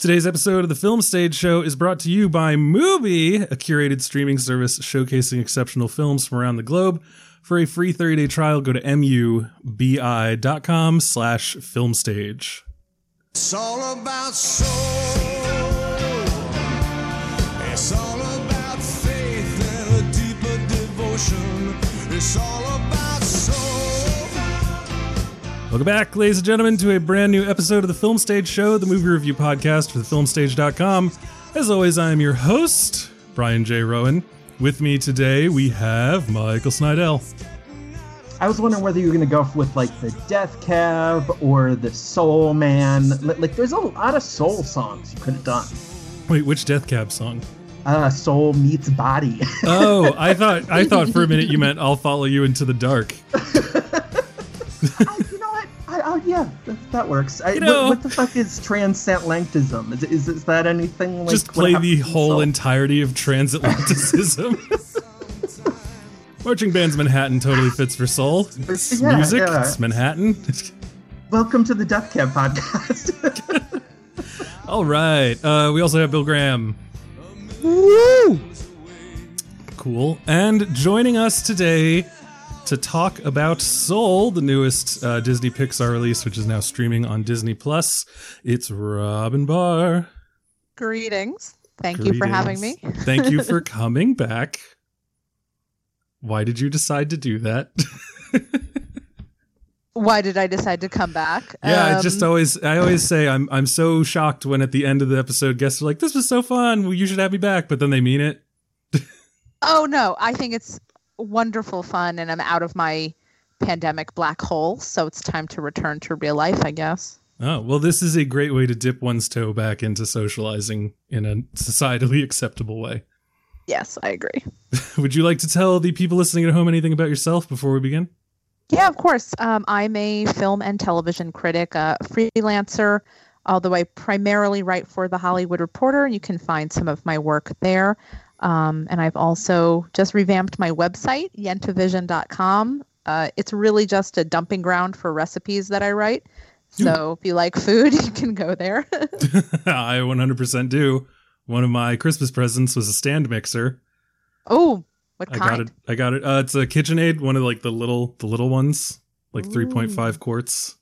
Today's episode of the Film Stage Show is brought to you by Mubi, a curated streaming service showcasing exceptional films from around the globe. For a free 30-day trial, go to mubi.com slash filmstage. It's all about soul. It's all about faith and a deeper devotion. It's all about soul. Welcome back, ladies and gentlemen, to a brand new episode of the Film Stage Show, the movie review podcast for thefilmstage.com. As always, I am your host, Brian J. Roan. With me today, we have Michael Snydel. I was wondering whether you were going to go with like the Death Cab or the Soul Man. Like, there's a lot of soul songs you could have done. Wait, which Death Cab song? Uh, soul meets body. Oh, I thought I thought for a minute you meant "I'll follow you into the dark." oh yeah, that, that works. I, know- what, what the fuck is transatlantism? Is, is is that anything like Just play the whole Soul? entirety of transatlanticism. Marching Band's Manhattan totally fits for soul. It's Yeah, music. yeah. It's Manhattan. Welcome to the Death Cab podcast. All right. Uh, we also have Bill Graham. Woo! Cool. And joining us today to talk about Soul, the newest uh, Disney Pixar release, which is now streaming on Disney Plus. It's Robyn Bahr. Greetings. Thank you for having me. Thank you for coming back. Why did you decide to do that? Why did I decide to come back? yeah, I just Um, always I always say I'm I'm so shocked when at the end of the episode guests are like, "This was so fun. Well, you should have me back," but then they mean it. Oh no, I think it's wonderful fun and I'm out of my pandemic black hole, so it's time to return to real life, I guess. Oh, well, this is a great way to dip one's toe back into socializing in a societally acceptable way. Yes, I agree. Would you like to tell the people listening at home anything about yourself before we begin? Yeah, of course. Um, I'm a film and television critic, a freelancer, although I primarily write for The Hollywood Reporter. You can find some of my work there. Um, and I've also just revamped my website, yentavision.com. Uh, it's really just a dumping ground for recipes that I write. So if you like food, you can go there. I 100% do. One of my Christmas presents was a stand mixer. oh, what kind? I got it. I got it. Uh, it's a KitchenAid, one of like the little the little ones, like 3.5 quarts.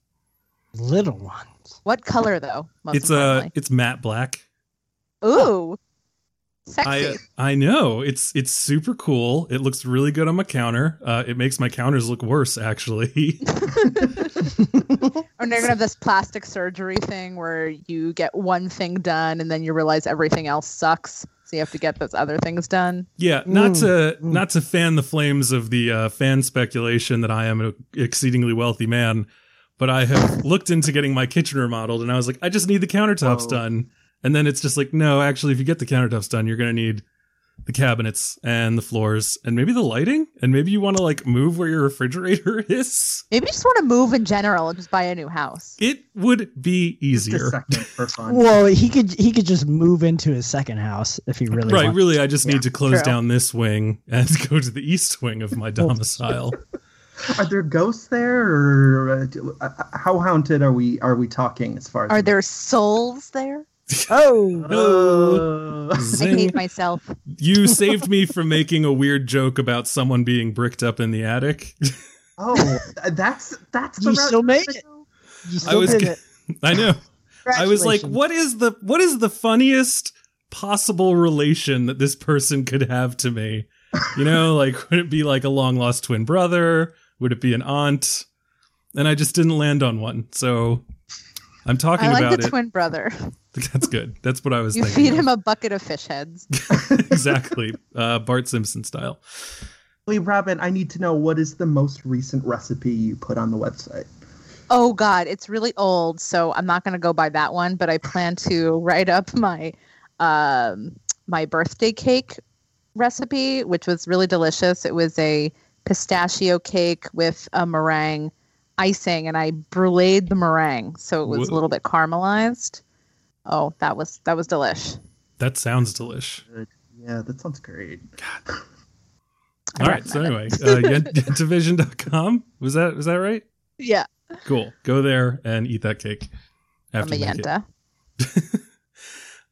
Little ones. What color though? Most it's uh it's matte black. Ooh, sexy. I I know it's it's super cool. It looks really good on my counter. Uh, it makes my counters look worse actually. and they're gonna have this plastic surgery thing where you get one thing done and then you realize everything else sucks, so you have to get those other things done. yeah, not Mm, to mm. not to fan the flames of the uh, fan speculation that I am an exceedingly wealthy man, but I have looked into getting my kitchen remodeled, and I was like, I just need the countertops Oh. done, and then it's just like, no, actually, if you get the countertops done, you're gonna need the cabinets and the floors and maybe the lighting, and maybe you want to like move where your refrigerator is. Maybe you just want to move in general and just buy a new house. It would be Just a easier. for fun. Well, he could he could just move into his second house if he really right, wants. really, I just Yeah, need to close true. down this wing and go to the east wing of my domicile. Are there ghosts there, or uh, uh, how haunted are we? Are we talking as far as? Are there souls there? Oh, Uh, I Zing. myself. You saved me from making a weird joke about someone being bricked up in the attic. oh, that's that's the You still made it. go? you still was did it. I know. I was like, what is the what is the funniest possible relation that this person could have to me? You know, like would it be like a long lost twin brother? Would it be an aunt? And I just didn't land on one. So I'm talking I like about the it. twin brother. That's good. That's what I was You thinking. feed of. him a bucket of fish heads. exactly. Uh, Bart Simpson style. Wait, Robyn, I need to know what is the most recent recipe you put on the website. Oh God, it's really old, so I'm not gonna go by that one. But I plan to write up my um, my birthday cake recipe, which was really delicious. It was a pistachio cake with a meringue icing, and I bruleed the meringue, so it was a little bit caramelized. Oh, that was that was delish. That sounds delish. Yeah, that sounds great. I All right. So recommend anyway, uh, yentavision.com. Was that was that right? Yeah, Cool. Go there and eat that cake from after a you make it. yenta.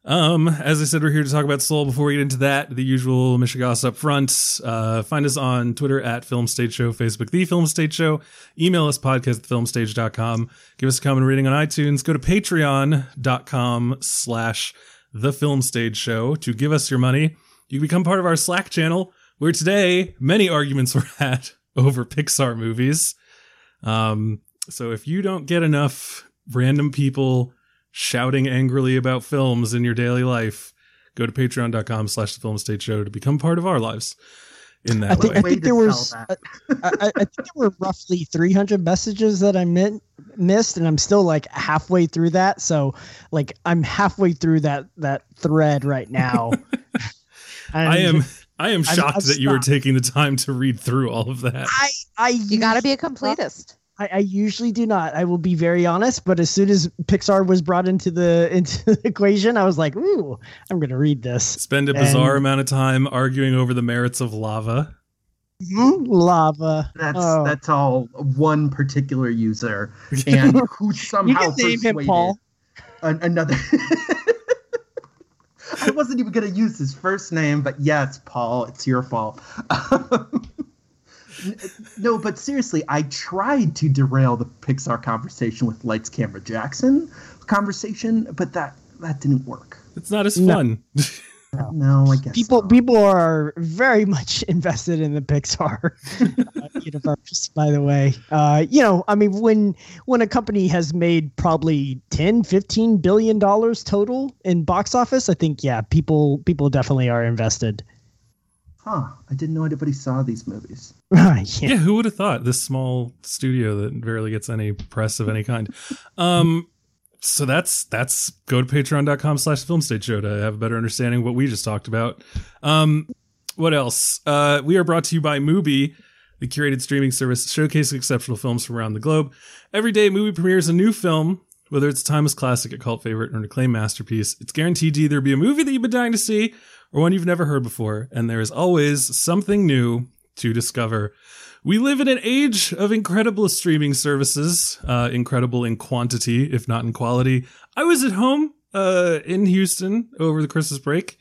Um, as I said, we're here to talk about Soul. Before we get into that, the usual Michigas up front. Uh, find us on Twitter at Film Stage Show, Facebook, The Film Stage Show. Email us podcast at filmstage.com. Give us a comment rating on iTunes. Go to patreon.com slash The Film Stage Show to give us your money. You can become part of our Slack channel, where today many arguments were had over Pixar movies. Um, so if you don't get enough random people shouting angrily about films in your daily life, go to patreon.com slash the film stage show to become part of our lives in I that think, way. I think there was. Uh, I, I I think there were roughly 300 messages that I meant, missed, and I'm still like halfway through that. So, like, I'm halfway through that that thread right now. I And am I am I'm- shocked I'm that you were taking the time to read through all of that. I I You got to be a usually- completist. I, I usually do not. I will be very honest, but as soon as Pixar was brought into the into the equation, I was like, "Ooh, I'm going to read this." Spend a bizarre And- amount of time arguing over the merits of lava. Mhm, Lava. That's Oh. that's all one particular user, and who somehow You somehow can name him Paul. an- another. I wasn't even gonna use his first name, but yes, Paul, it's your fault. No, but seriously, I tried to derail the Pixar conversation with Lights, Camera, Jackson conversation, but that that didn't work. It's not as fun. No, I guess People not. people are very much invested in the Pixar uh, universe. By the way, uh, you know, I mean, when when a company has made probably 10, 15 billion dollars total in box office, I think yeah, people people definitely are invested. Huh? I didn't know anybody saw these movies. yeah. yeah, who would have thought this small studio that barely gets any press of any kind? Um, so that's that's go to patreon.com slash film stage show to have a better understanding of what we just talked about. Um, what else? Uh, we are brought to you by Mubi, the curated streaming service showcasing exceptional films from around the globe. Every day, Mubi premieres a new film, whether it's a timeless classic, a cult favorite, or an acclaimed masterpiece. It's guaranteed to either be a movie that you've been dying to see or one you've never heard before, and there is always something new to discover. We live in an age of incredible streaming services, uh, incredible in quantity, if not in quality. I was at home uh, in Houston over the Christmas break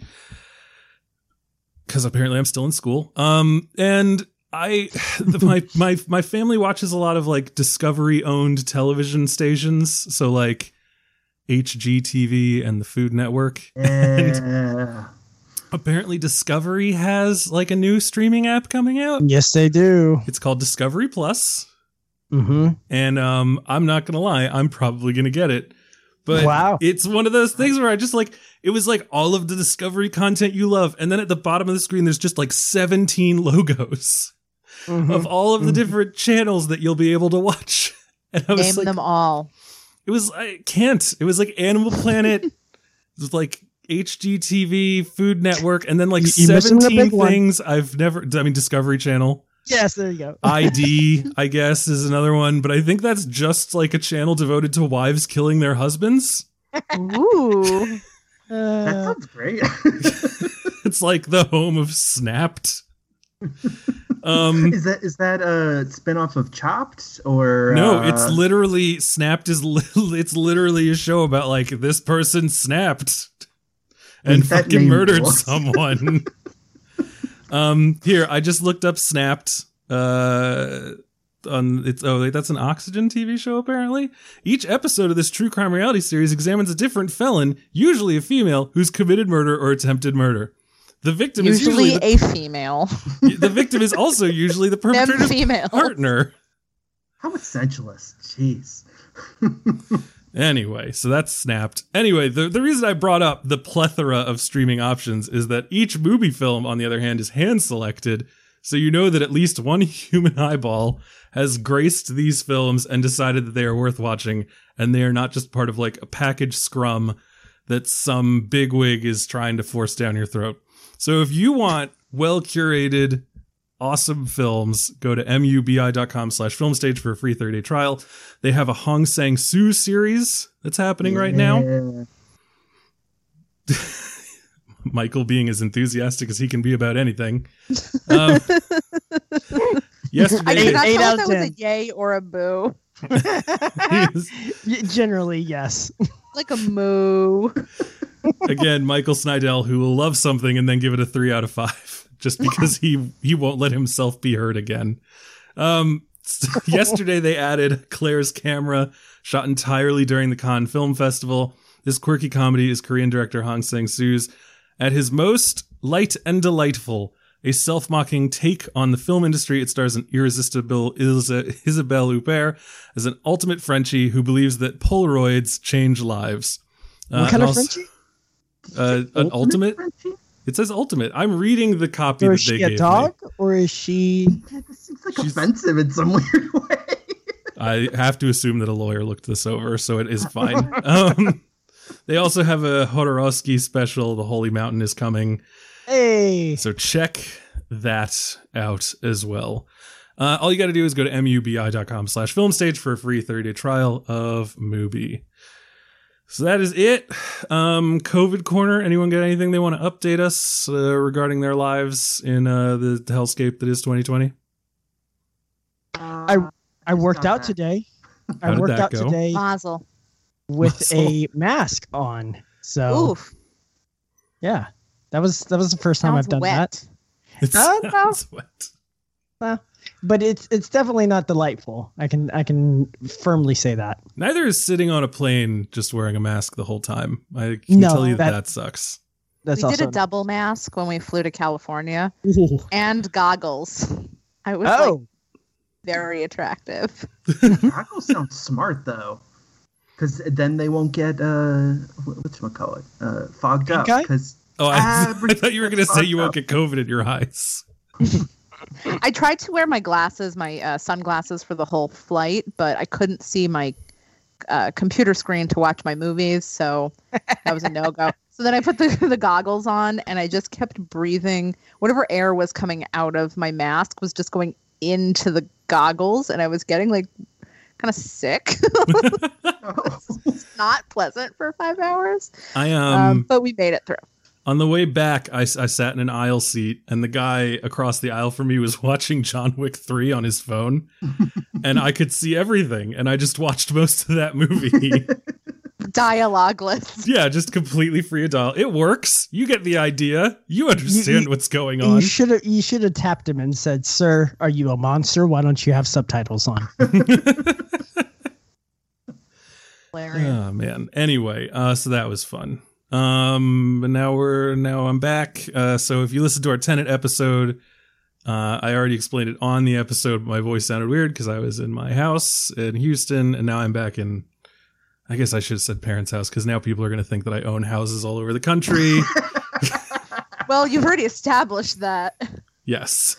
because apparently I'm still in school. Um, and I, the, my my my family watches a lot of like Discovery owned television stations, so like HGTV and the Food Network. Yeah. Apparently, Discovery has like a new streaming app coming out. Yes, they do. It's called Discovery Plus. hmm and um i'm not gonna lie i'm probably gonna get it but Wow. it's one of those things where i just like it was like all of the discovery content you love and then at the bottom of the screen there's just like 17 logos Mm-hmm. of all of the different channels that you'll be able to watch and i was Name like them all. it was i can't it was like animal planet it was like hgtv food network and then like You- you're missing the 17 big one. things i've never i mean discovery channel Yes, there you go. ID, I guess, is another one, but I think that's just like a channel devoted to wives killing their husbands. Ooh. That Uh, sounds great. It's like the home of Snapped. Um, is that is that a spinoff of Chopped or no, uh, it's literally Snapped is li- it's literally a show about like this person snapped and fucking murdered rules. someone. um, here I just looked up Snapped. Uh, on it's oh wait, that's an Oxygen TV show apparently. Each episode of this true crime reality series examines a different felon, usually a female, who's committed murder or attempted murder. The victim is Usually usually a female. the, the victim is also usually the Them perpetrator's female. partner. how essentialist. Jeez. Anyway, so that's snapped. Anyway, the, the reason I brought up the plethora of streaming options is that each movie film, on the other hand, is hand selected. So you know that at least one human eyeball has graced these films and decided that they are worth watching, and they are not just part of like a package scrum that some bigwig is trying to force down your throat. So if you want well curated, awesome films, go to mubi.com slash filmstage for a free 30 day trial. They have a Hong Sang Soo series that's happening right now. Michael being as enthusiastic as he can be about anything. Um, I yesterday, could not Eight tell out if of that was a 10. yay or a boo. Y- Generally, yes. Like a moo. Again, Michael Snydel, who will love something and then give it a three out of five, just because he he won't let himself be hurt again. Um, yesterday they added Claire's camera, shot entirely during the Cannes Film Festival. This quirky comedy is Korean director Hong Sang-soo's at his most light and delightful. A self-mocking take on the film industry. It stars an irresistible Isa- Isabelle Huppert as an ultimate Frenchie who believes that Polaroids change lives. Uh, what kind and of also- Frenchie? Uh, an ultimate. Frenchie? It says ultimate. I'm reading the copy Or that is they she a gave dog? me. Or is she Yeah, this seems like She's- offensive in some weird way. I have to assume that a lawyer looked this over, so it is fine. um, they also have a Jodorowsky special. The Holy Mountain is coming, Hey so check that out as well. Uh, all you got to do is go to mubi.com slash filmstage for a free 30 day trial of Mubi. So that is it. Um, COVID corner. Anyone got anything they want to update us uh, regarding their lives in uh, the hellscape that is 2020? I I worked out that. today. How I did worked that out go? today Mazel. with Muscle. a mask on. So Oof. yeah. That was that was the first time I've done wet. that. It no. sounds wet. But it's it's definitely not delightful. I can I can firmly say that. Neither is sitting on a plane just wearing a mask the whole time. I can No, tell you that, that- that sucks. That's we also did a double mask when we flew to California and goggles. I was like Oh, very attractive. Goggles sound smart though, because then they won't get uh, what's call it, uh, fogged up. Pink eye? Because Oh, I, I thought you were going to say you won't fucked get COVID in your eyes. I tried to wear my glasses, my uh, sunglasses for the whole flight, but I couldn't see my uh, computer screen to watch my movies, so that was a no go. So then I put the, the goggles on, and I just kept breathing. Whatever air was coming out of my mask was just going into the goggles, and I was getting like kind of sick. it's Not pleasant for five hours, I um, um, but we made it through. On the way back, I, I, sat in an aisle seat, and the guy across the aisle from me was watching John Wick three on his phone, and I could see everything, and I just watched most of that movie. Dialogueless. yeah, just completely free of dial. It works. You get the idea. You understand you- what's going on. you on. should have you should have tapped him and said, "Sir, are you a monster? Why don't you have subtitles on?" Hilarious. Oh man. Anyway, uh, so that was fun. Um, but now we're now I'm back. Uh, so if you listen to our Tenet episode, uh, I already explained it on the episode. but My voice sounded weird because I was in my house in Houston, and now I'm back in. I guess I should have said parents' house because now people are going to think that I own houses all over the country. Well, you've already established that. yes.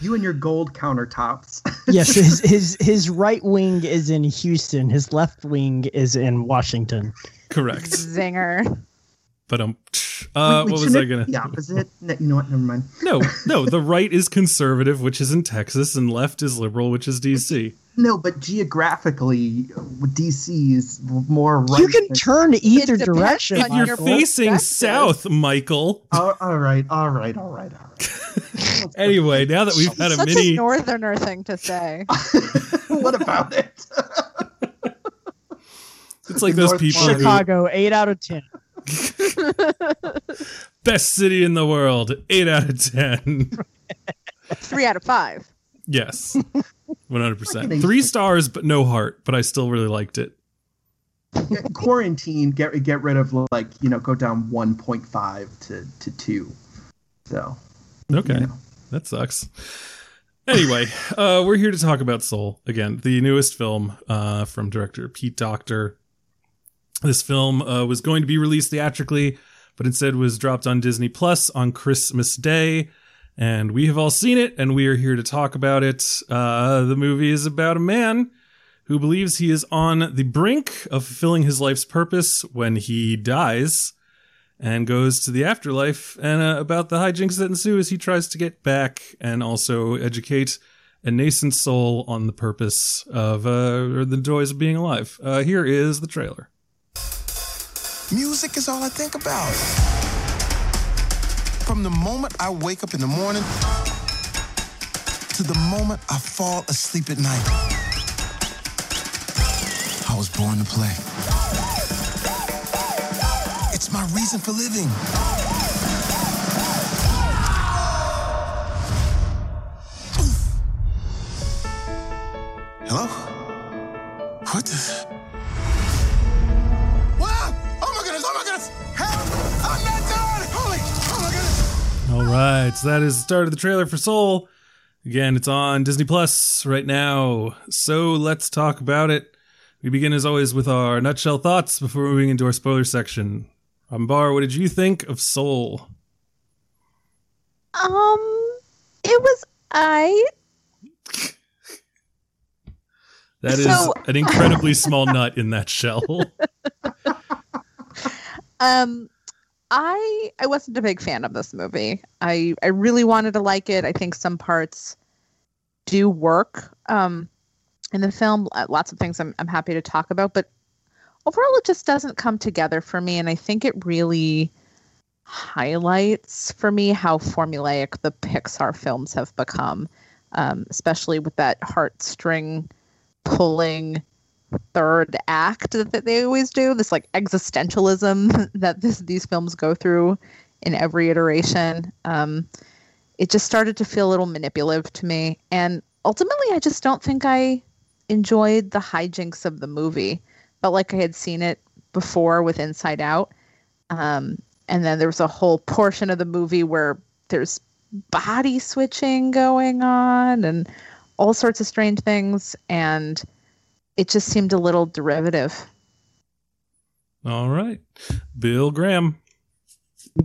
you and your gold countertops. yes, his his his right wing is in Houston. His left wing is in Washington. Correct. Zinger. But um, uh, Wait, wait, what was I gonna? be The opposite. No, you know what? Never mind. No, no. The right is conservative, which is in Texas, and left is liberal, which is DC. No, but geographically, DC is more right. you can than- turn either direction. If you're Michael. facing perspective. south, Michael. Oh, all right, all right, all right, all right. Anyway, now that we've had a Such mini, a northerner thing to say. what about it? it's like those North people who Chicago, eight out of ten. best city in the world, eight out of ten. Three out of five. yes, one hundred percent. Three stars, but no heart. But I still really liked it. Quarantine. Get get rid of like you know go down one point five to to two. So Okay, you know. that sucks. Anyway, uh, we're here to talk about Soul again, the newest film uh, from director Pete Docter. This film uh, was going to be released theatrically, but instead was dropped on Disney Plus on Christmas Day. And we have all seen it, and we are here to talk about it. Uh, the movie is about a man who believes he is on the brink of fulfilling his life's purpose when he dies and goes to the afterlife and uh, about the hijinks that ensue as he tries to get back and also educate a nascent soul on the purpose of uh, or the joys of being alive. Uh, here is the trailer. Music is all I think about. From the moment I wake up in the morning to the moment I fall asleep at night. I was born to play. It's my reason for living. Hello? What the? Right, so that is the start of the trailer for Soul. Again, it's on Disney Plus right now. So let's talk about it. We begin as always with our nutshell thoughts before moving into our spoiler section. Bahr, what did you think of Soul? Um, it was I. That is So- an incredibly small nut in that shell. Um, I I wasn't a big fan of this movie. I I really wanted to like it. I think some parts do work. Um, in the film, Uh, lots of things I'm I'm happy to talk about, but overall, it just doesn't come together for me. And I think it really highlights for me how formulaic the Pixar films have become, um, especially with that heartstring pulling third act that, they always do this like existentialism that this these films go through in every iteration. Um it just started to feel a little manipulative to me. And ultimately i just don't think i enjoyed the hijinks of the movie. But like i had seen it before with inside out. Um and then there was a whole portion of the movie where there's body switching going on and all sorts of strange things. And it just seemed a little derivative. All right. Bill Graham.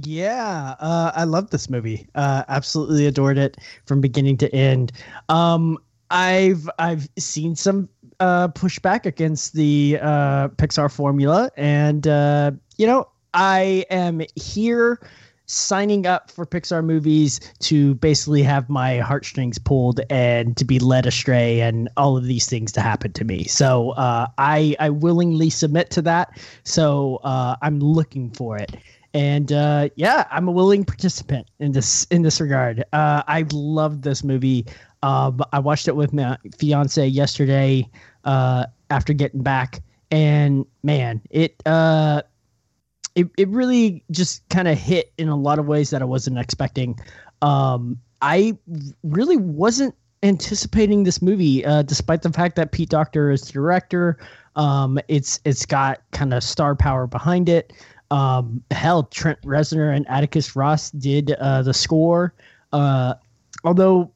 Yeah, uh, I love this movie. Uh, absolutely adored it from beginning to end. Um, I've I've seen some uh, pushback against the uh, Pixar formula, and uh, you know I am here signing up for Pixar movies to basically have my heartstrings pulled and to be led astray and all of these things to happen to me. So uh, I I willingly submit to that. So uh, I'm looking for it. And uh, yeah, I'm a willing participant in this in this regard. Uh, I loved this movie. Um, I watched it with my fiance yesterday uh, after getting back, and man, it uh, it it really just kind of hit in a lot of ways that I wasn't expecting. Um, I really wasn't anticipating this movie, uh, despite the fact that Pete Docter is the director. Um, it's it's got kind of star power behind it. Um, hell, Trent Reznor and Atticus Ross did uh, the score. Uh, although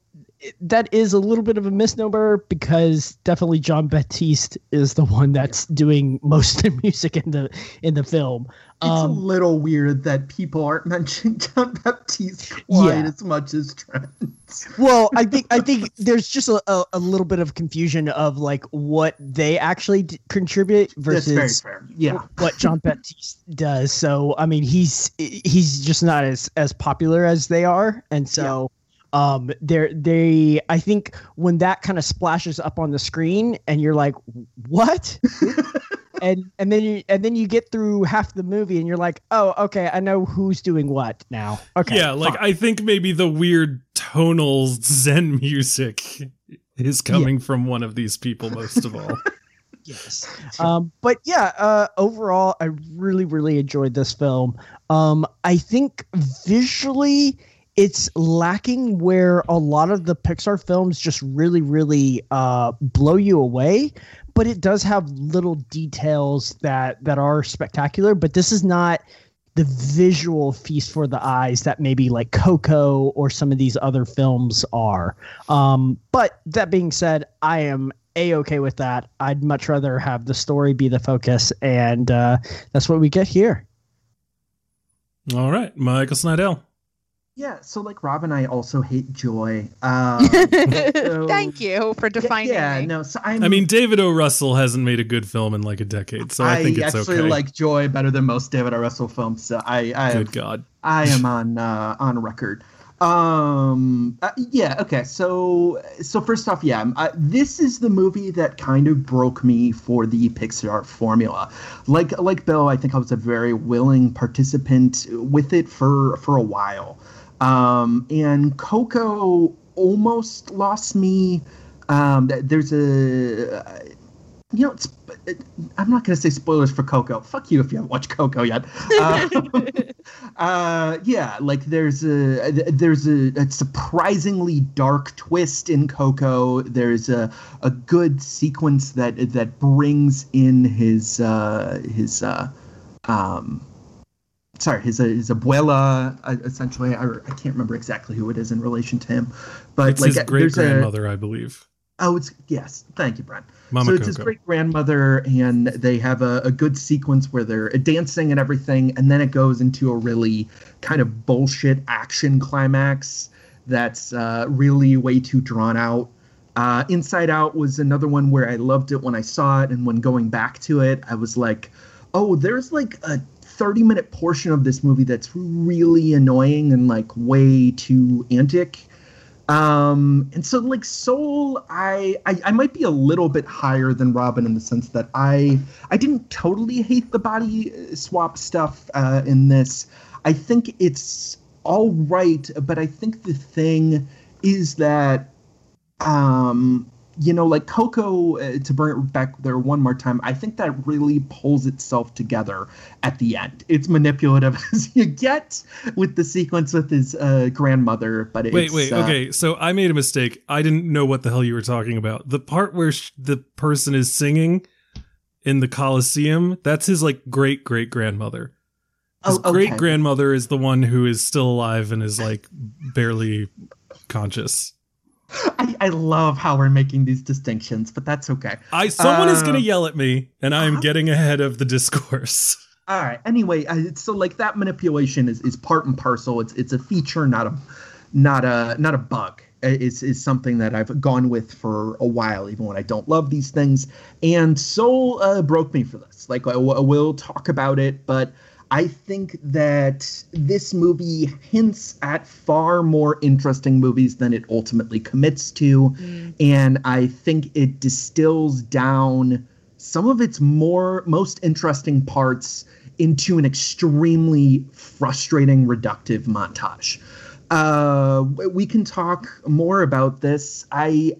that is a little bit of a misnomer because definitely Jon Batiste is the one that's doing most of the music in the in the film. It's a Um, little weird that people aren't mentioning Jon Batiste quite Yeah. as much as Trent. well, I think I think there's just a, a, a little bit of confusion of like what they actually d- contribute versus. Yeah. what Jon Batiste does. So I mean, he's he's just not as as popular as they are, and so um, they're they. I think when that kind of splashes up on the screen, and you're like, what? and and then you and then you get through half the movie, and you're like, oh, okay, I know who's doing what now. Okay, yeah, like fine. I think maybe the weird tonal Zen music is coming from one of these people most of all. Yes. Um, but yeah, uh, overall, I really, really enjoyed this film. Um, I think visually, it's lacking where a lot of the Pixar films just really, really uh, blow you away. But it does have little details that that are spectacular. But this is not the visual feast for the eyes that maybe like Coco or some of these other films are. Um, but that being said, I am a okay with that. I'd much rather have the story be the focus, and uh, that's what we get here. All right, Michael Snydel. Yeah, so like Robyn I also hate joy. Um, so- Thank you for defining Yeah, me. no, so I'm, I mean, David O. Russell hasn't made a good film in like a decade, so I, think it's actually okay. like joy better than most David O. Russell films. So I, I good have God. I am on uh, on record. Um. uh, yeah. Okay. So so first off, yeah, uh, this is the movie that kind of broke me for the Pixar formula. Like like Bill, I think I was a very willing participant with it for for a while. Um. And Coco almost lost me. Um. There's a you know, it, I'm not going to say spoilers for Coco. Fuck you if you haven't watched Coco yet. Uh, uh, yeah, like there's a there's a, a surprisingly dark twist in Coco. There's a a good sequence that that brings in his uh, his uh, um, sorry his his abuela uh, essentially. I, I can't remember exactly who it is in relation to him, but It's like his great grandmother, I believe. oh it's yes thank you Brent Mama so it's his great grandmother, and they have a, a good sequence where they're dancing and everything, and then it goes into a really kind of bullshit action climax that's uh, really way too drawn out. Uh, Inside Out was another one where I loved it when I saw it, and when going back to it, I was like, oh, there's like a 30 minute portion of this movie that's really annoying and like way too antic. Um and so like soul I, I i might be a little bit higher than Robyn in the sense that i i didn't totally hate the body uh, swap stuff uh in this. I think it's all right but i think the thing is that um you know like coco uh, to bring it back there one more time i think that really pulls itself together at the end it's manipulative as you get with the sequence with his uh, grandmother but it's, Wait, wait, uh, okay. So I made a mistake. I didn't know what the hell you were talking about. The part where sh- the person is singing in the Coliseum, that's his like great great grandmother. His Oh, okay. great grandmother is the one who is still alive and is like barely conscious. I, I love how we're making these distinctions but that's okay I someone is Uh, going to yell at me and I am uh-huh. getting ahead of the discourse. All right. Anyway, uh, so like that manipulation is, is part and parcel. It's it's a feature, not a not a not a bug. Uh, Is is something that I've gone with for a while, even when I don't love these things. And Soul uh, broke me for this. Like I, I will talk about it, but I think that this movie hints at far more interesting movies than it ultimately commits to, and I think it distills down some of its more most interesting parts into an extremely frustrating reductive montage. Uh we can talk more about this. I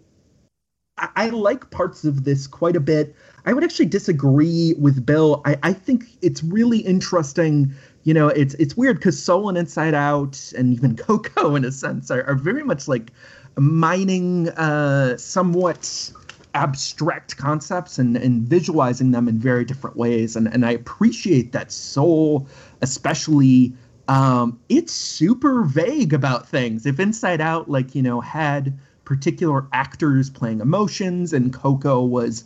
I, I like parts of this quite a bit. I would actually disagree with Bill. I, I think it's really interesting. You know, it's it's weird because Soul and Inside Out and even Coco, in a sense, are, are very much like mining uh, somewhat abstract concepts and, and visualizing them in very different ways. And, and I appreciate that Soul, especially, um, it's super vague about things. If Inside Out, like, you know, had particular actors playing emotions and Coco was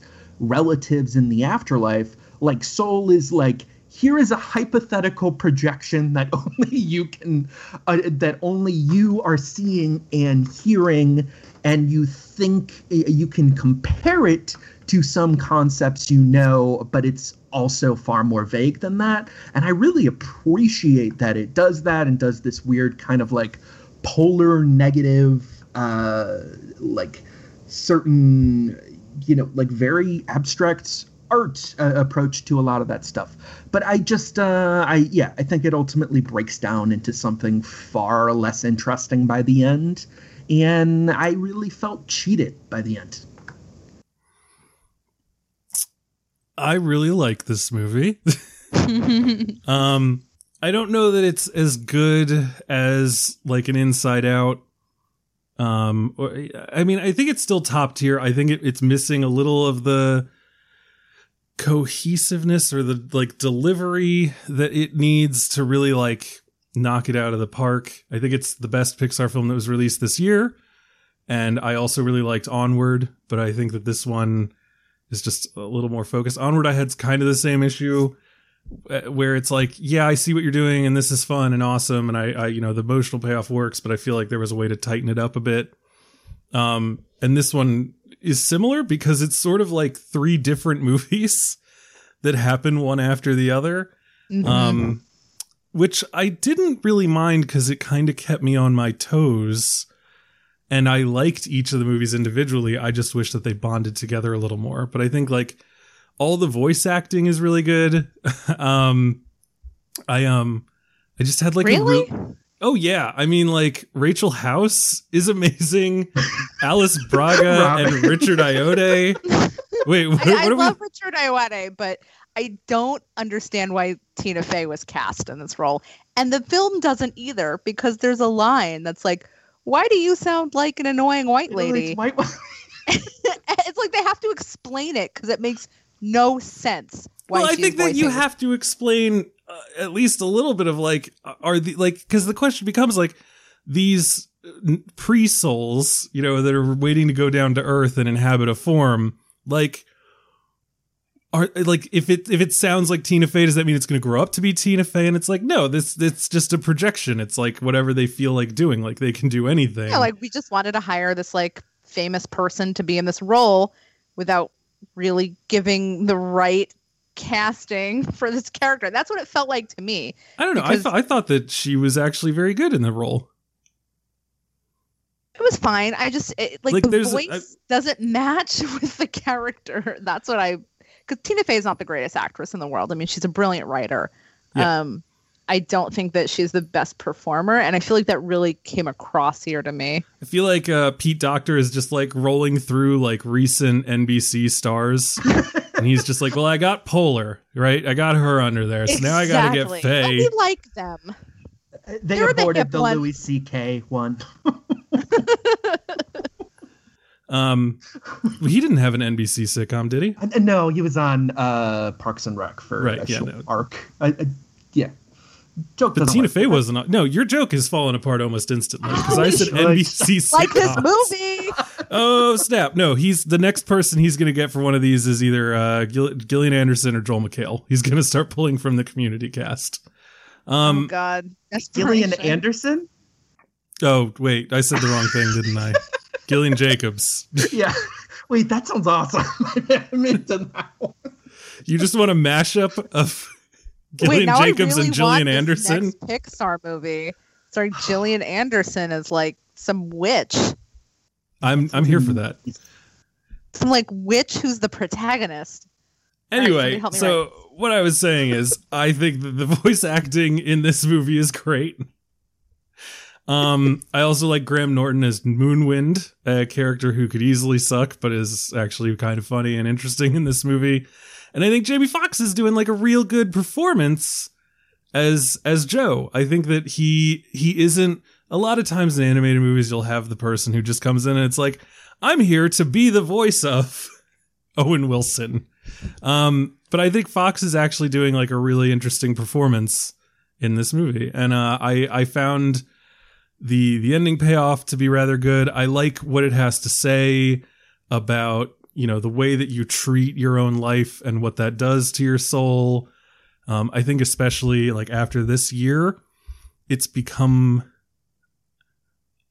relatives in the afterlife, like Soul is like, here is a hypothetical projection that only you can uh, that only you are seeing and hearing and you think you can compare it to some concepts you know but it's also far more vague than that. And i really appreciate that it does that and does this weird kind of like polar negative uh like certain you know like very abstract art uh, approach to a lot of that stuff but i just uh i yeah i think it ultimately breaks down into something far less interesting by the end and i really felt cheated by the end I really like this movie. um I don't know that it's as good as like an Inside Out. Um I mean I think it's still top tier. I think it, it's missing a little of the cohesiveness or the like delivery that it needs to really like knock it out of the park. I think it's the best Pixar film that was released this year. And I also really liked Onward, but I think that this one is just a little more focused. Onward, I had kind of the same issue where it's like, yeah, I see what you're doing, and this is fun and awesome, and I, I, you know, the emotional payoff works, but I feel like there was a way to tighten it up a bit. Um, and this one is similar because it's sort of like three different movies that happen one after the other. Mhm. Um, which I didn't really mind because it kind of kept me on my toes. And I liked each of the movies individually. I just wish that they bonded together a little more. But I think like all the voice acting is really good. um, I um, I just had like a really? real- oh yeah. I mean like Rachel House is amazing. Alice Braga and Richard Ayoade. Wait, what, I, what I are love we? Richard Ayoade, but I don't understand why Tina Fey was cast in this role. And the film doesn't either because there's a line that's like, "Why do you sound like an annoying white lady?" White- it's like they have to explain it because it makes no sense. Why Well, I think that you have to explain uh, at least a little bit of like, are the like, because the question becomes like these pre souls, you know, that are waiting to go down to Earth and inhabit a form, like. Are like if it if it sounds like Tina Fey, does that mean it's going to grow up to be Tina Fey? And it's like no, this it's just a projection. It's like whatever they feel like doing. Like they can do anything. Yeah, like we just wanted to hire this like famous person to be in this role without really giving the right casting for this character. That's what it felt like to me. I don't know. I thought I thought that she was actually very good in the role. It was fine. I just it, like, Like, the voice I- doesn't match with the character. That's what I because Tina Fey is not the greatest actress in the world. I mean, she's a brilliant writer. Yeah. Um, I don't think that she's the best performer, and I feel like that really came across here to me. I feel like uh, Pete Docter is just like rolling through like recent NBC stars, and he's just like, "Well, I got Poehler, right? I got her under there, so now I got to get But Fey." we like them. They They were the aborted hip the. Louis C.K. one. Um, he didn't have an NBC sitcom, did he? And- and no, he was on uh, Parks and Rec for Right, a yeah, short no. arc. I, I, yeah, joke. But Tina work. Fey wasn't. No, your joke is falling apart almost instantly because I said NBC sitcoms. Like this movie. Oh snap! No, he's the next person he's going to get for one of these is either uh, Gill- Gillian Anderson or Joel McHale. He's going to start pulling from the Community cast. oh Um, God, Gillian Anderson. Oh, wait, I said the wrong thing, didn't I? Gillian Jacobs. yeah. Wait, that sounds awesome. I meant to that one. You just want a mashup of Gillian Wait, now Jacobs I really and Gillian Anderson? Pixar movie starring Gillian Anderson as like some witch, I'm I'm here for that. some like witch who's the protagonist. Anyway, me so what I was saying is I think that the voice acting in this movie is great. Um, I also like Graham Norton as Moonwind, a character who could easily suck, but is actually kind of funny and interesting in this movie. And I think Jamie Foxx is doing like a real good performance as as Joe. I think that he he isn't a lot of times in animated movies you'll have the person who just comes in and it's like, I'm here to be the voice of Owen Wilson. Um, but I think Foxx is actually doing like a really interesting performance in this movie, and uh, I I found the the ending payoff to be rather good. I like what it has to say about you know the way that you treat your own life and what that does to your soul. Um, I think especially like after this year, it's become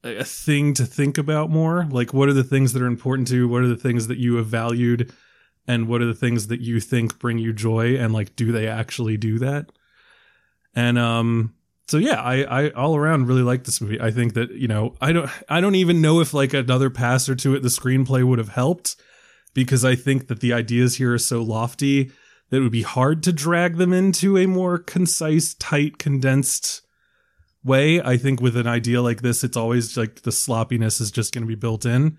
a thing to think about more. Like, what are the things that are important to you? What are the things that you have valued? And what are the things that you think bring you joy? And like, do they actually do that? And um, so yeah, I, I all around really like this movie. I think that you know, I don't, I don't even know if like another pass or two at the screenplay would have helped, because I think that the ideas here are so lofty that it would be hard to drag them into a more concise, tight, condensed way. I think with an idea like this, it's always like the sloppiness is just going to be built in.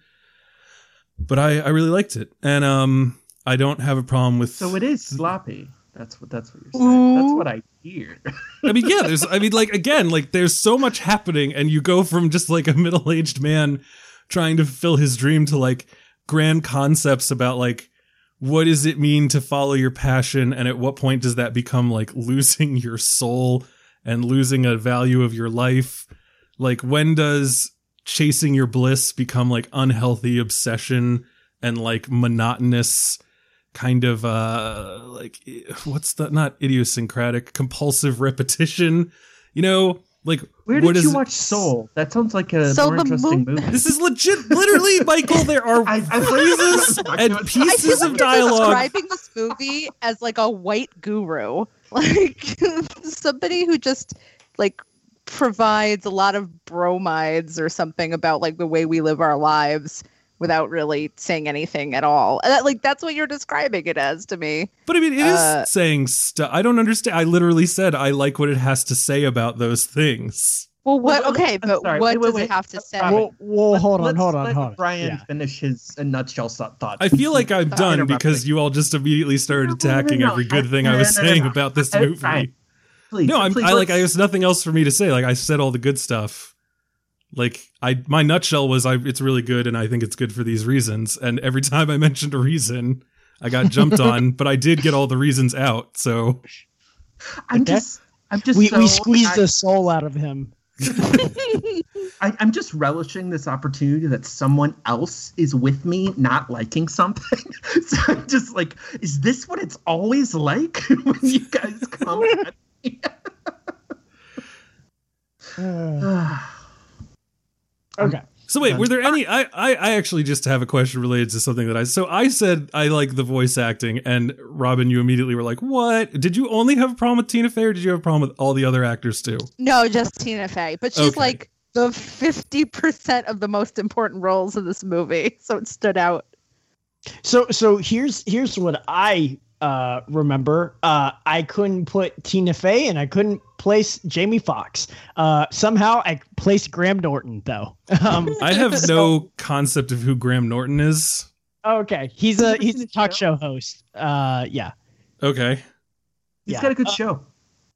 But I, I really liked it, and um, I don't have a problem with. So it is sloppy. That's what that's what you're saying. That's what I hear. I mean, yeah, there's, I mean, like, again, like, there's so much happening, and you go from just like a middle aged man trying to fulfill his dream to like grand concepts about like, what does it mean to follow your passion, and at what point does that become like losing your soul and losing a value of your life? Like, when does chasing your bliss become like unhealthy obsession and like monotonous? kind of uh like what's the not idiosyncratic compulsive repetition you know like Where did is you it- watch Soul? That sounds like a So more interesting mo- movie. this is legit literally michael there are I- I- phrases Back to and it. I feel pieces like of you're dialogue describing this movie as like a white guru, like somebody who just like provides a lot of bromides or something about like the way we live our lives without really saying anything at all. That, like that's what you're describing it as to me. but i mean it is Uh, saying stuff i don't understand i literally said i like what it has to say about those things Well, what? Okay, but sorry. what Wait, wait, does wait. it have to say? Robyn, Well, well Let's- hold on, let's hold on, let hold on. Brian Yeah. finish his uh, nutshell thought. I feel like I'm done because you all just immediately started No, no, no, attacking no. every good thing I No, was no, no, saying no. about this movie. Please, no, I'm please, I like let's- there's nothing else for me to say. Like I said all the good stuff. Like I my nutshell was I it's really good and I think it's good for these reasons. And every time I mentioned a reason, I got jumped on, but I did get all the reasons out. So I'm just, I'm just. We, so, we squeezed I, the soul out of him. I, I'm just relishing this opportunity that someone else is with me, not liking something. so I'm just like, is this what it's always like when you guys come at me? Uh, okay. So wait, were there any? I, I I actually just have a question related to something that I. So I said I like the voice acting, and Robyn, you immediately were like, "What? Did you only have a problem with Tina Fey, or did you have a problem with all the other actors too?" no, just Tina Fey, but she's Okay. like the fifty percent of the most important roles in this movie, so it stood out. So so here's here's what I uh remember. Uh I couldn't put Tina Fey and I couldn't place Jamie Foxx. Uh somehow I placed Graham Norton though. Um I have no concept of who Graham Norton is. okay. He's a he's a talk show? show host. Uh yeah. Okay, He's Yeah. got a good Uh, show.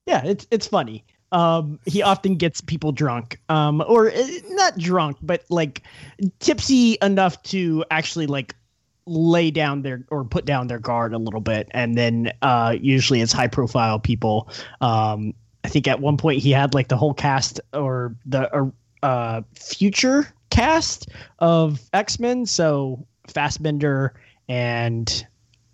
Yeah, it's it's funny. Um, he often gets people drunk, um, or uh, not drunk, but like tipsy enough to actually like lay down their or put down their guard a little bit, and then uh, usually it's high profile people. Um, I think at one point he had like the whole cast or the uh, future cast of X Men, so Fassbender and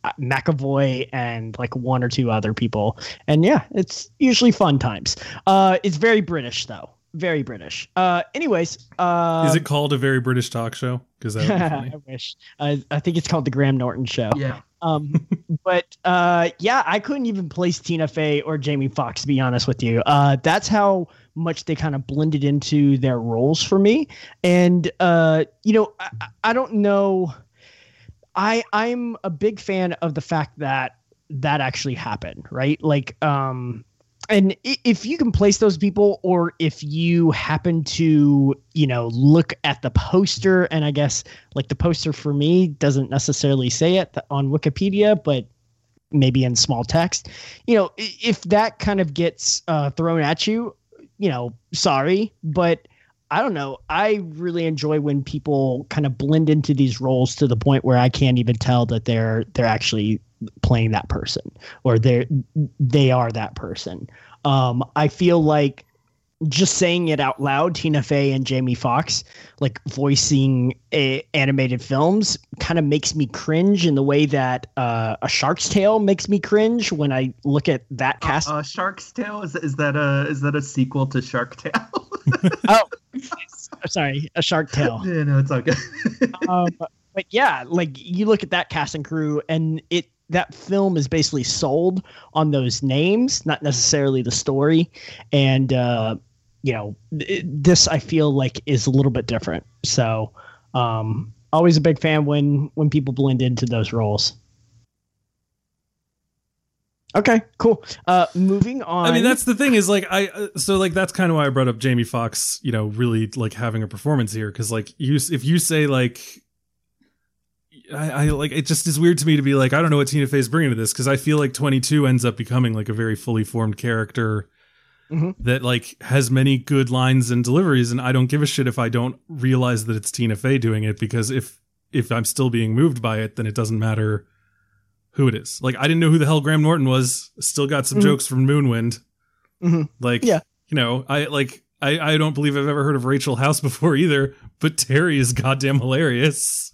uh, McAvoy and like one or two other people. And yeah, it's usually fun times. Uh, it's very British though, very British. Uh, anyways, uh, is it called a very British talk show? Because that would be funny. I wish. Uh, I think it's called the Graham Norton Show. Yeah. Um, but uh, yeah, I couldn't even place Tina Fey or Jamie Foxx to be honest with you. Uh, that's how much they kind of blended into their roles for me. And uh, you know, I, I don't know. I I'm a big fan of the fact that that actually happened, right? Like, um, and if you can place those people, or if you happen to, you know, look at the poster, and I guess like the poster for me doesn't necessarily say it on Wikipedia, but maybe in small text, you know, if that kind of gets uh, thrown at you, you know, sorry, but I don't know. I really enjoy when people kind of blend into these roles to the point where I can't even tell that they're they're actually playing that person or they're they are that person. Um, I feel like just saying it out loud, Tina Fey and Jamie Foxx, like voicing a, animated films, kind of makes me cringe in the way that uh, a Shark's Tale makes me cringe when I look at that cast. Uh, Shark's Tale is is that a is that a sequel to Shark Tale? oh, sorry, a Shark Tale. yeah, no, it's okay. um, but yeah, like you look at that cast and crew, and it that film is basically sold on those names, not necessarily the story. And uh, you know, this I feel like is a little bit different. So, um, always a big fan when when people blend into those roles. Okay, cool. Uh, moving on. I mean, that's the thing is like I uh, so like that's kind of why I brought up Jamie Foxx. You know, really like having a performance here because like you if you say like. I, I like it. Just is weird to me to be like I don't know what Tina Fey's bringing to this because I feel like 22 ends up becoming like a very fully formed character Mhm. that like has many good lines and deliveries, and I don't give a shit if I don't realize that it's Tina Fey doing it because if if I'm still being moved by it, then it doesn't matter who it is. Like I didn't know who the hell Graham Norton was. Still got some Mhm. jokes from Moonwind. Mhm. Like Yeah. you know, I like I I don't believe I've ever heard of Rachel House before either, but Terry is goddamn hilarious.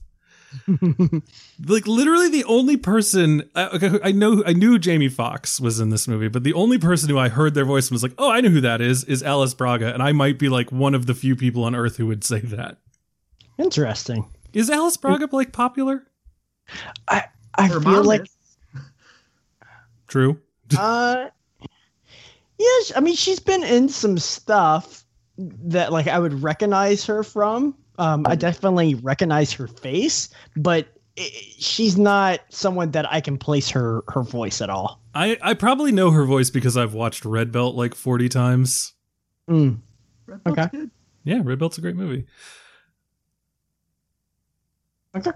Like literally the only person I, I know I knew Jamie Foxx was in this movie, but the only person who I heard their voice and was like, "Oh, I know who that is," is Alice Braga, and I might be like one of the few people on earth who would say that. interesting. Is Alice Braga like popular? I Her feel like is. True. Uh, yes. I mean, she's been in some stuff that like I would recognize her from. Um, I definitely recognize her face, but i she's not someone that I can place her her voice at all. I I probably know her voice because I've watched Red Belt like 40 times. Mm. Red Belt's Okay. good. Yeah, Red Belt's a great movie. Okay.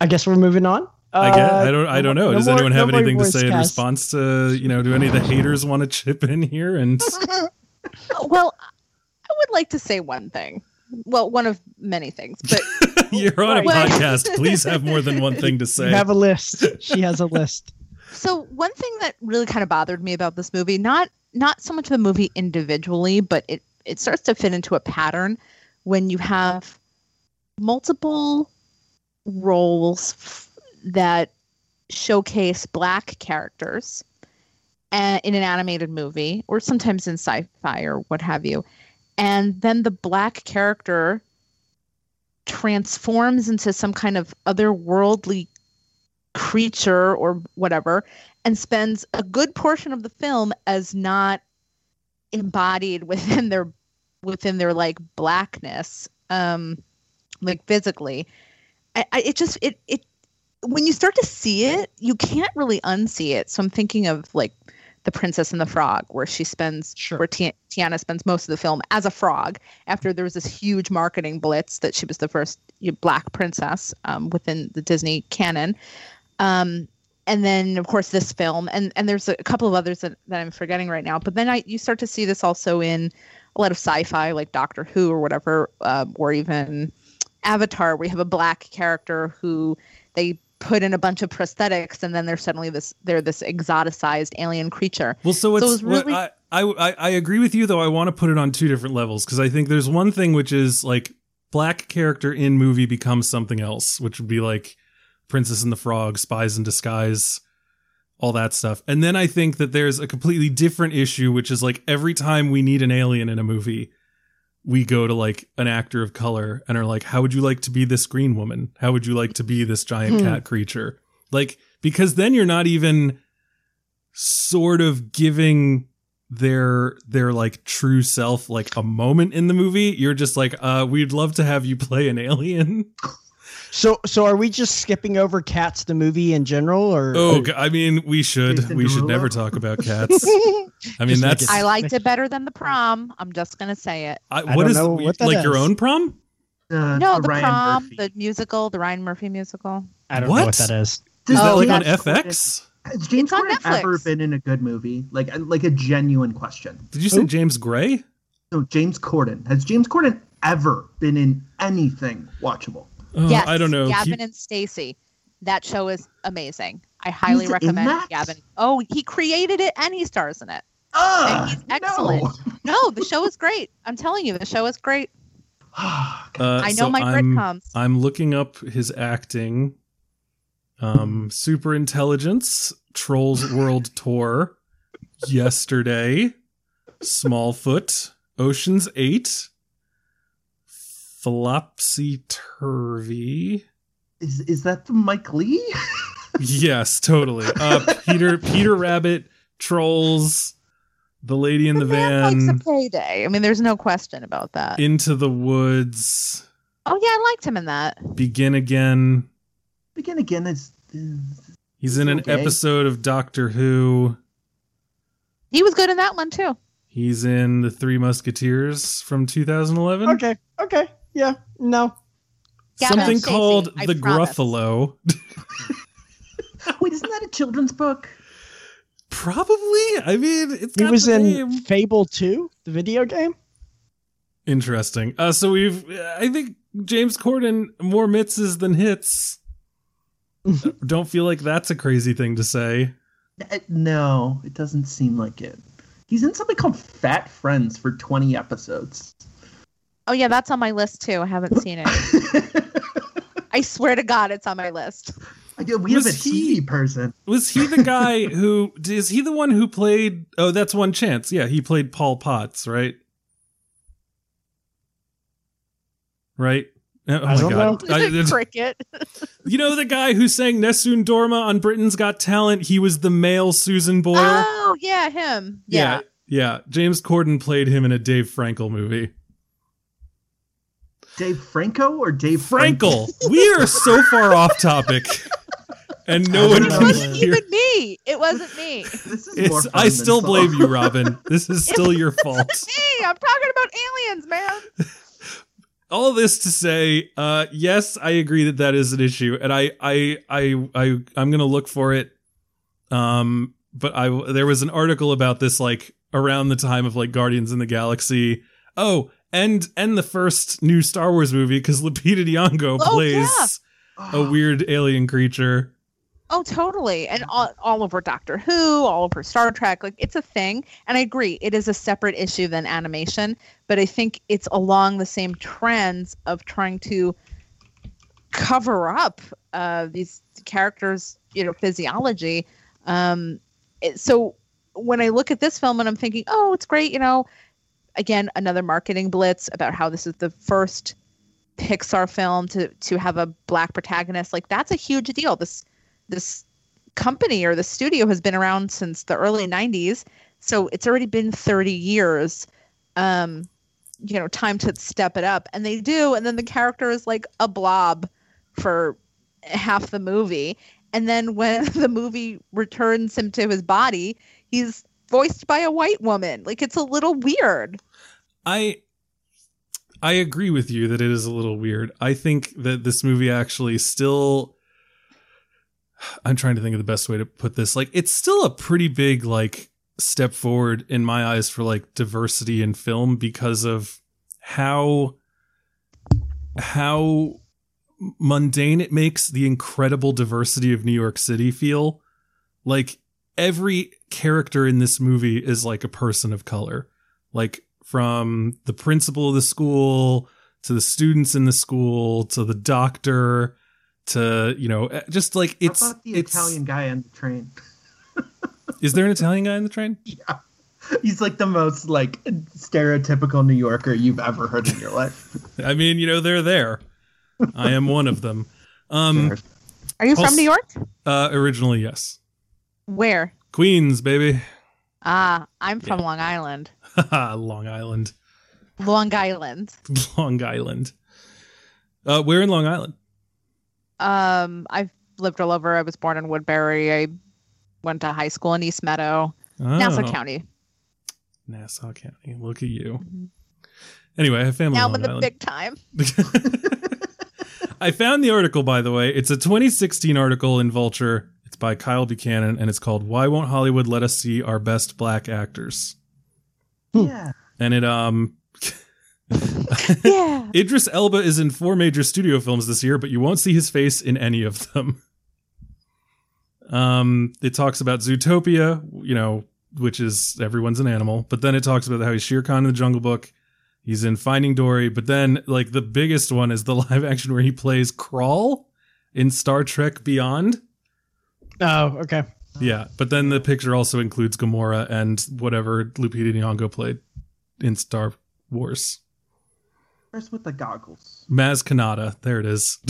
I guess we're moving on. I guess Uh, I don't I don't know. more- Does no anyone have no anything to voice say in response to you know? Do any of the haters want to chip in here? And Well, I would like to say one thing. Well, one of many things, but you're on a Right. podcast. Please have more than one thing to You say. have a list. She has a list. so one thing that really kind of bothered me about this movie, not not so much the movie individually, but it it starts to fit into a pattern when you have multiple roles f- that showcase black characters uh, in an animated movie or sometimes in sci-fi or what have you and then the black character transforms into some kind of otherworldly creature or whatever and spends a good portion of the film as not embodied within their within their like blackness um like physically. I, I it just it it when you start to see it you can't really unsee it. So i'm thinking of like the princess and the frog where she spends Sure. where Ti- tiana spends most of the film as a frog after there was this huge marketing blitz that she was the first black princess um, within the disney canon um, and then of course this film and and there's a couple of others that, that i'm forgetting right now but then i you start to see this also in a lot of sci-fi like doctor who or whatever um, or even avatar where you have a black character who they put in a bunch of prosthetics and then they're suddenly this they're this exoticized alien creature Well, so So it's it's really- what I, I I agree with you though. I want to put it on two different levels because I think there's one thing which is like black character in movie becomes something else, which would be like Princess and the Frog, Spies in Disguise, all that stuff. And then I think that there's a completely different issue, which is like every time we need an alien in a movie, we go to like an actor of color and are like, how would you like to be this green woman? How would you like to be this giant Hmm. cat creature? Like, because then you're not even sort of giving their their like true self like a moment in the movie you're just like uh we'd love to have you play an alien So, so are we just skipping over Cats the movie in general, or? oh I mean we should Jason we should never talk about cats i mean that's i liked it better than the prom i'm just gonna say it I, I what don't is know what that like your own prom Uh, no the the Ryan prom Murphy. the musical the ryan murphy musical I don't know What? what that is. is Does that Oh, like on James Corden- fx Has James It's on Corden ever been in a good movie? Like, like a genuine question. did you say Who? james gray No, James Corden. Has James Corden ever been in anything watchable? Oh, yes i don't know. Gavin He- and Stacey. That show is amazing. I highly He's recommend that? gavin. Oh he created it and he stars in it. Ugh, he's excellent. no. no the show is great. I'm telling you the show is great. Uh, i know so my grit I'm- comes. I'm looking up his acting. Um, Super Intelligence, Trolls World Tour, Yesterday, Smallfoot, Ocean's Eight, Flopsy Turvy. is is that the Mike Leigh? Yes, totally. Uh, Peter Peter Rabbit, Trolls, The Lady in the man likes Van, a payday i mean there's no question about that Into the Woods, oh yeah i liked him in that Begin Again. Begin again is. He's in an Okay. episode of Doctor Who. he was good in that one too He's in The Three Musketeers from 2011. Okay. Okay. Yeah. No. Gavin Something Stacey, called I The promise. Gruffalo. Wait, isn't that a children's book? Probably. I mean, it's He got was the in name. Fable 2, the video game. Interesting. Uh, so we've, I think James Corden more misses than hits. Don't feel like that's a crazy thing to say. Uh, No, it doesn't seem like it. He's in something called Fat Friends for 20 episodes. Oh yeah that's on my list too i haven't seen it i swear to god it's on my list Yeah, we have a Was he- TV person. Was he the guy who is he the one who played? Oh, that's one chance. Yeah, he played Paul Potts, right? Right. Oh I my don't god! I- cricket you know the guy who sang Nessun Dorma on Britain's Got Talent? He was the male Susan Boyle. oh yeah him yeah, yeah. James Corden played him in a Dave Frankel movie. Dave Franco or Dave Frankel. we are so far off topic. and no one It wasn't hear. even me. It wasn't me. This is more It's, fun I than still Saw. blame you, Robyn. This is still your fault. me. I'm talking about aliens, man. all this to say, uh, yes, I agree that that is an issue, and I, I, I, I, I'm gonna look for it. Um, but I, there was an article about this like around the time of like Guardians in the Galaxy. Oh, and and the first new Star Wars movie because Lupita Nyong'o Oh, plays yeah. a weird alien creature. Oh, totally. And all, all over Doctor Who, all over Star Trek. Like, it's a thing. And I agree, it is a separate issue than animation. But I think it's along the same trends of trying to cover up uh, these characters, you know, physiology. Um, it, so when I look at this film and I'm thinking, oh, it's great, you know, again, another marketing blitz about how this is the first Pixar film to to have a black protagonist. Like, that's a huge deal. This this company or the studio has been around since the early 90s so it's already been 30 years. Um you know time to step it up. And they do. And then the character is like a blob for half the movie. And then when the movie returns him to his body he's voiced by a white woman like it's a little weird I I agree with you that it is a little weird. I think that this movie actually still I'm trying to think of the best way to put this. Like it's still a pretty big like step forward in my eyes for like diversity in film because of how how mundane it makes the incredible diversity of New York City feel. Like every character in this movie is like a person of color. Like from the principal of the school to the students in the school to the doctor to you know eh, just like it's How about the it's Italian guy on the train? is there an Italian guy on the train? Yeah. He's like the most like stereotypical New Yorker you've ever heard in your life. I mean, you know, they're there. I am one of them. Um Sure. are you Also- from new york uh originally yes. where Queens, baby. ah i'm from long island Long Island. long island Long Island. Uh where in Long Island? Um, I've lived all over. I was born in Woodbury. I went to high school in East Meadow, Nassau Oh, County. Nassau County. Look at you. Anyway, I have family Now I'm in the Island. big time. I found the article, by the way. It's a 2016 article in Vulture. It's by Kyle Buchanan, and it's called "Why Won't Hollywood Let Us See Our Best Black Actors?" Yeah. And it um, yeah. Idris Elba is in four major studio films this year, but you won't see his face in any of them. Um, it talks about Zootopia, you know, which is everyone's an animal, but then it talks about how he's Shere Khan in the Jungle Book. He's in Finding Dory, but then like the biggest one is the live action where he plays Krall in Star Trek Beyond. Oh, okay. Yeah, but then the picture also includes Gamora and whatever Lupita Nyong'o played in Star Wars. Where's with the goggles? Maz Kanata, there it is.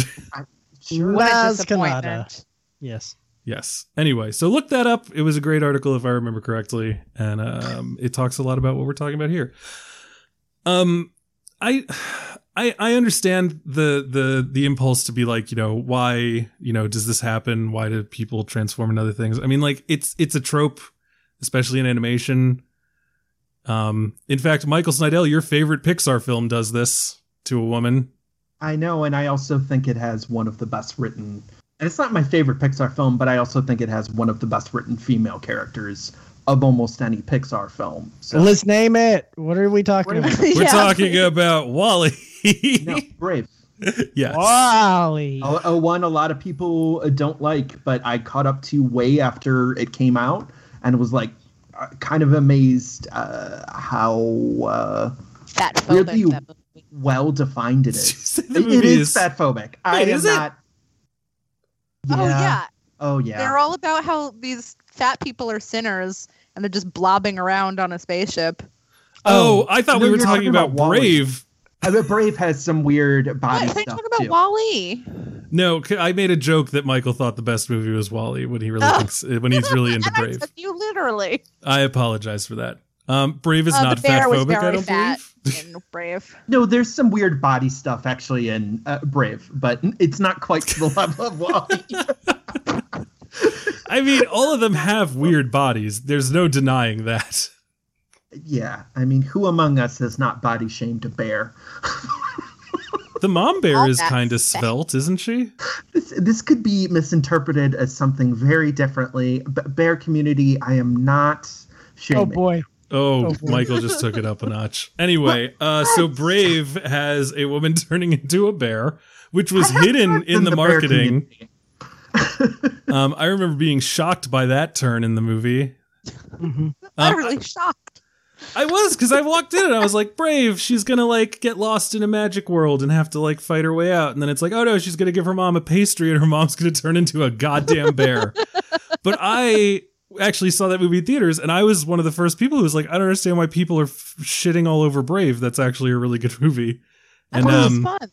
Sure. What a Maz. Kanata. Yes. Yes. Anyway, so look that up. It was a great article if I remember correctly, and um, it talks a lot about what we're talking about here. Um, I, I, I understand the the the impulse to be like, you know, why, you know, does this happen? Why do people transform into other things? I mean, like, it's it's a trope, especially in animation. Um, in fact, Michael Snydel, your favorite Pixar film, does this to a woman. I know, and I also think it has one of the best written. And it's not my favorite Pixar film, but I also think it has one of the best written female characters of almost any Pixar film. So Let's name it. What are we talking about? We're Yeah. talking about WALL-E. no, Brave. yes. WALL-E. A, a one a lot of people uh, don't like, but I caught up to way after it came out and was like uh, kind of amazed uh, how uh, Fat Weirdly, phobic. That well defined it Did you is. say the It- it is is- fat phobic. I am is it? not. Oh yeah. Oh yeah. They're all about how these fat people are sinners and they're just blobbing around on a spaceship. Oh, I thought No, we were talking, talking about, about Brave. I bet Brave has some weird body What? Are you stuff talking about too. WALL-E? No, I made a joke that Michael thought the best movie was WALL-E when he really Oh. thinks when he's really into Brave. you literally. I apologize for that. Um, Brave is Uh, not the bear fat phobic. I don't fat believe. in Brave. No, there's some weird body stuff actually in uh, Brave, but it's not quite to the level of WALL-E. I mean, all of them have weird bodies. There's no denying that. Yeah, I mean, who among us has not body shamed a bear? The mom bear All is kind of said. svelte, isn't she? This this could be misinterpreted as something very differently. B- bear community, I am not Oh boy. Oh, Oh. Michael just took it up a notch. Anyway, uh, so Brave has a woman turning into a bear, which was hidden in the bear marketing. Community. Um, I remember being shocked by that turn in the movie. Mhm. I'm Um, really shocked. I was because I walked in and I was like, "Brave, she's gonna like get lost in a magic world and have to like fight her way out." And then it's like, "Oh no, she's gonna give her mom a pastry and her mom's gonna turn into a goddamn bear." but I actually saw that movie in theaters and I was one of the first people who was like, "I don't understand why people are f- shitting all over Brave. That's actually a really good movie." I And thought was um, fun.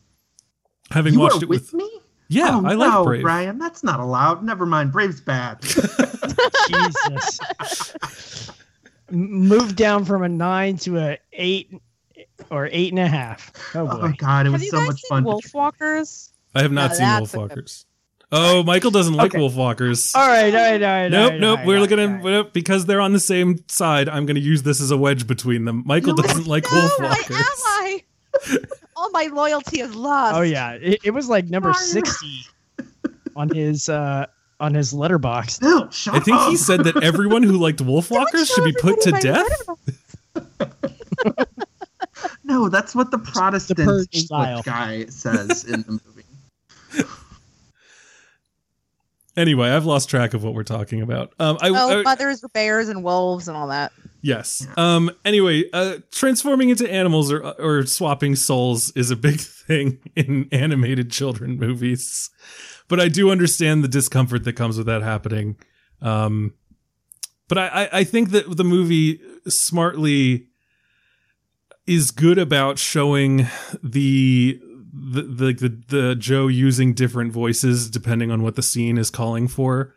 having You watched are it with, with, me? Yeah, oh, I like no, Brave. Brian, that's not allowed. Never mind. Brave's bad. Jesus. M- Moved down from a nine to a eight or eight and a half. Oh oh boy. God, it Have was you so guys much seen fun. to- Wolfwalkers? I have not Now seen that's a good- Wolfwalkers. Oh, Michael doesn't like Okay. Wolfwalkers. All right, all right, all right. Nope, all right, nope. all We're right, looking all at right. because they're on the same side. I'm going to use this as a wedge between them. Michael No, doesn't like no, Wolfwalkers. my ally. All my loyalty is lost. Oh yeah, it, it was like number Brian. sixty on his uh on his Letterboxd. No, shut I think up. he said that everyone who liked Wolfwalkers should be put to death. No, that's what the Protestant Purge English guy says in the movie. Anyway, I've lost track of what we're talking about. Um, I, Oh, I- mothers, bears, and wolves, and all that. Yes. Um, anyway, uh, transforming into animals or or swapping souls is a big thing in animated children movies, but I do understand the discomfort that comes with that happening. Um, but I, I, I think that the movie smartly is good about showing the the, the the the Joe using different voices depending on what the scene is calling for.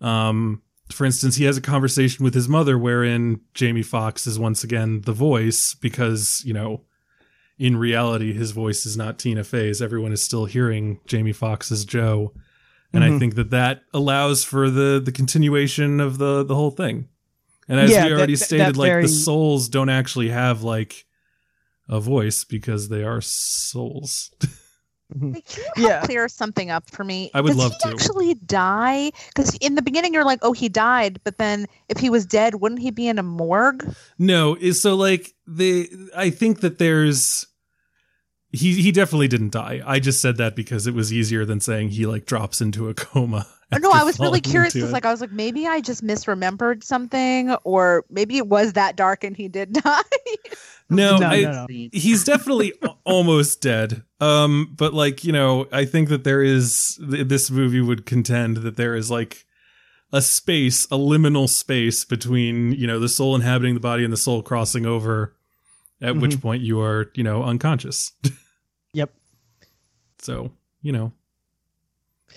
Um, for instance, he has a conversation with his mother wherein Jamie Foxx is once again the voice because you know, in reality, his voice is not Tina Fey's. Everyone is still hearing Jamie Foxx as Joe, and I Mhm. think that that allows for the the continuation of the the whole thing. And as Yeah, we already that- that stated, like very- the souls don't actually have like a voice because they are souls. Mm-hmm. Wait, can you help Yeah. clear something up for me? I would Does love he to. actually die? Because in the beginning you're like, oh, he died, but then if he was dead, wouldn't he be in a morgue? No, is so like the I think that there's he he definitely didn't die. I just said that because it was easier than saying he like drops into a coma. Oh, no, I was really curious because like I was like, maybe I just misremembered something, or maybe it was that dark and he did die. No, No, I, no, he's definitely almost dead. Um, but like you know, I think that there is this movie would contend that there is like a space, a liminal space between you know the soul inhabiting the body and the soul crossing over. At which point you are you know unconscious. Yep. So you know.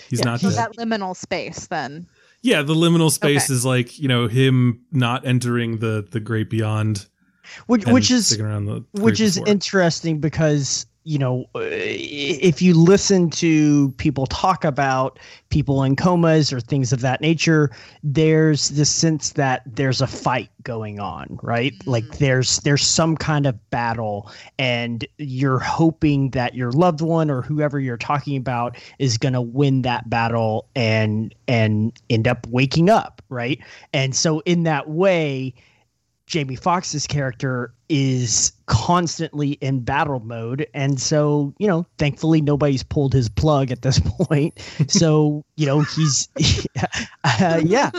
He's Yeah, not so dead. that liminal space, then. Yeah, the liminal space Okay. is like you know him not entering the the great beyond, Which which is around the which great is before. interesting because you know uh, if you listen to people talk about people in comas or things of that nature there's this sense that there's a fight going on right like Mhm. there's there's some kind of battle and you're hoping that your loved one or whoever you're talking about is going to win that battle and and end up waking up right and so in that way Jamie Foxx's character is constantly in battle mode. And so, you know, thankfully nobody's pulled his plug at this point. So, you know, he's, uh, yeah.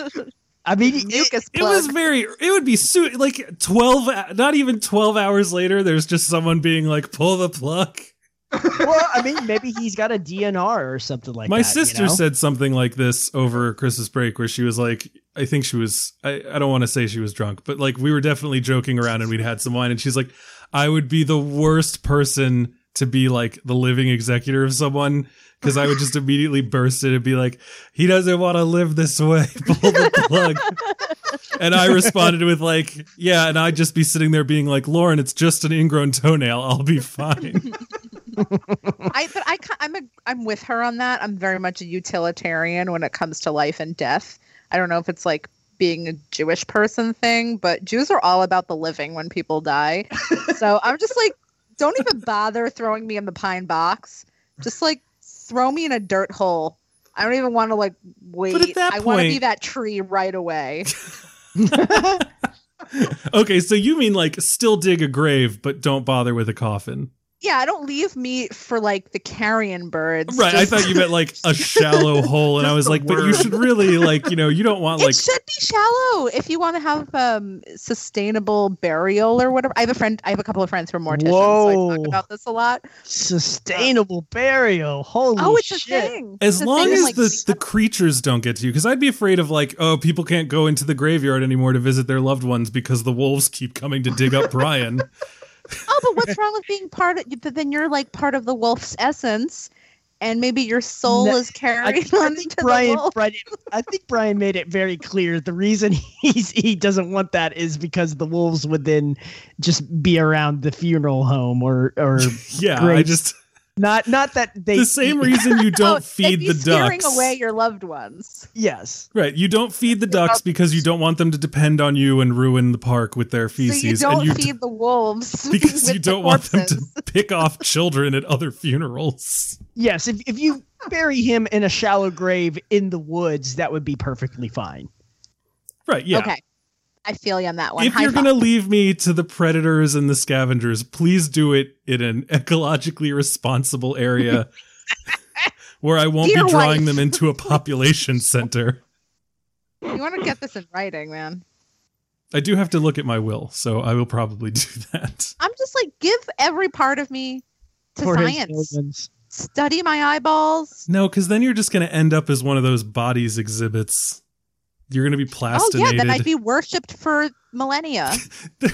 I mean, it, It was very. It would be su- like twelve. Not even twelve hours later. There's just someone being like, "Pull the plug." Well, I mean, maybe he's got a DNR or something like My that. My sister you know? said something like this over Christmas break, where she was like, "I think she was. I, I don't want to say she was drunk, but like we were definitely joking around and we'd had some wine, and she's like, I would be the worst person to be like the living executor of someone." Because I would just immediately burst in and be like, "He doesn't want to live this way. Pull the plug." And I responded with like, "Yeah," and I'd just be sitting there being like, "Lauren, it's just an ingrown toenail. I'll be fine." I but I I'm a I'm with her on that. I'm very much a utilitarian when it comes to life and death. I don't know if it's like being a Jewish person thing, but Jews are all about the living when people die. so I'm just like, don't even bother throwing me in the pine box. Just like throw me in a dirt hole. I don't even want to like wait. that I want to be that tree right away. Okay, so you mean like still dig a grave, but don't bother with a coffin. Yeah, I don't leave meat for like the carrion birds. Right. I thought you meant like a shallow hole, and I was the like, but you should really like, you know, you don't want like. it like should be shallow if you want to have um sustainable burial or whatever. I have a friend. I have a couple of friends who are morticians, so I talk about this a lot. Sustainable burial. Holy oh, it's a shit. thing. as It's long thing, as like, the the creatures don't get to you, because I'd be afraid of like, oh, people can't go into the graveyard anymore to visit their loved ones because the wolves keep coming to dig up Brian. oh, but what's wrong with being part of? But then you're like part of the wolf's essence, and maybe your soul No, is I, carried I on think to Brian, the wolf. Brian, I think Brian made it very clear. The reason he's he doesn't want that is because the wolves would then just be around the funeral home or or yeah, I just not not that they the same eat- reason you don't oh, feed they'd the be scaring ducks. away your loved ones. Yes. Right, you don't feed the ducks because you don't want them to depend on you and ruin the park with their feces, so you don't and you feed the wolves because you don't want them to pick off children at other funerals. Yes, if if you bury him in a shallow grave in the woods, that would be perfectly fine. Right, yeah. Okay, I feel you on that one. If High you're going to leave me to the predators and the scavengers, please do it in an ecologically responsible area where I won't Dear be drawing wife. them into a population center. you want to get this in writing, man. I do have to look at my will, so I will probably do that. I'm just like, give every part of me to For science. Study my eyeballs. No, because then you're just going to end up as one of those bodies exhibits. You're going to be plastinated. Oh yeah, then I'd be worshipped for millennia.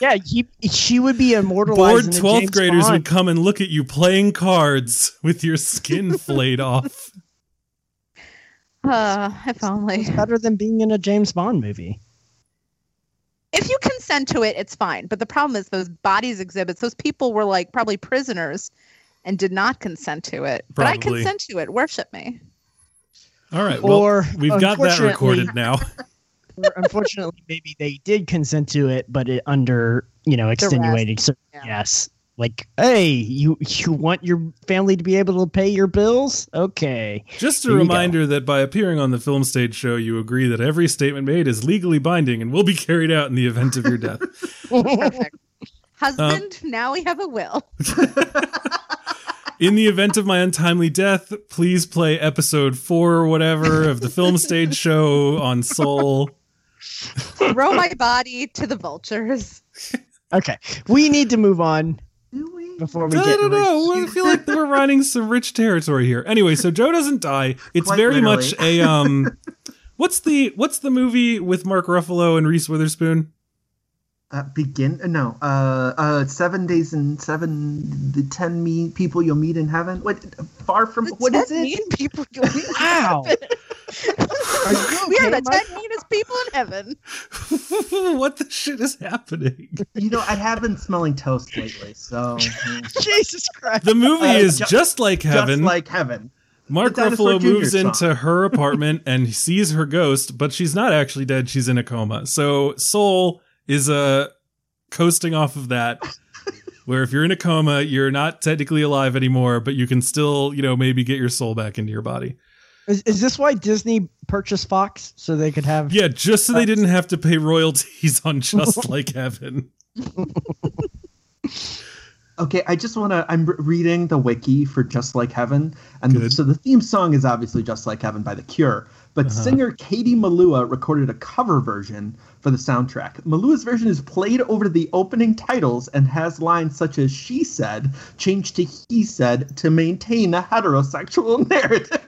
Yeah, he, she would be immortalized. Bored 12th graders Bond. would come and look at you playing cards with your skin flayed off. Uh, if only. It's better than being in a James Bond movie. If you consent to it, it's fine. But the problem is those bodies exhibits. Those people were like probably prisoners and did not consent to it. But I consent to it. Worship me. All right. Well, Or we've got that recorded now. Unfortunately, maybe they did consent to it, but it under you know extenuating. So Yeah. yes, like hey, you you want your family to be able to pay your bills? Okay, Just a There you go. reminder that by appearing on the film stage show, you agree that every statement made is legally binding and will be carried out in the event of your death. Perfect. Husband, uh, now we have a will. In the event of my untimely death, please play episode four or whatever of the film stage show on Soul. Throw my body to the vultures. okay, we need to move on Do we? before we I get. don't know. I feel like we're running some rich territory here. Anyway, so Joe doesn't die. It's Quite very literally. much a um. What's the what's the movie with Mark Ruffalo and Reese Witherspoon? Uh, begin? uh, No. Uh, uh, seven days and seven. The ten me people you'll meet in heaven. What? Far from. The What is 10 it? mean people Wow. Are you we are the Mike? 10 meanest people in heaven. what the shit is happening? You know, I have been smelling toast lately, so Jesus Christ! The movie Uh, is ju- just like heaven. just like heaven. Mark Ruffalo moves song. into her apartment and sees her ghost, but she's not actually dead. She's in a coma. So Soul is uh, coasting off of that. Where if you're in a coma, you're not technically alive anymore, but you can still, you know, maybe get your soul back into your body. Is, is this why Disney purchased Fox so they could have? Yeah, just so they didn't have to pay royalties on Just Like Heaven. Okay, I just want to. I'm reading the wiki for Just Like Heaven, and Good. so the theme song is obviously Just Like Heaven by The Cure. But Uh-huh. singer Katie Melua recorded a cover version for the soundtrack. Melua's version is played over the opening titles and has lines such as "She said" changed to "He said" to maintain a heterosexual narrative.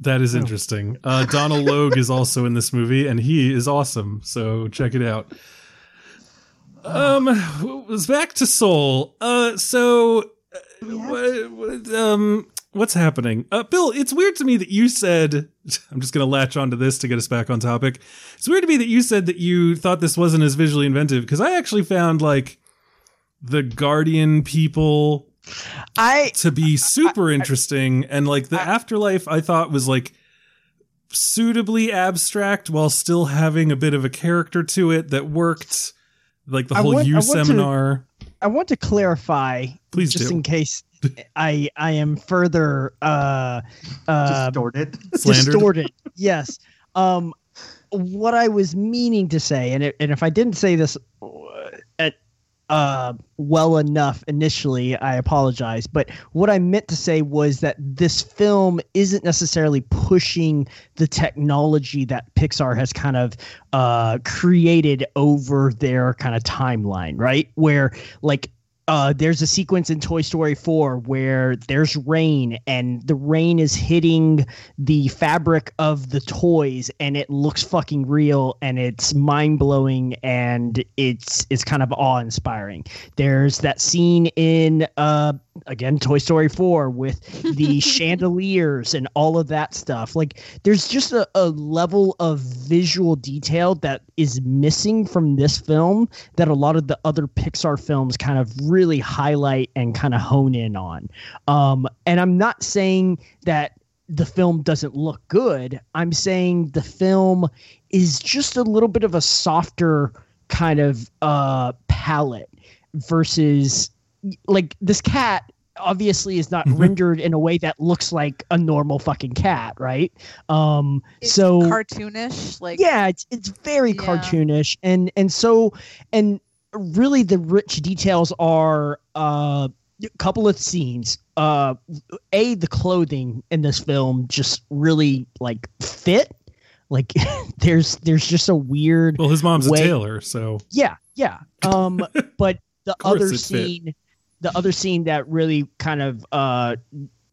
That Oh. interesting. Uh, Donal Logue is also in this movie, and he is awesome. So check it out. Um, was back to Soul. Uh, so, uh, what, what, um, what's happening? Uh, Bill, it's weird to me that you said. I'm just gonna latch onto this to get us back on topic. It's weird to me that you said that you thought this wasn't as visually inventive because I actually found like the Guardian people I to be super interesting and like the afterlife i thought was like suitably abstract while still having a bit of a character to it that worked. Like the whole want- U I want to- seminar. I want to clarify, Please just do. in case I I am further uh, uh, Distorted. Slandered. distorted. yes. Um, what I was meaning to say, and it, and if I didn't say this uh, at uh well enough initially, I apologize. But what I meant to say was that this film isn't necessarily pushing the technology that Pixar has kind of uh created over their kind of timeline, right? Where like uh, there's a sequence in Toy Story 4 where there's rain and the rain is hitting the fabric of the toys and it looks fucking real and it's mind blowing and it's it's kind of awe inspiring. There's that scene in uh again Toy Story 4 with the chandeliers and all of that stuff. Like there's just a, a level of visual detail that is missing from this film that a lot of the other Pixar films kind of really highlight and kind of hone in on. Um, and I'm not saying that the film doesn't look good. I'm saying the film is just a little bit of a softer kind of uh, palette versus like this cat obviously is not Mhm. rendered in a way that looks like a normal fucking cat, right? Um, It's so cartoonish, like yeah it's it's very Yeah. cartoonish and and so and really the rich details are uh a couple of scenes uh a the clothing in this film just really like fit like there's there's just a weird Well, his mom's way- a tailor, so yeah, yeah. Um, but the other scene fit. The other scene that really kind of uh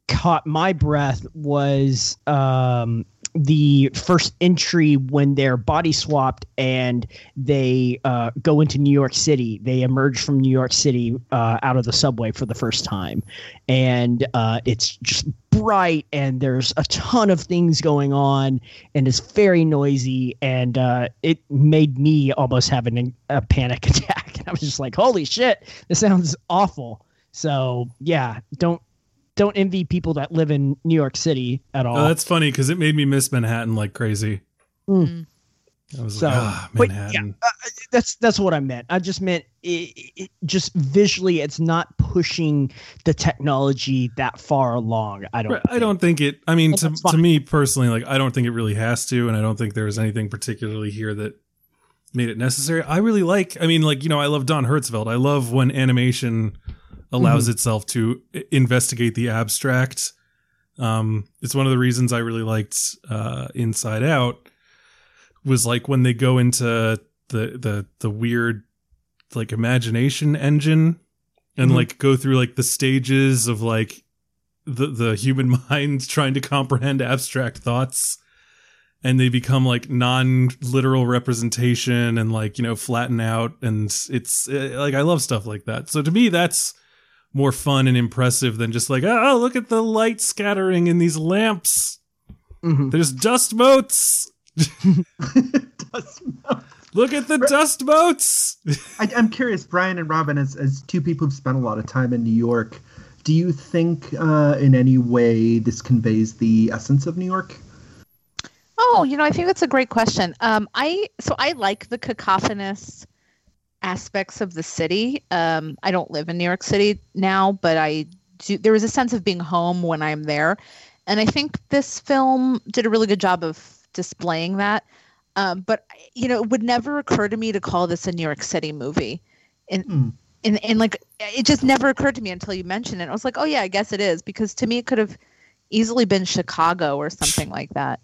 caught my breath was um the first entry when they're body swapped and they uh, go into New York City. They emerge from New York City uh, out of the subway for the first time, and uh, it's just bright and there's a ton of things going on and it's very noisy and uh, it made me almost have an, a panic attack and i was just like holy shit this sounds awful so yeah don't don't envy people that live in new york city at all Oh, that's funny because it made me miss Manhattan like crazy. mm. I was So, like, ah, but yeah, Manhattan. that's that's what i meant i just meant it, it, just visually it's not pushing the technology that far along i don't Right, I don't think it. I mean, And to, to me personally, like I don't think it really has to, and I don't think there's anything particularly here that made it necessary. I really like. I mean, like you know, I love Don Hertzfeldt. I love when animation allows Mm-hmm. itself to investigate the abstract. Um, it's one of the reasons I really liked uh, Inside Out. Was like when they go into the the the weird like imagination engine and Mhm. like go through like the stages of like the the human mind trying to comprehend abstract thoughts and they become like non-literal representation and like you know flatten out and it's uh, like i love stuff like that. So to me that's more fun and impressive than just like oh look at the light scattering in these lamps. Mhm. there's dust motes. Not- look at the dust motes. I, I'm curious, Brian and Robyn, as, as two people who've spent a lot of time in New York, do you think uh, in any way this conveys the essence of New York? Oh, you know, I think that's a great question. Um, I so I like the cacophonous aspects of the city. Um, I don't live in New York City now, but I do. There is a sense of being home when I'm there, and I think this film did a really good job of displaying that. Um, but you know, it would never occur to me to call this a New York City movie, and Hmm. and and like it just never occurred to me until you mentioned it. I was like, oh yeah, I guess it is because to me it could have easily been Chicago or something like that.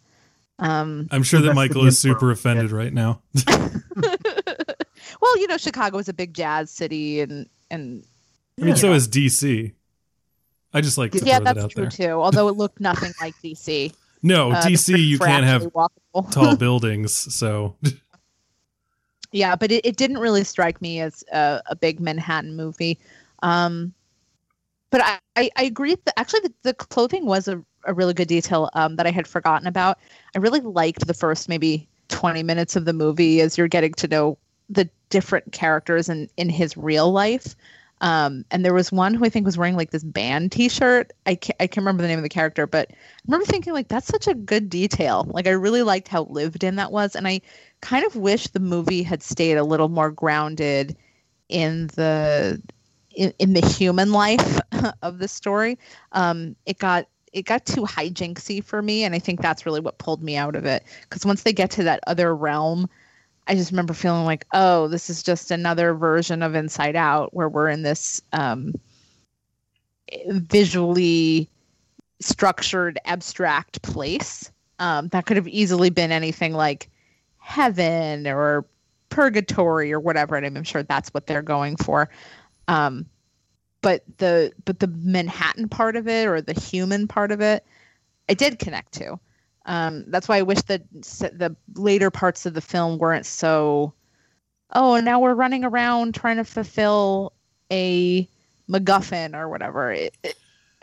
Um, i'm sure that michael is super offended right now well, you know, Chicago is a big jazz city, and and i mean so is dc i just like to yeah, throw that that's out true there too. Although it looked nothing like DC. no Uh, dc you can't have tall buildings so yeah, but it, it didn't really strike me as a, a big Manhattan movie. Um, but I, I, I agree that actually the, the clothing was a, a really good detail um, that I had forgotten about. I really liked the first maybe 20 minutes of the movie as you're getting to know the different characters in, in his real life. Um, and there was one who I think was wearing like this band T-shirt. I I can't remember the name of the character, but I remember thinking like that's such a good detail. Like I really liked how lived in that was, and I kind of wish the movie had stayed a little more grounded in the in, in the human life of the story. Um, it got it got too hijinksy for me, and I think that's really what pulled me out of it. Because once they get to that other realm, I just remember feeling like, oh, this is just another version of Inside Out, where we're in this um, visually structured, abstract place. Um, that could have easily been anything like heaven or purgatory or whatever, and I'm sure that's what they're going for. Um, but the but the Manhattan part of it or the human part of it, I did connect to. Um, that's why I wish that the later parts of the film weren't so. Oh, and now we're running around trying to fulfill a MacGuffin or whatever. It, it,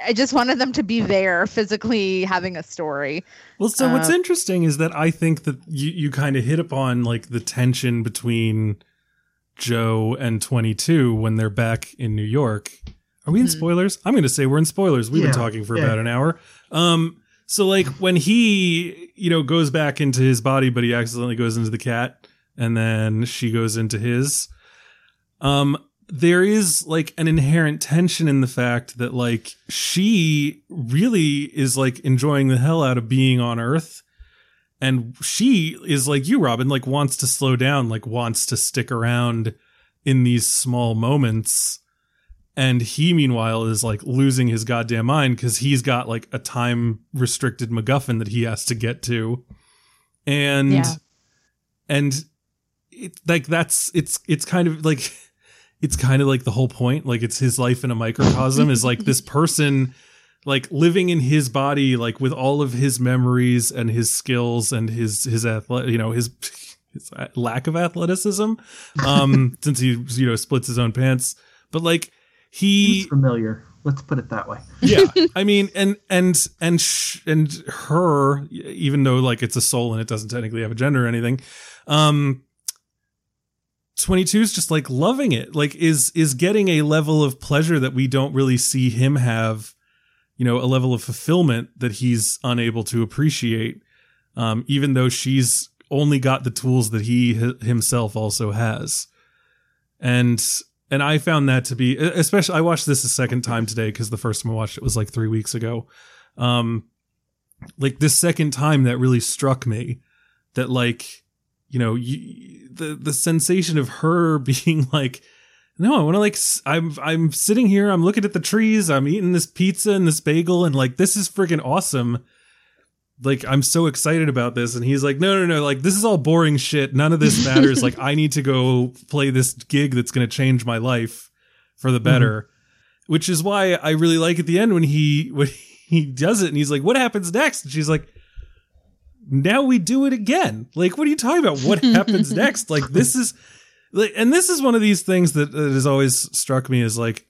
I just wanted them to be there physically having a story. Well, so what's Uh, interesting is that I think that you, you kind of hit upon like the tension between Joe and 22 when they're back in New York. Are we in Mhm. spoilers? I'm going to say we're in spoilers. We've Yeah, been talking for yeah. about an hour. Um, so like when he, you know, goes back into his body, but he accidentally goes into the cat, and then she goes into his. Um, there is like an inherent tension in the fact that like she really is like enjoying the hell out of being on Earth, and she is like you, Robyn, like wants to slow down, like wants to stick around in these small moments and he meanwhile is like losing his goddamn mind because he's got like a time restricted MacGuffin that he has to get to, and Yeah. and it like that's it's it's kind of like it's kind of like the whole point like it's his life in a microcosm is like this person like living in his body like with all of his memories and his skills and his his athlete you know his his lack of athleticism um since he you know splits his own pants but like he He's familiar. Let's put it that way. yeah i mean and and and sh- and her even though like it's a soul and it doesn't technically have a gender or anything um 22 is just like loving it like is is getting a level of pleasure that we don't really see him have you know a level of fulfillment that he's unable to appreciate um even though she's only got the tools that he himself also has and and I found that to be especially I watched this a second time today because the first time I watched it was like three weeks ago. Um like this second time that really struck me that like you know you, the the sensation of her being like no I want to like I'm I'm sitting here I'm looking at the trees I'm eating this pizza and this bagel and like this is freaking awesome. Like I'm so excited about this and he's like no no no like this is all boring shit. None of this matters. Like I need to go play this gig that's going to change my life for the better. Mm-hmm. Which is why I really like at the end when he when he does it and he's like what happens next? And she's like now we do it again. Like what are you talking about? What happens next? Like this is and this is one of these things that, that has always struck me as like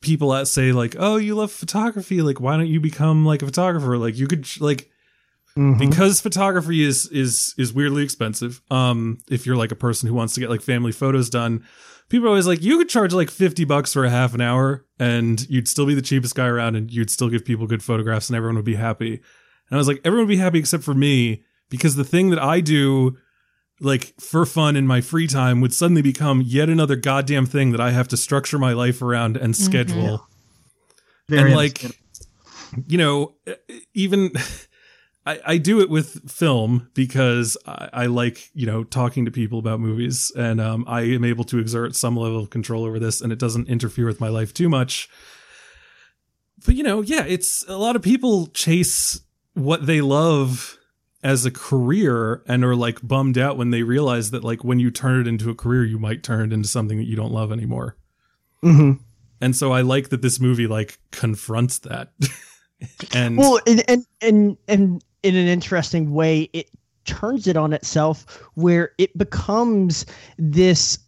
people that say like oh you love photography like why don't you become like a photographer like you could like Mhm. because photography is is is weirdly expensive um if you're like a person who wants to get like family photos done people are always like you could charge like 50 bucks for a half an hour and you'd still be the cheapest guy around and you'd still give people good photographs and everyone would be happy and i was like everyone would be happy except for me because the thing that i do like for fun in my free time would suddenly become yet another goddamn thing that i have to structure my life around and schedule. Very and like you know even I, I do it with film because I, I like you know talking to people about movies and um, i am able to exert some level of control over this and it doesn't interfere with my life too much. But you know yeah it's a lot of people chase what they love as a career and are like bummed out when they realize that like when you turn it into a career you might turn it into something that you don't love anymore Mhm. and so i like that this movie like confronts that and Well, and, and and and in an interesting way, it turns it on itself, where it becomes this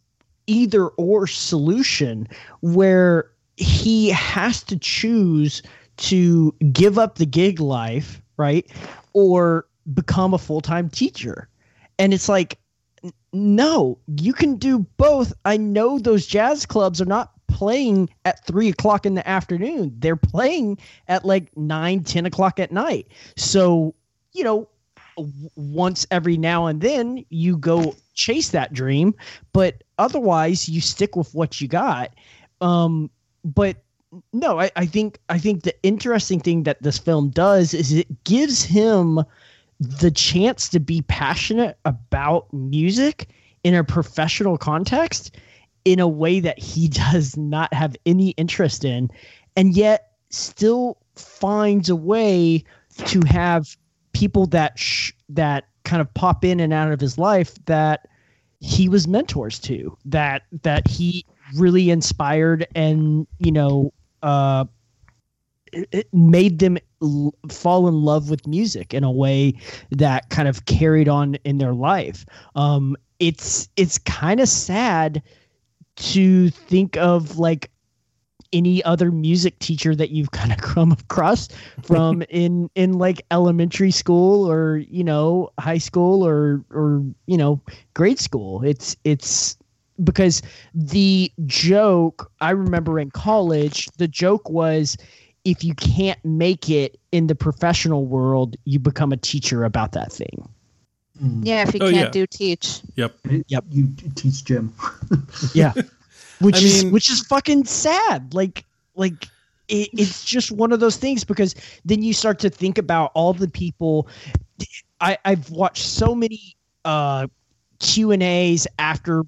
either or solution, where he has to choose to give up the gig life, right, or become a full time teacher, and it's like, no, you can do both. I know those jazz clubs are not playing at three o'clock in the afternoon. They're playing at like nine, 10 o'clock at night. So, you know, once every now and then you go chase that dream, but otherwise you stick with what you got. Um, but no, I, I think I think the interesting thing that this film does is it gives him the chance to be passionate about music in a professional context in a way that he does not have any interest in and yet still finds a way to have people that sh- that kind of pop in and out of his life that he was mentors to that that he really inspired and you know uh it, it made them l- fall in love with music in a way that kind of carried on in their life. Um it's it's kind of sad to think of like any other music teacher that you've kind of come across from in in like elementary school or you know high school or or you know grade school. It's it's because the joke i remember in college the joke was if you can't make it in the professional world you become a teacher about that thing Mm. Yeah, if you Oh, can't yeah. do teach. Yep. Yep. You teach gym. yeah which I is mean- which is fucking sad like like it, it's just one of those things because then you start to think about all the people i i've watched so many uh q and a's after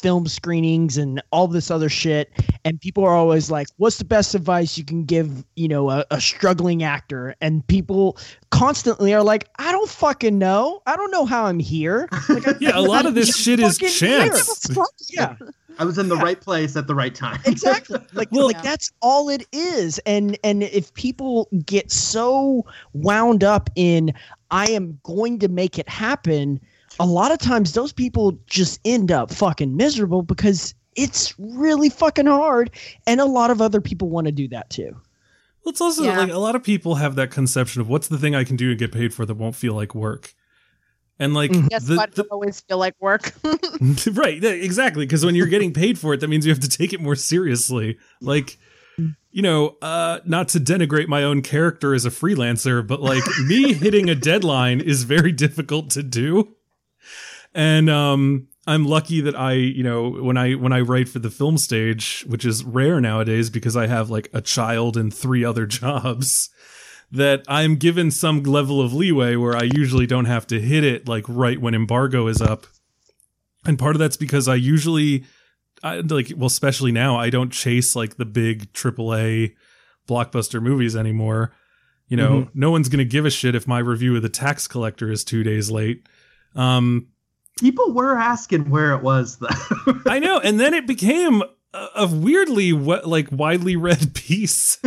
film screenings and all this other shit. And people are always like what's the best advice you can give you know a, a struggling actor? And people constantly are like i don't fucking know. I don't know how i'm here. Like, I- Yeah, a lot I'm of this shit is chance. yeah. I was in the Yeah. right place at the right time. exactly. Like Well- like that's all it is. And and if people get so wound up in i am going to make it happen a lot of times those people just end up fucking miserable because it's really fucking hard and a lot of other people want to do that too Well, it's also Yeah. like a lot of people have that conception of what's the thing I can do and get paid for that won't feel like work. And like Mhm. Guess the, what? the- always feel like work. right, exactly. Because when you're getting paid for it, that means you have to take it more seriously. Like, you know, uh, not to denigrate my own character as a freelancer, but like me hitting a deadline is very difficult to do. And um, I'm lucky that I, you know, when I when I write for the film stage, which is rare nowadays because I have like a child and three other jobs, that I'm given some level of leeway where I usually don't have to hit it like right when embargo is up and part of that's because I usually, I, like, well, especially now, I don't chase like the big AAA blockbuster movies anymore. You know, no one's gonna give a shit if my review of the Tax Collector is two days late. Um, People were asking where it was though. I know, and then it became a, a weirdly what like widely read piece.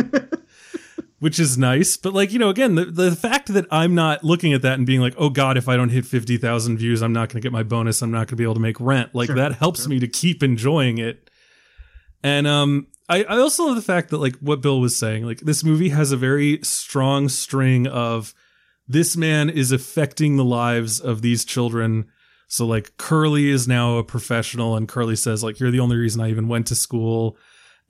Which is nice, but like you know, again, the, the fact that I'm not looking at that and being like, "Oh God, if I don't hit fifty thousand views, I'm not going to get my bonus. I'm not going to be able to make rent." Like Sure, that helps sure. me to keep enjoying it. And um, I, I also love the fact that like what Bill was saying, like this movie has a very strong string of this man is affecting the lives of these children. So like Curly is now a professional, and Curly says like, "You're the only reason I even went to school."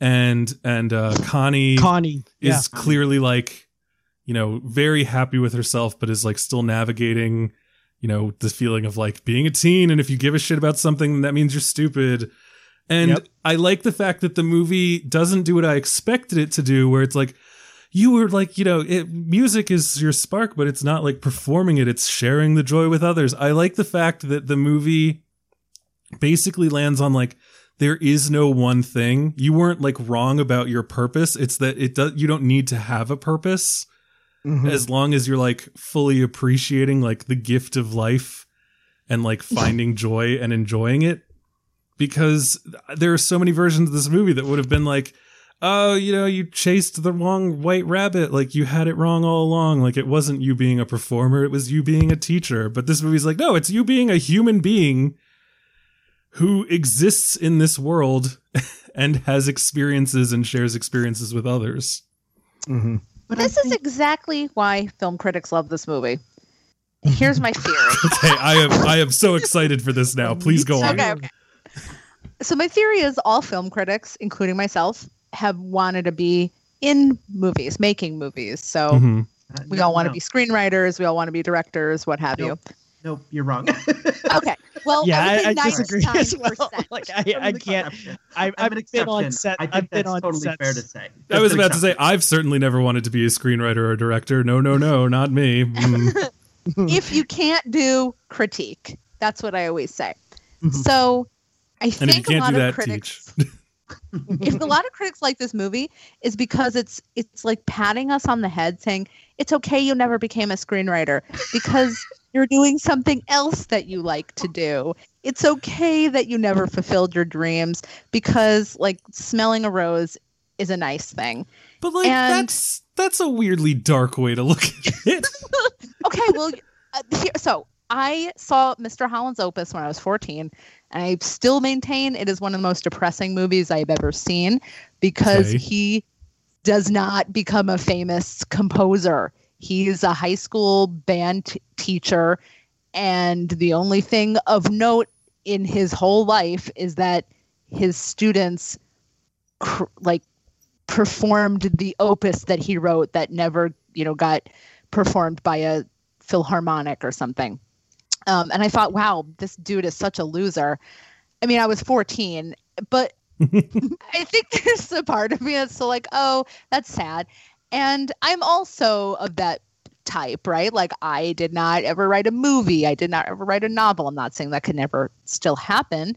And and uh, Connie connie yeah is clearly like you know very happy with herself but is like still navigating you know the feeling of like being a teen and if you give a shit about something that means you're stupid and Yep. i like the fact that the movie doesn't do what i expected it to do where it's like you were like you know it, music is your spark but it's not like performing it it's sharing the joy with others i like the fact that the movie basically lands on like there is no one thing. You weren't like wrong about your purpose. It's that it does you don't need to have a purpose Mhm. as long as you're like fully appreciating like the gift of life and like finding joy and enjoying it. Because there are so many versions of this movie that would have been like, oh, you know, you chased the wrong white rabbit. Like you had it wrong all along. Like it wasn't you being a performer, it was you being a teacher. But this movie's like, no, it's you being a human being who exists in this world and has experiences and shares experiences with others. Mhm. But I this is exactly why film critics love this movie. Here's my theory. Okay, I am I am so excited for this now. Please go on. okay, okay. so my theory is all film critics, including myself, have wanted to be in movies, making movies. So Mhm. Uh, we no, all want to no. be screenwriters, we all want to be directors, what have Nope. Nope, you're wrong. Okay. Well, Yeah, I, I would say disagree as well. 99%. Like I, I'm I an can't. exception. I, I'm I've an been on exception. set. I think I've been that's on totally sets. fair to say. I was an about to say. I've certainly never wanted to be a screenwriter or a director. No, no, no, not me. Mm. if you can't do critique, that's what I always say. Mhm. So I And if you think a can't lot do of critics teach. If a lot of critics like this movie is because it's it's like patting us on the head saying it's okay you never became a screenwriter because you're doing something else that you like to do it's okay that you never fulfilled your dreams because like smelling a rose is a nice thing But like And- that's that's a weirdly dark way to look at it. okay well uh, here, so i saw mr holland's opus when i was 14 and i still maintain it is one of the most depressing movies i've ever seen because Okay. he does not become a famous composer he's a high school band t- teacher and the only thing of note in his whole life is that his students cr- like performed the opus that he wrote that never you know got performed by a philharmonic or something um, and i thought wow this dude is such a loser. I mean i was 14 but i think there's a part of me that's so like oh that's sad. And i'm also of that type right? Like i did not ever write a movie. I did not ever write a novel. I'm not saying that could never still happen.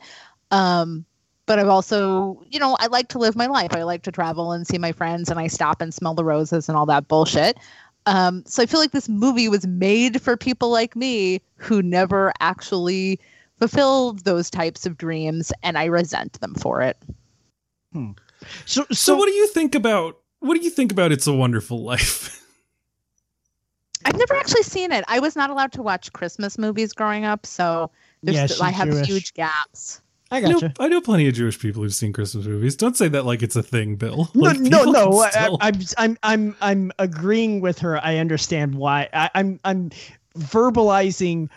Um, but I've also, you know, I like to live my life. I like to travel and see my friends, and I stop and smell the roses and all that bullshit. Um, so I feel like this movie was made for people like me who never actually fulfilled those types of dreams, and I resent them for it. So, so, So what do you think about what do you think about It's a Wonderful Life? I've never actually seen it. I was not allowed to watch Christmas movies growing up, so there's Yeah, st- I have Jewish. huge gaps. I I know, gotcha. I know plenty of Jewish people who've seen Christmas movies. Don't say that like it's a thing, Bill. No, Like, no, no. I, I'm, I'm, I'm, I'm agreeing with her. I understand why. I, I'm, I'm verbalizing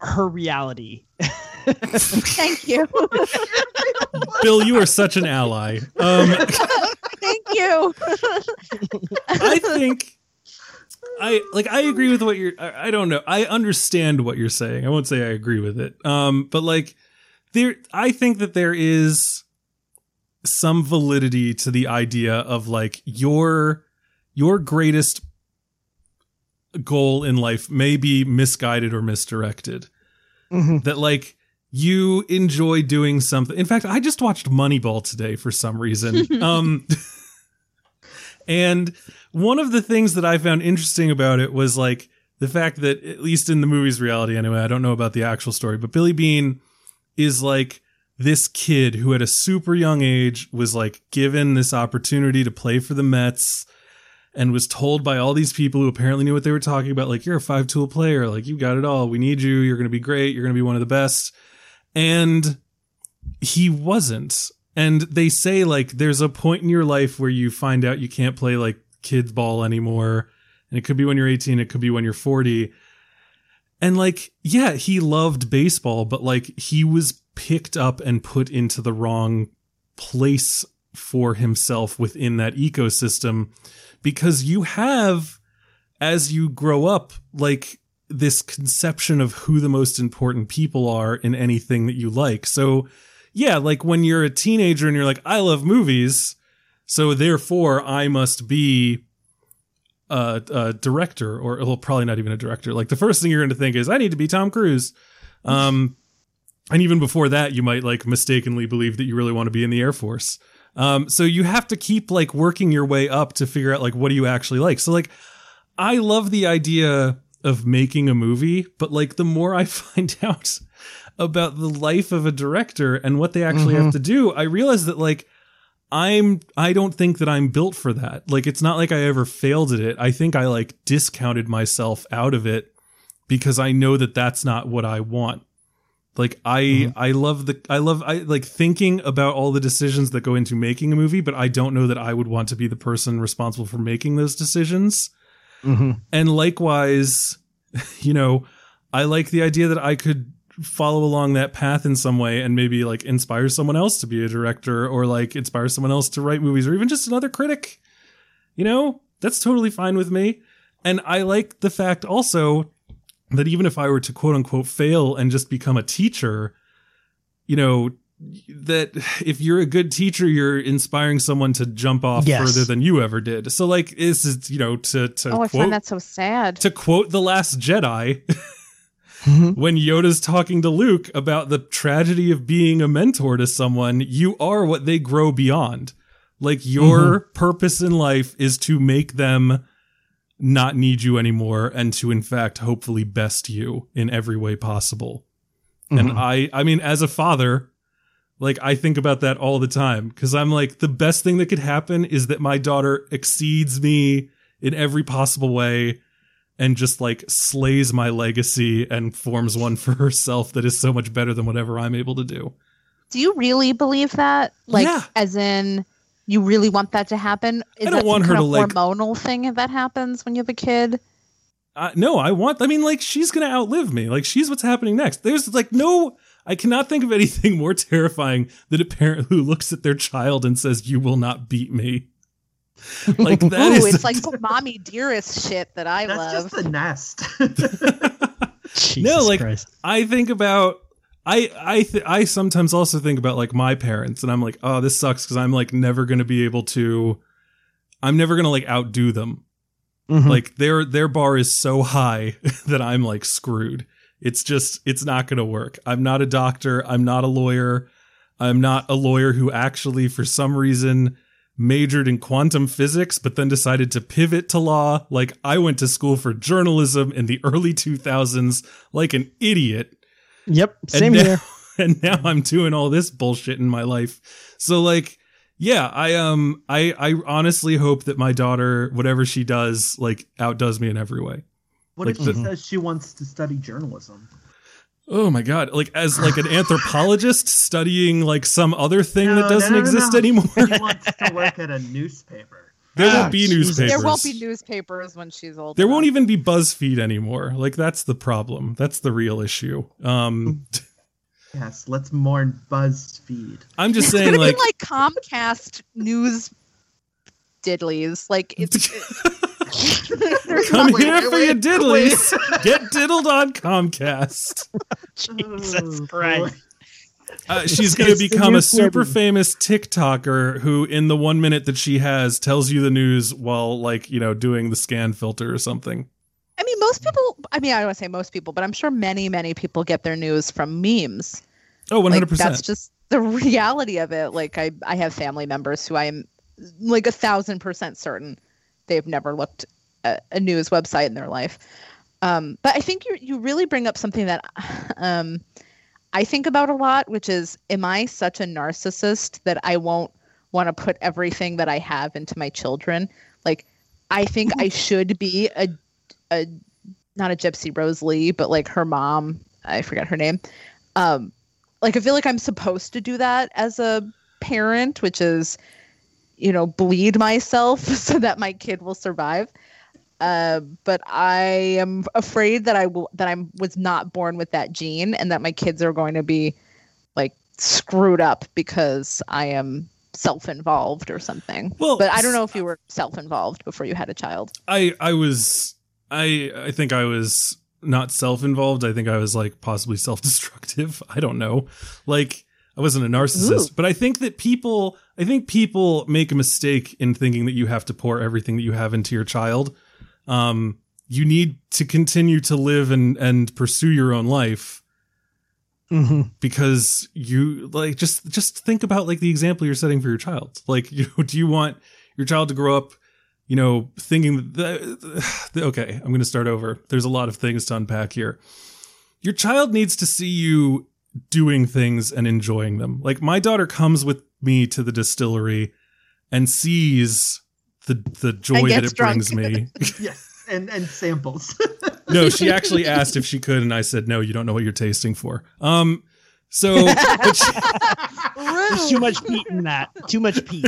her reality. Thank you, Bill, you are such an ally. Um, thank you. I think I like I agree with what you're I, I don't know. I understand what you're saying. I won't say I agree with it. Um but like there I think that there is some validity to the idea of like your your greatest goal in life may be misguided or misdirected. Mhm. That like you enjoy doing something. In fact, I just watched Moneyball today for some reason. um and one of the things that I found interesting about it was like the fact that at least in the movie's reality anyway, I don't know about the actual story, but Billy Beane is like this kid who at a super young age was like given this opportunity to play for the Mets and was told by all these people who apparently knew what they were talking about like you're a five tool player, like you've got it all. We need you. You're going to be great. You're going to be one of the best. And he wasn't. And they say like there's a point in your life where you find out you can't play like kids ball anymore. And it could be when you're 18, it could be when you're 40. And like, yeah, he loved baseball, but like he was picked up and put into the wrong place for himself within that ecosystem because you have as you grow up like this conception of who the most important people are in anything that you like. So, yeah, like when you're a teenager and you're like, I love movies, so therefore I must be a, a director, or well, probably not even a director. Like the first thing you're going to think is, I need to be Tom Cruise. Um, and even before that, you might like mistakenly believe that you really want to be in the Air Force. Um, so you have to keep like working your way up to figure out like what do you actually like. So like, I love the idea of making a movie, but like the more I find out about the life of a director and what they actually have to do, I realize that like I'm I don't think that I'm built for that. Like it's not like I ever failed at it. I think I like discounted myself out of it because I know that that's not what I want. Like I I love the I love I like thinking about all the decisions that go into making a movie, but I don't know that I would want to be the person responsible for making those decisions. Mhm. And likewise, you know, I like the idea that I could follow along that path in some way and maybe like inspire someone else to be a director or like inspire someone else to write movies or even just another critic. You know, that's totally fine with me. And I like the fact also that even if I were to quote unquote fail and just become a teacher, you know, that if you're a good teacher, you're inspiring someone to jump off Yes. further than you ever did. So like this is, you know, to to Oh, I quote find that so sad. to quote the last Jedi, Mhm. when Yoda's talking to Luke about the tragedy of being a mentor to someone, you are what they grow beyond. Like your purpose in life is to make them not need you anymore and to in fact hopefully best you in every way possible. And Mhm. I I mean as a father, like I think about that all the time cuz I'm like the best thing that could happen is that my daughter exceeds me in every possible way and just like slays my legacy and forms one for herself that is so much better than whatever I'm able to do. Do you really believe that? Like, Yeah. as in, you really want that to happen? Is I don't that want her to, like- hormonal thing that happens when you have a kid? Uh, no, I want. I mean, like she's gonna outlive me. Like she's what's happening next. There's like no. I cannot think of anything more terrifying than a parent who looks at their child and says, "You will not beat me." Like that Ooh, is it's the- like some mommy dearest shit that I That's love. just the nest. Jesus like- Christ. I think about I I th- I sometimes also think about like my parents and I'm like, "Oh, this sucks cuz I'm like never going to be able to I'm never going to like outdo them." Mhm. Like their their bar is so high that I'm like screwed. It's just it's not going to work. I'm not a doctor, I'm not a lawyer. I'm not a lawyer who actually for some reason majored in quantum physics but then decided to pivot to law. Like I went to school for journalism in the early 2000s like an idiot Yep. and Same now- here. and now I'm doing all this bullshit in my life. So like, yeah, I um, I I honestly hope that my daughter, whatever she does, like outdoes me in every way. what Like if she the- says she wants to study journalism? Oh my god! Like as like an anthropologist studying like some other thing No, that doesn't no, no, exist no. anymore. She wants to work at a newspaper. There Ah, won't be Jesus. newspapers. there won't be newspapers when she's old. There won't even be BuzzFeed anymore. Like that's the problem. That's the real issue. Um, Yes, let's mourn BuzzFeed. I'm just It's saying, like, be like Comcast news diddlies. Like it's. There's come not- here for your diddlies. Get diddled on Comcast. Jesus Oh, Christ. Uh, she's going to become a super Quibi. famous TikToker who, in the one minute that she has, tells you the news while, like, you know, doing the scan filter or something. I mean, most people. I mean, I don't want to say most people, but I'm sure many, many people get their news from memes. Oh, 100%. that's just the reality of it. Like, I, I have family members who I'm like a thousand percent certain they've never looked at a news website in their life. Um, but I think you you really bring up something that um, I think about a lot, which is, am I such a narcissist that I won't want to put everything that I have into my children? Like, I think I should be a a not a Gypsy Rose Lee, but like her mom, I forget her name. Um, like I feel like I'm supposed to do that as a parent, which is, you know, bleed myself so that my kid will survive. Uh, but I am afraid that I will that I was not born with that gene, and that my kids are going to be like screwed up because I am self-involved or something. Well, but I don't know if you were self-involved before you had a child. I, I was, I, I think I was not self-involved. I think I was, like, possibly self-destructive. I don't know. Like, I wasn't a narcissist, Ooh. but I think that people, I think people make a mistake in thinking that you have to pour everything that you have into your child. Um, you need to continue to live and, and pursue your own life hmm because you like just just think about like the example you're setting for your child like you know do you want your child to grow up you know thinking that okay i'm going to start over there's a lot of things to unpack here your child needs to see you doing things and enjoying them like my daughter comes with me to the distillery and sees the the joy that gets it brings me Yes, and and samples. no, she actually asked if she could, and I said, no, you don't know what you're tasting for. Um, so, she, There's too much peat in that. Too much peat.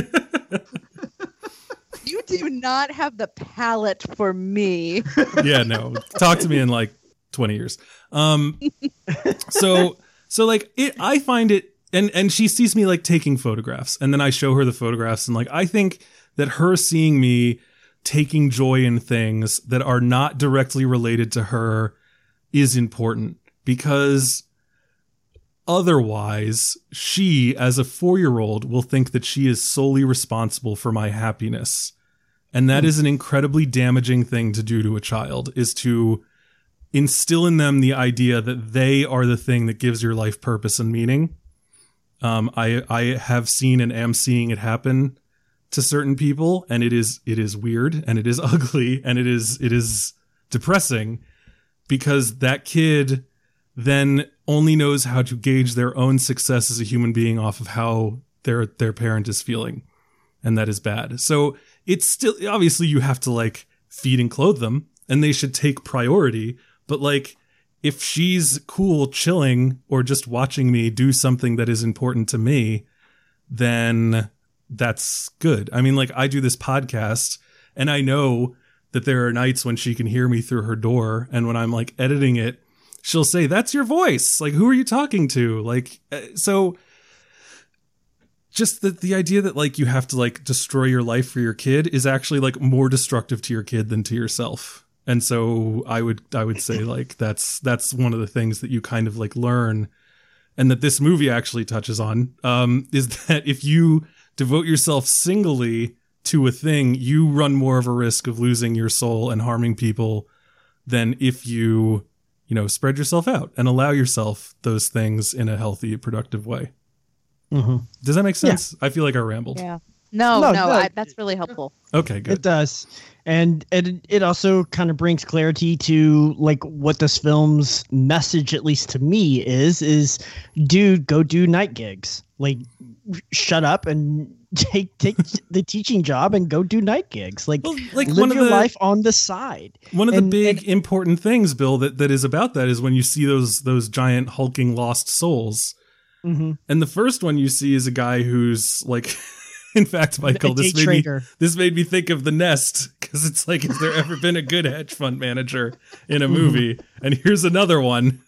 You do not have the palate for me. yeah, no, talk to me in like 20 years. Um so so like it I find it and and she sees me like taking photographs and then I show her the photographs and like I think that her seeing me taking joy in things that are not directly related to her is important because otherwise she as a 4-year-old will think that she is solely responsible for my happiness. And that hmm. is an incredibly damaging thing to do to a child is to instill in them the idea that they are the thing that gives your life purpose and meaning um, I I have seen and am seeing it happen to certain people, and it is it is weird and it is ugly and it is it is depressing because that kid then only knows how to gauge their own success as a human being off of how their their parent is feeling, and that is bad. So it's still obviously you have to like feed and clothe them, and they should take priority, but like if she's cool chilling or just watching me do something that is important to me, then that's good. I mean, like I do this podcast and I know that there are nights when she can hear me through her door and when I'm like editing it, she'll say, "That's your voice." Like, who are you talking to? Like, uh, so just the the idea that like you have to like destroy your life for your kid is actually like more destructive to your kid than to yourself. And so I would I would say like that's that's one of the things that you kind of like learn and that this movie actually touches on um, is that if you devote yourself singly to a thing, you run more of a risk of losing your soul and harming people than if you, you know, spread yourself out and allow yourself those things in a healthy, productive way. Mm-hmm. Does that make sense? I feel like I rambled. Yeah. No, No, no, no. I, that's really helpful. Okay, good. It does. And it it also kind of brings clarity to like what this film's message, at least to me, is is dude, go do night gigs. Like shut up and take take the teaching job and go do night gigs. Like, Well, like live one of your the life on the side. one of the big and- important things, Bill, that, that is about that is when you see those those giant hulking lost souls. Mm-hmm. And the first one you see is a guy who's like, in fact, Michael, this made, me, this made me think of The Nest because it's like, has there ever been a good hedge fund manager in a movie? And here's another one.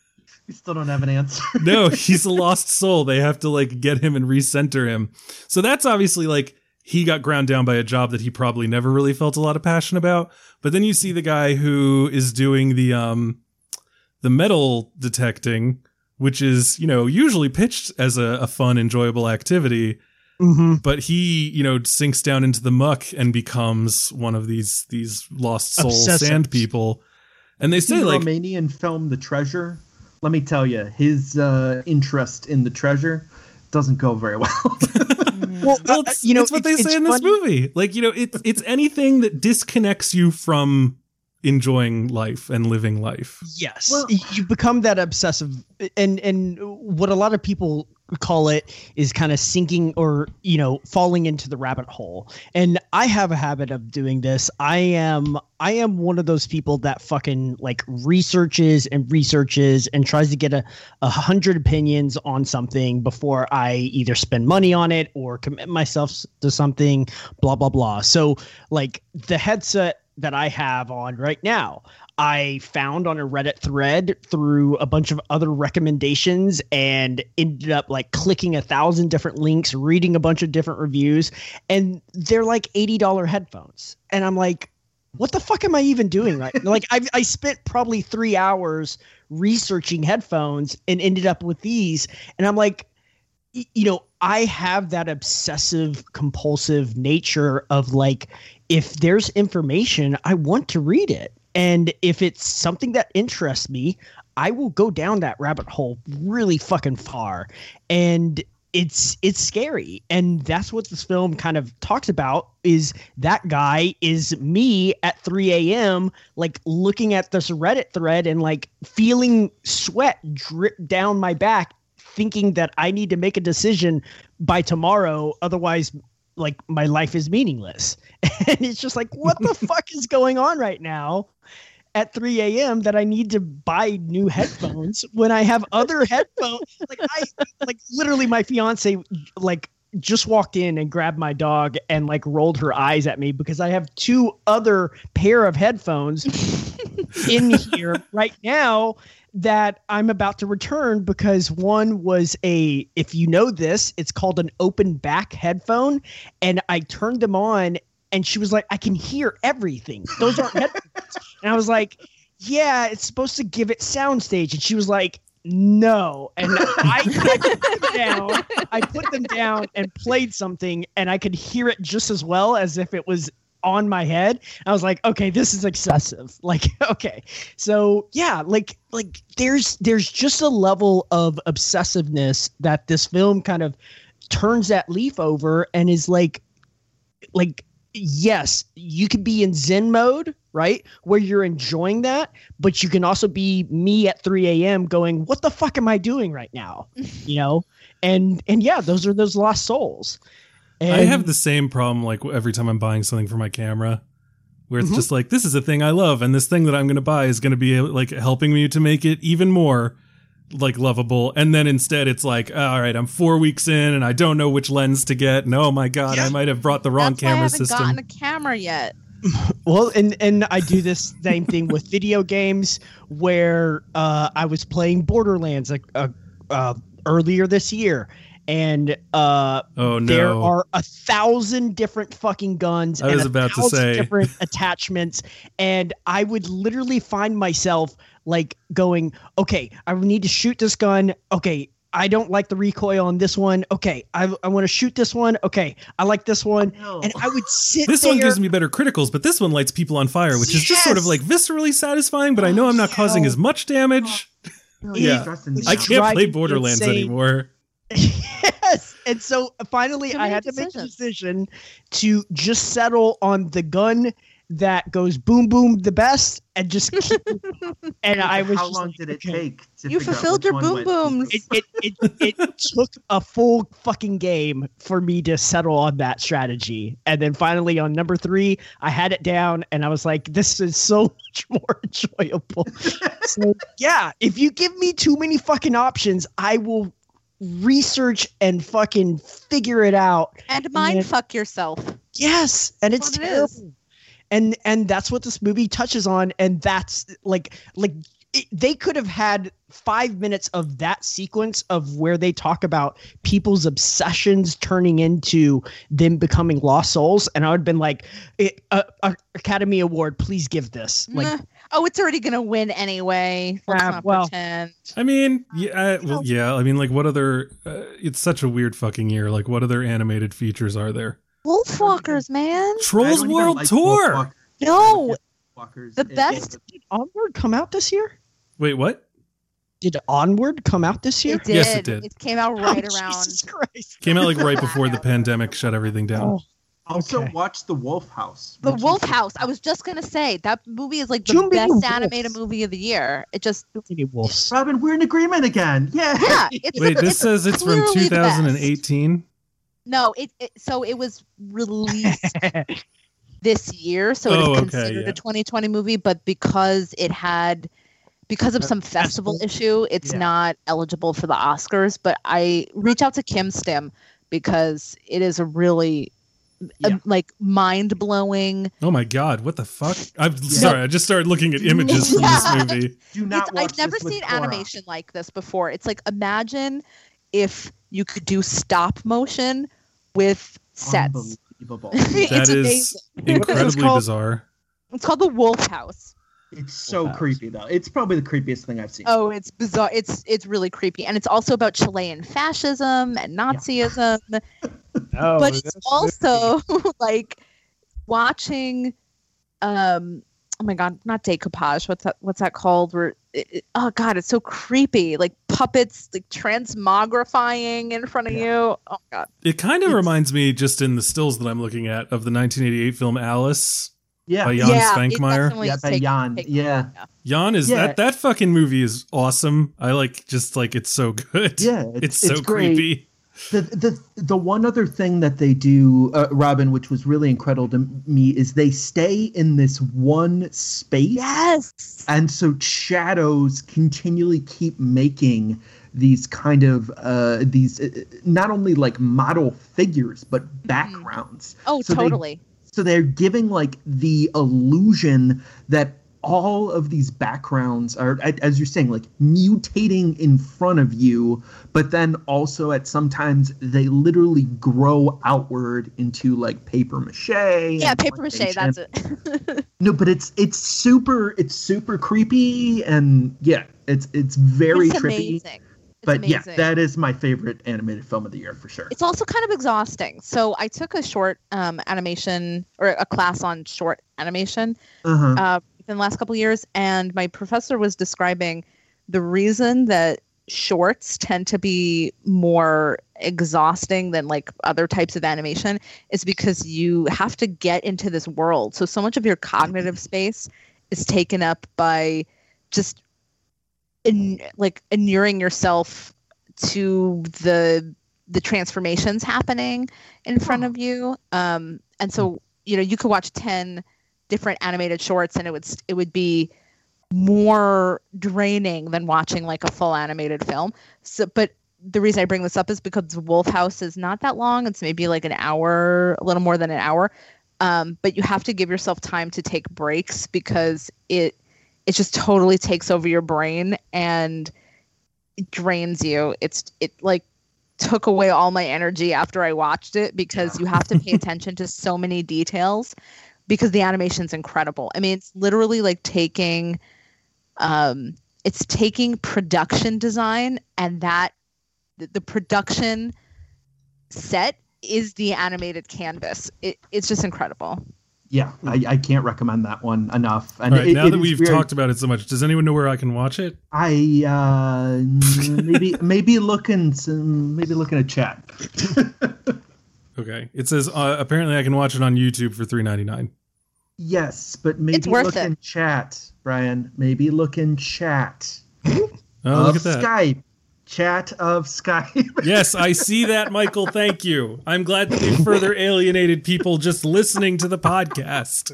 We still don't have an answer. No, he's a lost soul. They have to like get him and recenter him. So that's obviously like he got ground down by a job that he probably never really felt a lot of passion about. But then you see the guy who is doing the um the metal detecting, which is, you know, usually pitched as a, a fun, enjoyable activity. Mm-hmm. But he, you know, sinks down into the muck and becomes one of these these lost soul Obsessive. sand people. And they See say the like Romanian film The Treasure. Let me tell you, his uh, interest in the treasure doesn't go very well. Well, Well, uh, you know, it's what they say in this funny- movie. Like, you know, it's it's anything that disconnects you from enjoying life and living life. Yes, Well- you become that obsessive, and and what a lot of people call it is kind of sinking or you know falling into the rabbit hole. And I have a habit of doing this. I am I am one of those people that fucking like researches and researches and tries to get a a hundred opinions on something before I either spend money on it or commit myself to something. Blah blah blah. So like the headset that I have on right now. I found on a Reddit thread through a bunch of other recommendations and ended up like clicking a thousand different links, reading a bunch of different reviews, and they're like $80 headphones. And I'm like, what the fuck am I even doing? Right? like I, I spent probably three hours researching headphones and ended up with these. And I'm like, you know, I have that obsessive compulsive nature of like, if there's information, I want to read it. And if it's something that interests me, I will go down that rabbit hole really fucking far. And it's it's scary. And that's what this film kind of talks about is that guy is me at 3 a.m. like looking at this Reddit thread and like feeling sweat drip down my back, thinking that I need to make a decision by tomorrow, otherwise like my life is meaningless. And it's just like, what the fuck is going on right now at 3 a.m. that I need to buy new headphones when I have other headphones? Like I like literally my fiance like just walked in and grabbed my dog and like rolled her eyes at me because I have two other pair of headphones in here right now that I'm about to return because one was a if you know this, it's called an open back headphone and I turned them on and she was like I can hear everything. Those aren't headphones. And I was like, "Yeah, it's supposed to give it soundstage." And she was like, "No." And I, I put them down. I put them down and played something and I could hear it just as well as if it was on my head. I was like, okay, this is excessive. Like, okay. So yeah, like like there's there's just a level of obsessiveness that this film kind of turns that leaf over and is like like yes, you can be in Zen mode, right? Where you're enjoying that, but you can also be me at 3 a.m. going, What the fuck am I doing right now? You know? And and yeah, those are those lost souls. And I have the same problem like every time I'm buying something for my camera where it's Mhm. just like this is a thing I love and this thing that I'm going to buy is going to be like helping me to make it even more like lovable and then instead it's like all right I'm 4 weeks in and I don't know which lens to get and oh my god I might have brought the wrong That's why I camera haven't system gotten a camera yet. Well, and and I do this same thing with video games where uh, I was playing Borderlands like uh, uh, earlier this year, and uh, oh no there are a thousand different fucking guns. I and was a about to say. different attachments, and I would literally find myself like going, okay, I need to shoot this gun. Okay. I don't like the recoil on this one. Okay, I, I want to shoot this one. Okay, I like this one, and I would sit. this there. one gives me better criticals, but this one lights people on fire, which is just sort of like viscerally satisfying. But I know I'm not causing as much damage. Yeah. I can't play Borderlands insane. anymore. yes. And so finally, I many had to make a decision to just settle on the gun that goes boom boom the best and just keep and I was How just long like, did it okay. take? To You fulfilled your one boom booms. It, it, it, it took a full fucking game for me to settle on that strategy. And then finally on number three, I had it down and I was like, this is so much more enjoyable. so yeah, if you give me too many fucking options, I will research and fucking figure it out. And mind then- fuck yourself. Yes, and it's it terrible. is. And and that's what this movie touches on, and that's like like it, they could have had five minutes of that sequence of where they talk about people's obsessions turning into them becoming lost souls, and I would have been like, it, uh, uh, Academy Award, please give this. Like. Oh, it's already gonna win anyway. Let's Ah, not well. pretend. I mean, yeah, uh, well, yeah. I mean, like, what other? Uh, it's such a weird fucking year. Like, what other animated features are there? Wolfwalkers, man. Trolls World like Tour. Wolfwalkers. No, Wolfwalkers. The best- did Onward come out this year? Wait, what? Did Onward come out this year? it did. Yes, it did. came out right Oh, around. Jesus Christ. Came out like right before the pandemic shut everything down. Oh, Also, Okay. watch The Wolf House. The Wolf House. I was just gonna say that movie is like the Too many best wolves. animated movie of the year. It just Too many wolves. Robyn, we're in agreement again. Yeah. yeah. It's, Wait, this it's says it's from clearly the best. 2018. No, it, it so it was released this year, so Oh, it is oh, okay, considered yeah. a 2020 movie. But because it had, because of uh, some festival issue, it's Yeah. not eligible for the Oscars. But I reach out to KimStim because it is a really uh, Yeah. like mind blowing. Oh my god, what the fuck? I'm sorry, I just started looking at images from Yeah. this movie. Do not watch I've never this seen Cora. animation like this before. It's like imagine if you could do stop motion with sets. Unbelievable. It's That is amazing. incredibly called? bizarre. It's called the Wolf House. It's so Wolf House. creepy though. It's probably the creepiest thing I've seen. Oh, it's bizarre. It's it's really creepy, and it's also about Chilean fascism and Nazism. Oh, but it's also like watching. Um. Oh my God! Not decoupage. What's that? What's that called? Where? It, it- oh God! It's so creepy. Like puppets, like transmogrifying in front of Yeah. you. Oh God! It kind of reminds me, just in the stills that I'm looking at, of the 1988 film Alice yeah. by Jan yeah, it Svankmajer. Yeah, by taken- Jan. taken- Yeah. Jan is Yeah. that that fucking movie is awesome. I like just like it's so good. Yeah. it's, so great. creepy. The, the the one other thing that they do, uh, Robyn, which was really incredible to me, is they stay in this one space, Yes. and so shadows continually keep making these kind of uh, these uh, not only like model figures but backgrounds. Oh, So they- totally. So they're giving like the illusion that all of these backgrounds are, as you're saying, like mutating in front of you, but then also at sometimes they literally grow outward into like paper mache. yeah, paper mache. That's it. No, but it's it's super it's super creepy and yeah, it's it's very it's trippy. amazing. It's But yeah, that is my favorite animated film of the year for sure. It's also kind of exhausting. So I took a short um, animation or a class on short animation Uh-huh. uh, within the last couple of years, and my professor was describing the reason that shorts tend to be more exhausting than like other types of animation is because you have to get into this world. So so much of your cognitive space is taken up by just in like inuring yourself to the the transformations happening in front of you um and so you know you could watch 10 different animated shorts and it would it would be more draining than watching like a full animated film so but the reason I bring this up is because Wolf House is not that long. It's maybe like an hour, a little more than an hour. Um, but you have to give yourself time to take breaks because it it just totally takes over your brain and it drains you. It's it like took away all my energy after I watched it because you have to pay attention to so many details because the animation's incredible. I mean, it's literally like taking um it's taking production design and that the, the production set is the animated canvas. It, it's just incredible. Yeah, I, I can't recommend that one enough. And All right, it- now it that is we've very- talked about it so much, does anyone know where I can watch it? I uh, maybe maybe looking some maybe looking at chat. Okay, it says uh, apparently I can watch it on YouTube for three ninety nine. Yes, but maybe worth look it. in chat, Brian. Maybe look in chat Oh, of look at that! Skype. Chat of Skype. Yes, I see that, Michael. Thank you. I'm glad that we further alienated people just listening to the podcast.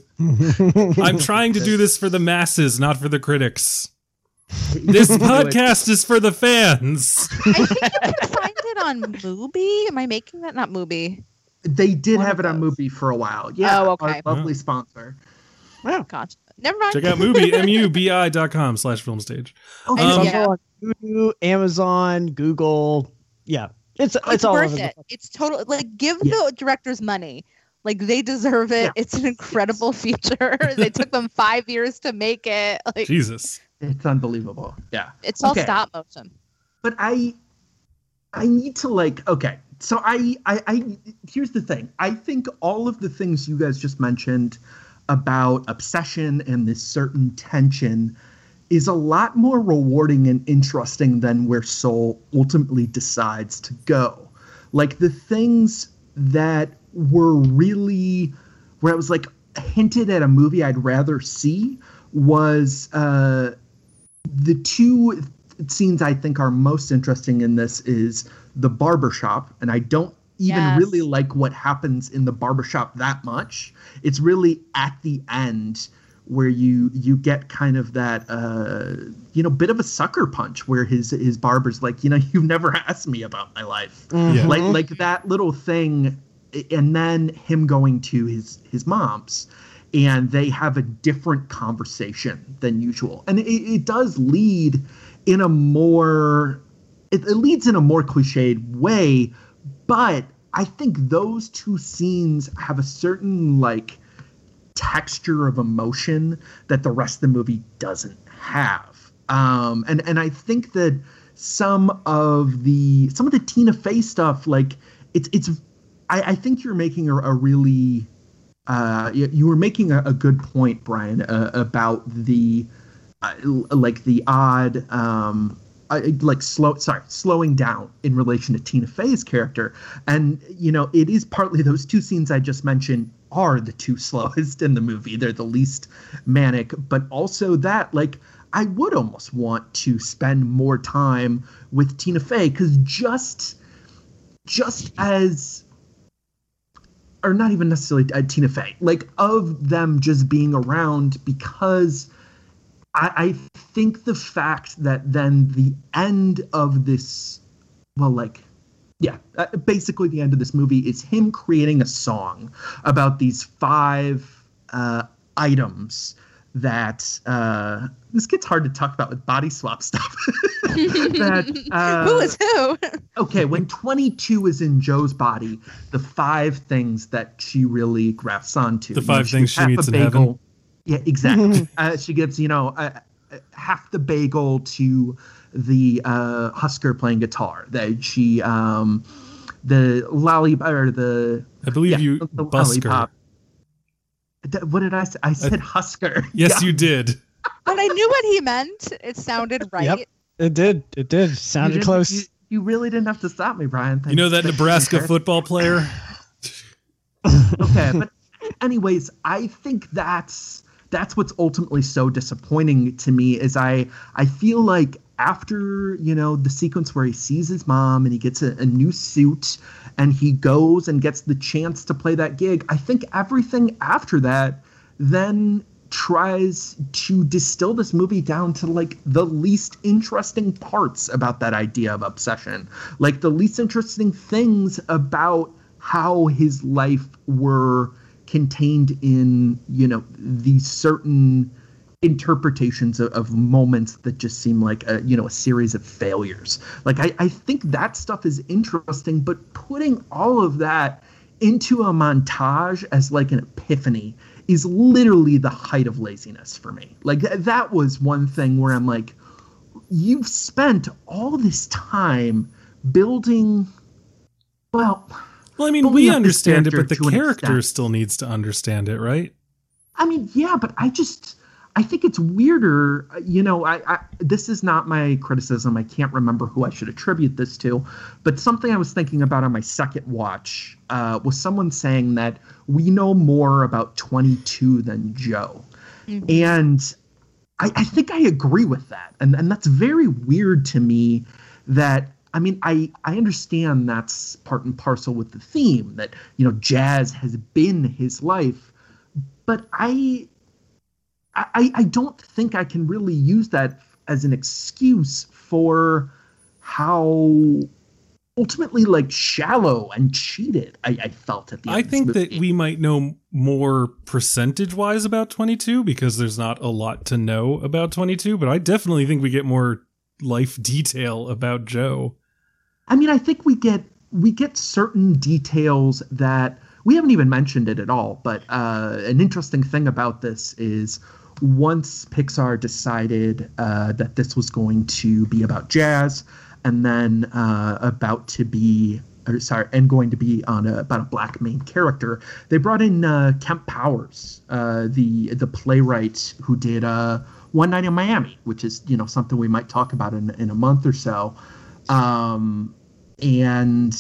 I'm trying to do this for the masses, not for the critics. This podcast is for the fans. I think you can find it on Mubi. Am I making that? Not Mubi. They did One have of it on those. Movie for a while. Yeah. Oh, our okay. lovely sponsor. Gotcha. Never mind. Check out Mubi, M-U-B-I dot com slash film stage. Oh, Um, yeah. also Amazon, Google. Yeah, it's it's, it's all worth over it. the It's total. Like, give Yeah. the directors money. Like they deserve it. Yeah. It's an incredible feature. they took them five years to make it. Like Jesus. it's unbelievable. Yeah. it's all Okay. stop motion. but I I need to like okay. So I, I I here's the thing. I think all of the things you guys just mentioned about obsession and this certain tension is a lot more rewarding and interesting than where Soul ultimately decides to go. Like the things that were really where I was like hinted at a movie I'd rather see was uh the two scenes I think are most interesting in this is the barbershop, and I don't even Yes. really like what happens in the barbershop that much. It's really at the end where you you get kind of that uh you know bit of a sucker punch where his his barber's like you know you've never asked me about my life Yeah. like like that little thing and then him going to his his mom's and they have a different conversation than usual and it, it does lead in a more it, it leads in a more cliched way but i think those two scenes have a certain like texture of emotion that the rest of the movie doesn't have. Um, and and I think that some of the some of the Tina Fey stuff, like it's it's, I, I think you're making a, a really, uh, you, were making a, a good point, Brian, uh, about the, uh, like the odd, um, uh, like slow sorry slowing down in relation to tina fey's character. And you know it is partly those two scenes i just mentioned are the two slowest in the movie. They're the least manic but also that like i would almost want to spend more time with tina fey because just just as or not even necessarily uh, tina fey like of them just being around because I, I think the fact that then the end of this, well, like, yeah, uh, basically the end of this movie is him creating a song about these five uh, items that uh, this gets hard to talk about with body swap stuff. that uh, Who is who? okay when 22 is in joe's body the five things that she really grafts onto The You know, five things she half meets a in heaven. Bagel- yeah exactly uh, she gives you know uh, uh, half the bagel to the uh, husker playing guitar that she um the lolly or the I believe yeah, you the busker. lollipop. Th- what did i say i said husker Yes, Yeah. you did. But I knew what he meant. It sounded right. Yep. It did. It did. Sounded didn't- close. you, you really didn't have to stop me brian You know that Nebraska football player? okay but anyways i think that's that's what's ultimately so disappointing to me is i i feel like after you know the sequence where he sees his mom and he gets a, a new suit and he goes and gets the chance to play that gig i think everything after that then tries to distill this movie down to like the least interesting parts about that idea of obsession. Like the least interesting things about how his life were contained in you know these certain interpretations of, of moments that just seem like a you know a series of failures. Like I, I think that stuff is interesting but putting all of that into a montage as like an epiphany is literally the height of laziness for me. Like th- that was one thing where i'm like you've spent all this time building well Well, I mean, we understand it, but the character still needs to understand it, right? I mean, yeah, but I just I think it's weirder. You know, I, I this is not my criticism. I can't remember who I should attribute this to, but something I was thinking about on my second watch uh, was someone saying that we know more about 22 than Joe, and I, I think I agree with that, and and that's very weird to me. That I mean, I I understand that's part and parcel with the theme that you know jazz has been his life, but I I I don't think I can really use that as an excuse for how ultimately like shallow and cheated I, I felt at the end. I think that we might know more percentage wise about 22 because there's not a lot to know about 22, but I definitely think we get more life detail about Joe. I mean, I think we get we get certain details that we haven't even mentioned it at all. But uh, an interesting thing about this is once Pixar decided uh, that this was going to be about jazz, and then uh, about to be. Or sorry, and going to be on a, about a black main character. They brought in uh, Kemp Powers, uh, the the playwright who did uh, One Night in Miami, which is you know something we might talk about in in a month or so. Um, and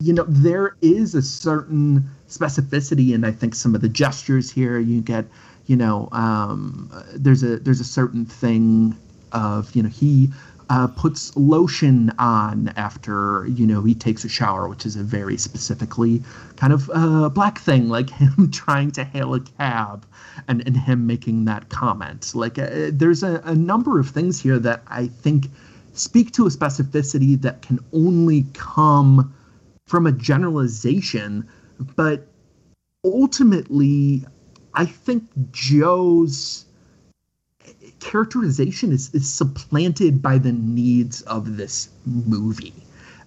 you know there is a certain specificity and i think some of the gestures here. You get you know um, there's a there's a certain thing of you know he uh, puts lotion on after you know he takes a shower which is a very specifically kind of uh, black thing like him trying to hail a cab and, and him making that comment. Like uh, there's a, a number of things here that i think speak to a specificity that can only come from a generalization, but ultimately, I think Joe's characterization is, is supplanted by the needs of this movie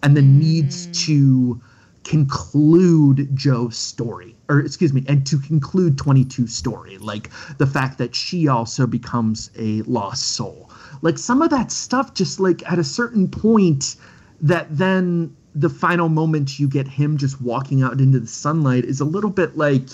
and the mm-hmm. needs to conclude Joe's story, or excuse me, and to conclude 22 story, like the fact that she also becomes a lost soul. Like some of that stuff, just like at a certain point, that then the final moment you get him just walking out into the sunlight is a little bit like,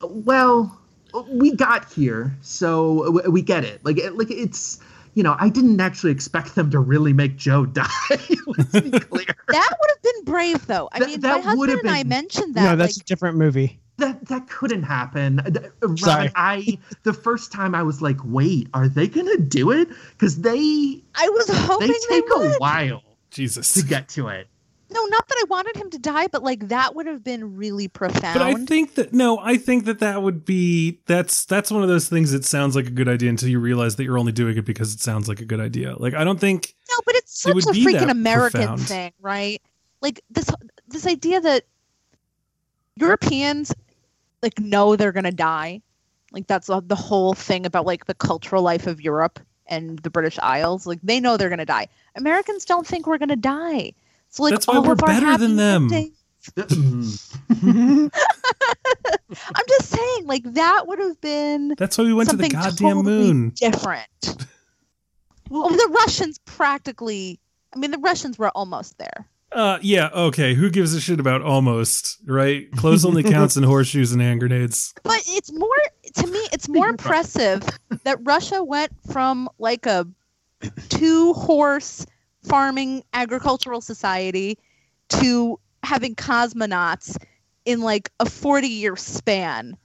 well, we got here, so we get it. Like, like it's. You know, I didn't actually expect them to really make Joe die. Let's be clear. That would have been brave, though. I That- mean, that my husband have and I mentioned that. no, that's like, a different movie. that that couldn't happen. Robyn, Sorry. I the first time I was like, wait, are they gonna do it? Because they I was hoping they they, take a while Jesus. to get to it. No, not that I wanted him to die, but like that would have been really profound. But I think that no, I think that that would be that's that's one of those things that sounds like a good idea until you realize that you're only doing it because it sounds like a good idea. Like I don't think no, but it's such would a freaking American profound. thing, right? Like this this idea that Europeans like know they're gonna die. Like that's the the whole thing about like the cultural life of Europe and the British Isles. Like they know they're gonna die. Americans don't think we're gonna die. So like That's why all we're of our better than them. Mm. I'm just saying, like that would have been that's why we went to the goddamn totally moon. different. well, the Russians practically. I mean, the Russians were almost there. Uh yeah, okay. Who gives a shit about almost, right? Clothes only counts in horseshoes and hand grenades. But it's more to me. It's more impressive that Russia went from like a two-horse farming agricultural society to having cosmonauts in like a 40-year span.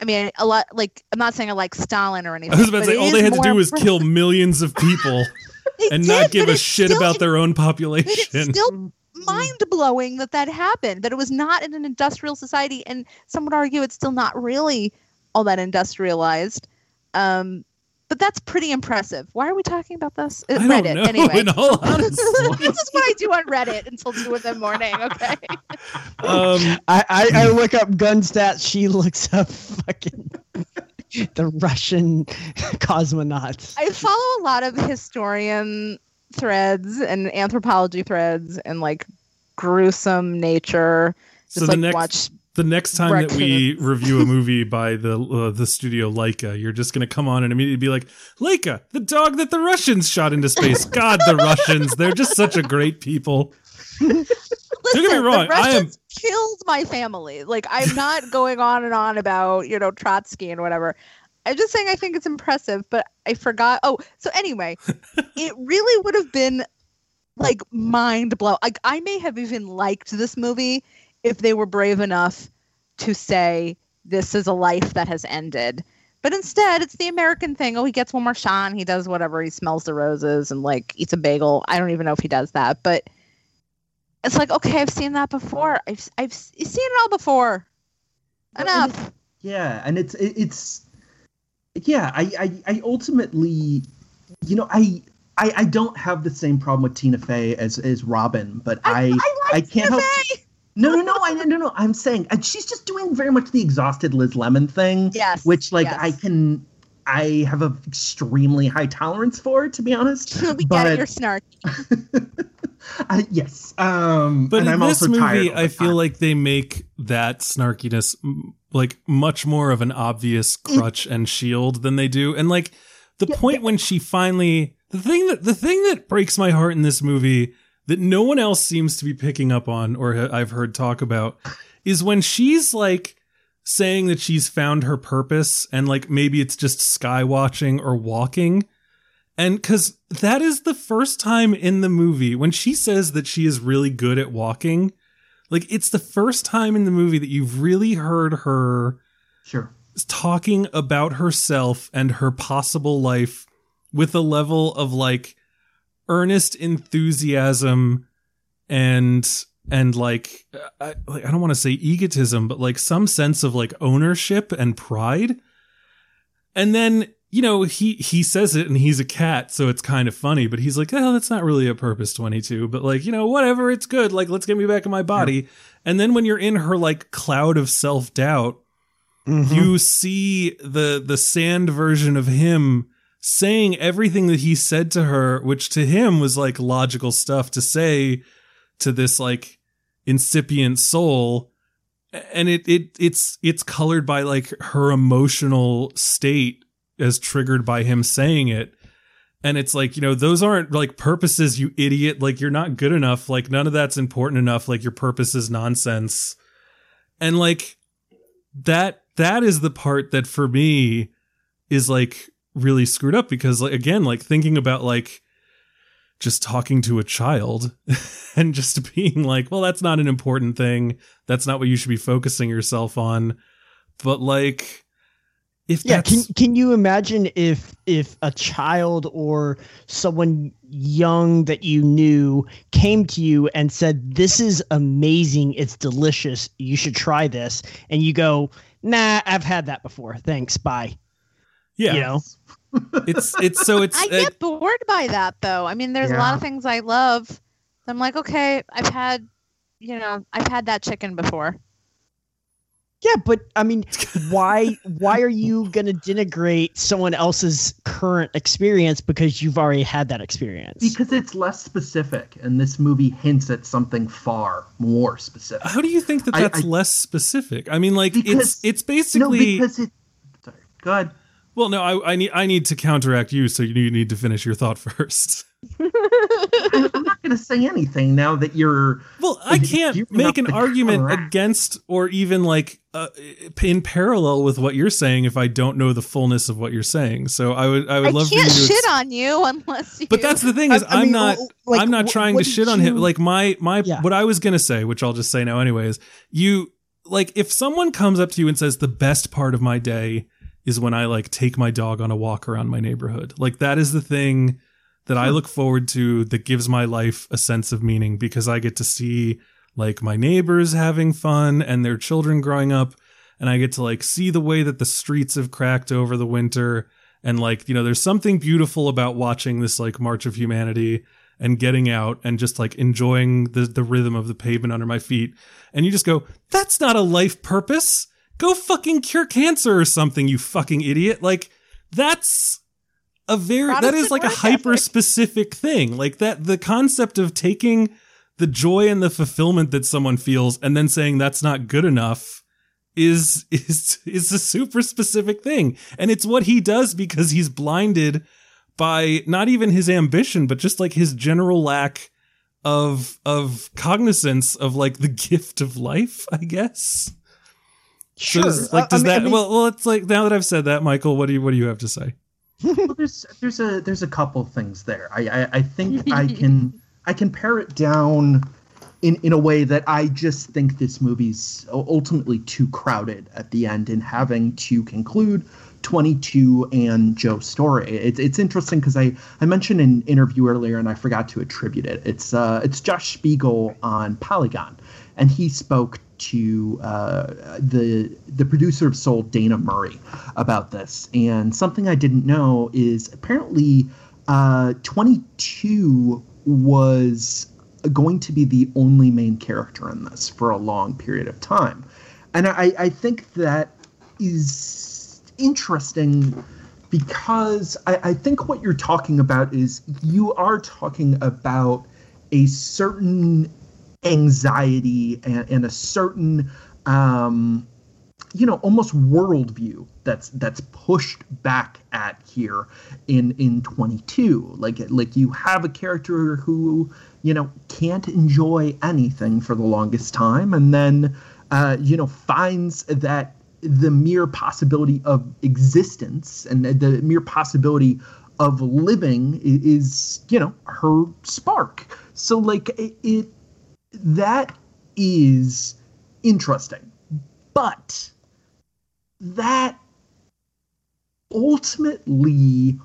I mean, a lot. Like, I'm not saying I like Stalin or anything. I was about to say all they had to do was kill millions of people and did, not give a shit still about their own population. it's still mind blowing that that happened. That it was not in an industrial society, and some would argue it's still not really all that industrialized. Um, but that's pretty impressive. Why are we talking about this? Uh, I don't Reddit, know, anyway. in all honesty. this is what I do on Reddit until two in the morning. Okay. Um I, I, I look up gun stats. She looks up fucking the Russian cosmonauts. I follow a lot of historian threads and anthropology threads and like gruesome nature. so Just the like next watch the next time that we review a movie by the uh, the studio Laika, you're just gonna come on and immediately be like, Laika, the dog that the Russians shot into space. God, the Russians, they're just such a great people. Listen, get me wrong, The I am- Russians killed my family. Like I'm not going on and on about you know Trotsky and whatever. I'm just saying I think it's impressive, but I forgot. Oh, so anyway, it really would have been like mind blow. Like I may have even liked this movie if they were brave enough to say this is a life that has ended. But instead, it's the American thing. Oh, he gets one more shot. And he does whatever. He smells the roses and like eats a bagel. I don't even know if he does that, but it's like okay, I've seen that before. I've I've seen it all before. Enough. Yeah, and it's it's yeah. I, I I ultimately, you know, I. I, I don't have the same problem with Tina Fey as as Robyn, but I I, I, like can't Tina help. Fey. No, no, no, I no, no, no. I'm saying uh, she's just doing very much the exhausted Liz Lemon thing, Yes. which like yes. I can I have an extremely high tolerance for, to be honest. we but get it. You're snarky. I, yes, um, But and in I'm this also movie, I feel time. like they make that snarkiness like much more of an obvious crutch and shield than they do. And like the point when she finally the thing that the thing that breaks my heart in this movie that no one else seems to be picking up on or I've heard talk about is when she's like saying that she's found her purpose and like maybe it's just sky watching or walking. And cuz that is the first time in the movie when she says that she is really good at walking. Like it's the first time in the movie that you've really heard her sure. talking about herself and her possible life with a level of like earnest enthusiasm and and like I, like, I don't want to say egotism but like some sense of like ownership and pride. And then you know he he says it and he's a cat so it's kind of funny but he's like oh that's not really a purpose 22 but like you know whatever it's good like let's get me back in my body. And then when you're in her like cloud of self-doubt Mhm. you see the the sand version of him saying everything that he said to her which to him was like logical stuff to say to this like incipient soul. And it it it's it's colored by like her emotional state as triggered by him saying it. And it's like you know those aren't like purposes you idiot. Like you're not good enough. Like none of that's important enough. Like your purpose is nonsense. And like that that is the part that for me is like really screwed up because like again like thinking about like just talking to a child and just being like well that's not an important thing that's not what you should be focusing yourself on but like if Yeah, can can you imagine if if a child or someone young that you knew came to you and said, "This is amazing. It's delicious. You should try this." And you go, "Nah, I've had that before. Thanks. Bye." Yeah, You know? it's it's so it's I uh, get bored by that though. I mean, there's a lot of things I love. I'm like, okay, I've had, you know, I've had that chicken before. Yeah, but I mean, why why are you going to denigrate someone else's current experience because you've already had that experience? Because it's less specific, and this movie hints at something far more specific. how do you think that that's I- less specific? I mean, like Because- it's it's no, basically because it. Sorry. Go ahead. Well, no, I, I need I need to counteract you, so you need to finish your thought first. I'm, I'm not going to say anything now that you're. Well, I can't make an argument counteract. against or even like uh, in parallel with what you're saying if I don't know the fullness of what you're saying. So I would I would I love can't to. shit ex- on you unless you. but that's the thing is I- I I'm mean, not like, I'm not wh- trying what to did shit on him. Like my my Yeah. what I was gonna say, which I'll just say now anyways. You like if someone comes up to you and says the best part of my day is when I like take my dog on a walk around my neighborhood. Like that is the thing that I hmm. look forward to that gives my life a sense of meaning because I get to see like my neighbors having fun and their children growing up and I get to like see the way that the streets have cracked over the winter and like you know there's something beautiful about watching this like march of humanity and getting out and just like enjoying the the rhythm of the pavement under my feet. And you just go that's not a life purpose go fucking cure cancer or something you fucking idiot. Like that's a very that is like a hyper ethic. specific thing. Like that the concept of taking the joy and the fulfillment that someone feels and then saying that's not good enough is is is a super specific thing. And it's what he does because he's blinded by not even his ambition but just like his general lack of of cognizance of like the gift of life i guess Sure. does- like Uh, I does mean- I that mean- well well it's like now that i've said that michael what do you what do you have to say well, there's there's a there's a couple things there. I I, I think I can I can pare it down in in a way that I just think this movie's ultimately too crowded at the end and having to conclude 22 and Joe's story. It's it's interesting because I I mentioned an interview earlier and I forgot to attribute it. It's uh it's Josh Spiegel on Polygon, and he spoke to uh, the the producer of Soul, Dana Murray, about this. And something I didn't know is apparently uh, 22 was going to be the only main character in this for a long period of time. And I, I think that is interesting because I, I think what you're talking about is you are talking about a certain anxiety and, and a certain um, you know almost worldview that's that's pushed back at here in in 22 like like you have a character who you know can't enjoy anything for the longest time and then uh, you know finds that the mere possibility of existence and the- the mere possibility of living is you know her spark. So like it, it that is interesting but that ultimately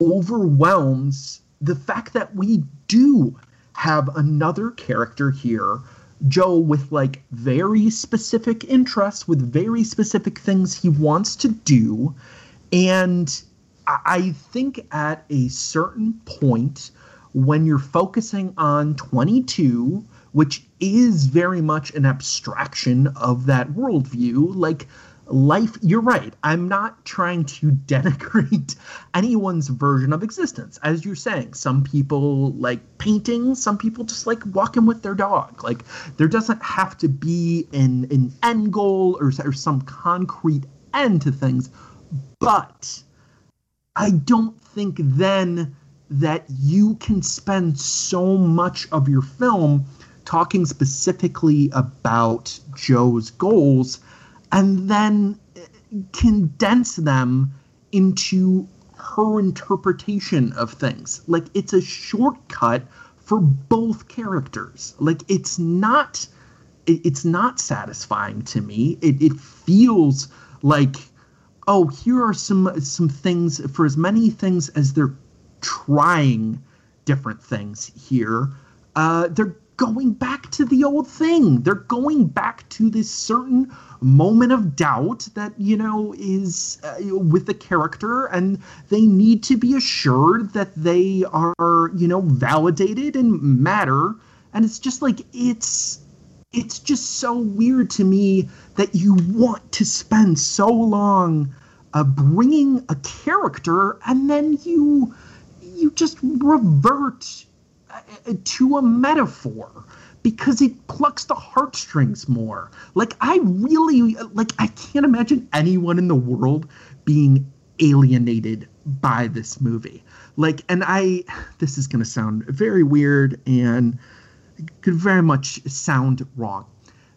overwhelms the fact that we do have another character here joe with like very specific interests with very specific things he wants to do. And I- think at a certain point, when you're focusing on 22, which is very much an abstraction of that worldview, like life, you're right. I'm not trying to denigrate anyone's version of existence. As you're saying, some people like painting, some people just like walking with their dog. Like there doesn't have to be an, an end goal or, or some concrete end to things. But I don't think then that you can spend so much of your film talking specifically about Joe's goals and then condense them into her interpretation of things. Like it's a shortcut for both characters. Like it's not it, it's not satisfying to me. It it feels like oh, here are some some things for as many things as they're trying different things here. Uh, they're going back to the old thing. They're going back to this certain moment of doubt that you know is uh, with the character, and they need to be assured that they are you know validated and matter. And it's just like it's it's just so weird to me that you want to spend so long uh, bringing a character and then you you just revert Uh, to a metaphor because it plucks the heartstrings more. Like I really like I can't imagine anyone in the world being alienated by this movie. Like and I this is going to sound very weird and could very much sound wrong.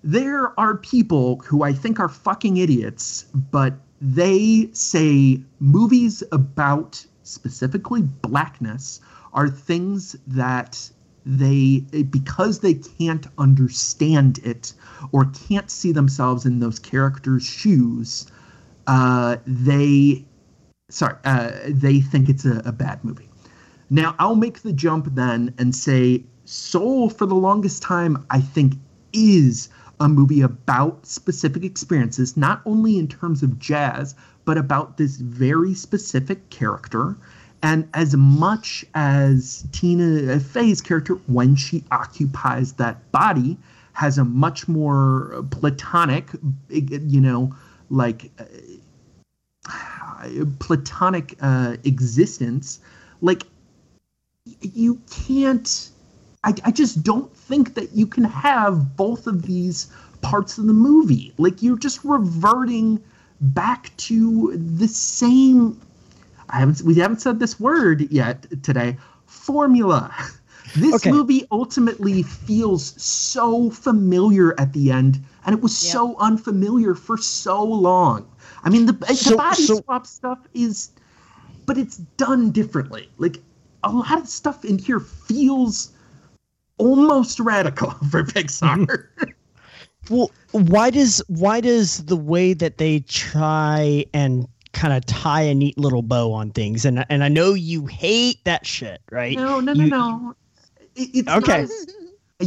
There are people who I think are fucking idiots, but they say movies about specifically blackness are things that they because they can't understand it or can't see themselves in those characters' shoes, uh, they sorry, uh, they think it's a, a bad movie. Now I'll make the jump then and say Soul for the longest time I think is a movie about specific experiences, not only in terms of jazz, but about this very specific character. And as much as Tina Fey's character, when she occupies that body, has a much more platonic, you know, like uh, platonic uh, existence, like you can't I, I just don't think that you can have both of these parts of the movie. Like you're just reverting back to the same. I haven't. We haven't said this word yet today. Formula. This Okay. movie ultimately feels so familiar at the end, and it was Yep. so unfamiliar for so long. I mean, the, So- the body so- swap stuff is, but it's done differently. Like a lot of stuff in here feels almost radical for Pixar. Mm-hmm. Well, why does why does the way that they try and kind of tie a neat little bow on things and and I know you hate that shit, right? no, no, no, You- no. It, it's Okay. not-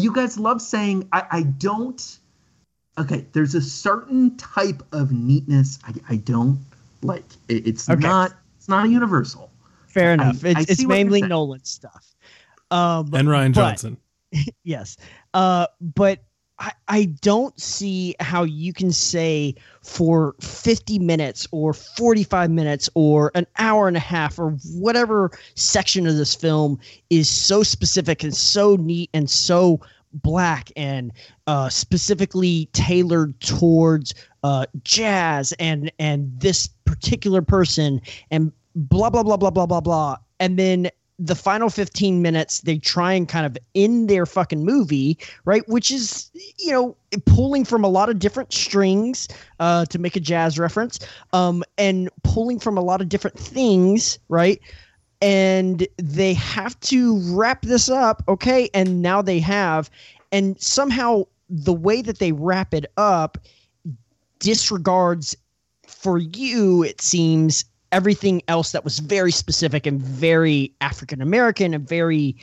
you guys love saying I, I don't. Okay, there's a certain type of neatness I, I don't like. It, it's Okay. not. It's not universal. Fair enough. I it's see it's mainly. Nolan stuff. Um, and Rian but- Johnson. yes. Uh, but I, don't see how you can say for 50 minutes or 45 minutes or an hour and a half or whatever section of this film is so specific and so neat and so black and uh, specifically tailored towards uh, jazz and and this particular person and blah blah blah blah blah blah blah. And then the final 15 minutes they try and kind of end their fucking movie right? Which is you know pulling from a lot of different strings uh, to make a jazz reference um, and pulling from a lot of different things right? And they have to wrap this up okay? And now they have and somehow the way that they wrap it up disregards for you it seems everything else that was very specific and very african american and very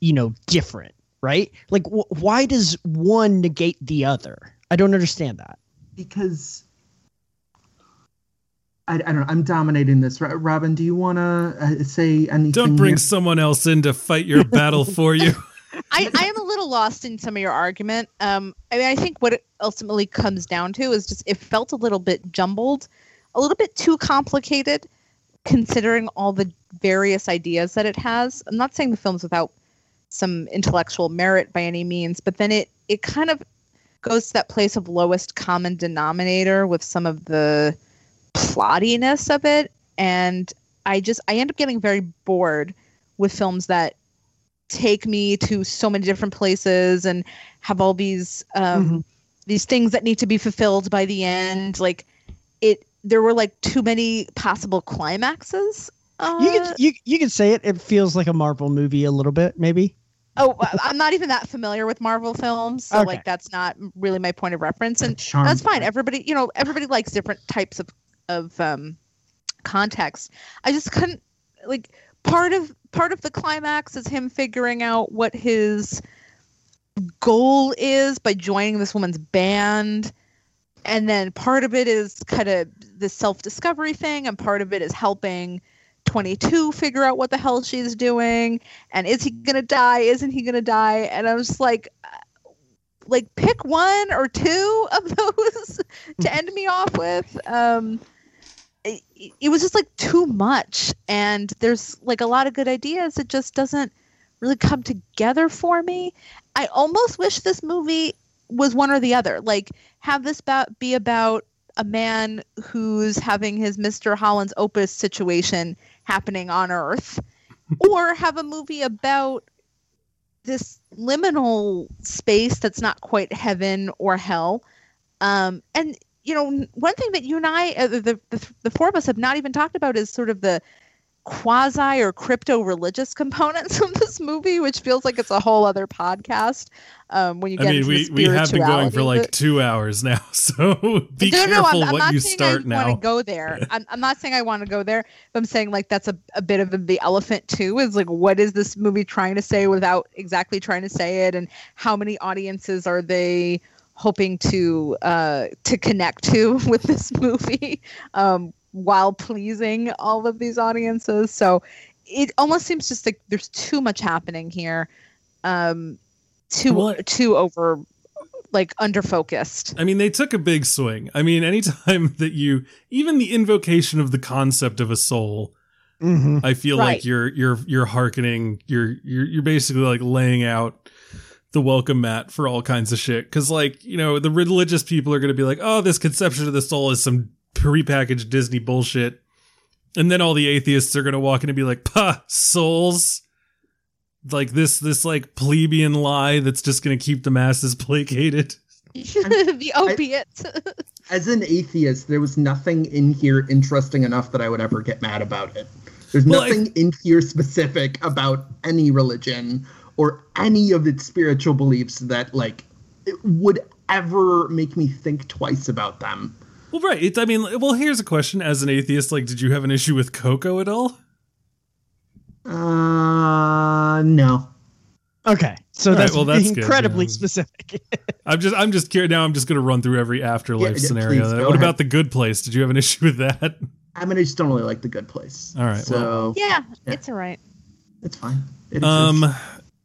you know different right like wh- why does one negate the other i don't understand that because I, I don't know. I'm dominating this. Ro- Robyn, do you want to uh, say anything? Don't bring here? someone else in to fight your battle for you. I, I am a little lost in some of your argument. Um, I mean, I think what it ultimately comes down to is just it felt a little bit jumbled, a little bit too complicated, considering all the various ideas that it has. I'm not saying the film's without some intellectual merit by any means, but then it it kind of goes to that place of lowest common denominator with some of the plottiness of it, and I just I end up getting very bored with films that take me to so many different places and have all these um Mhm. these things that need to be fulfilled by the end like it there were like too many possible climaxes uh, you can you, you can say it. It feels like a marvel movie a little bit maybe. Oh I- i'm not even that familiar with marvel films so Okay. like that's not really my point of reference and Charm- that's fine. everybody you know everybody likes different types of of um context. I just couldn't like part of part of the climax is him figuring out what his goal is by joining this woman's band and then part of it is kind of the self-discovery thing and part of it is helping 22 figure out what the hell she's doing and is he gonna die isn't he gonna die? And i was like uh, like pick one or two of those to end me off with. Um it, it was just like too much and there's like a lot of good ideas it just doesn't really come together for me. I almost wish this movie was one or the other. Like have this about be about a man who's having his mr holland's opus situation happening on earth or have a movie about this liminal space that's not quite heaven or hell. Um, and you know one thing that you and i uh, the, the, the four of us have not even talked about is sort of the quasi or crypto religious components of this movie which feels like it's a whole other podcast um, when you I get mean, into we, we have been going for like two hours now, so be no, no, careful I'm, I'm what not you start I now. want to go there. I'm, I'm not saying I want to go there, but I'm saying like that's a, a bit of the elephant too. Is like what is this movie trying to say without exactly trying to say it, and how many audiences are they hoping to uh, to connect to with this movie um, while pleasing all of these audiences? So it almost seems just like there's too much happening here, um, too Well, too over like under focused. I mean, they took a big swing. I mean, anytime that you, even the invocation of the concept of a soul, hmm I feel Right. like you're you're you're hearkening. You're you're you're basically like laying out the welcome mat for all kinds of shit. Because like you know, the religious people are going to be like, oh, this conception of the soul is some prepackaged Disney bullshit, and then all the atheists are going to walk in and be like, "Pah, souls." Like this, this like plebeian lie that's just going to keep the masses placated. the opiate. As an atheist, there was nothing in here interesting enough that I would ever get mad about it. There's Well, I- nothing in here specific about any religion or any of its spiritual beliefs that like it would ever make me think twice about them. Well, right. It's, I mean, well, here's a question. As an atheist, like, did you have an issue with Coco at all? Uh, no. Okay, so All right, that's, well, that's good, incredibly yeah. specific. I'm just, I'm just curious. Now, I'm just going to run through every afterlife Yeah, yeah, scenario. please, what ahead. about the Good Place? Did you have an issue with that? I mean, I just don't really like the good place. All right, So yeah, Yeah. it's all right. it's fine. It Um,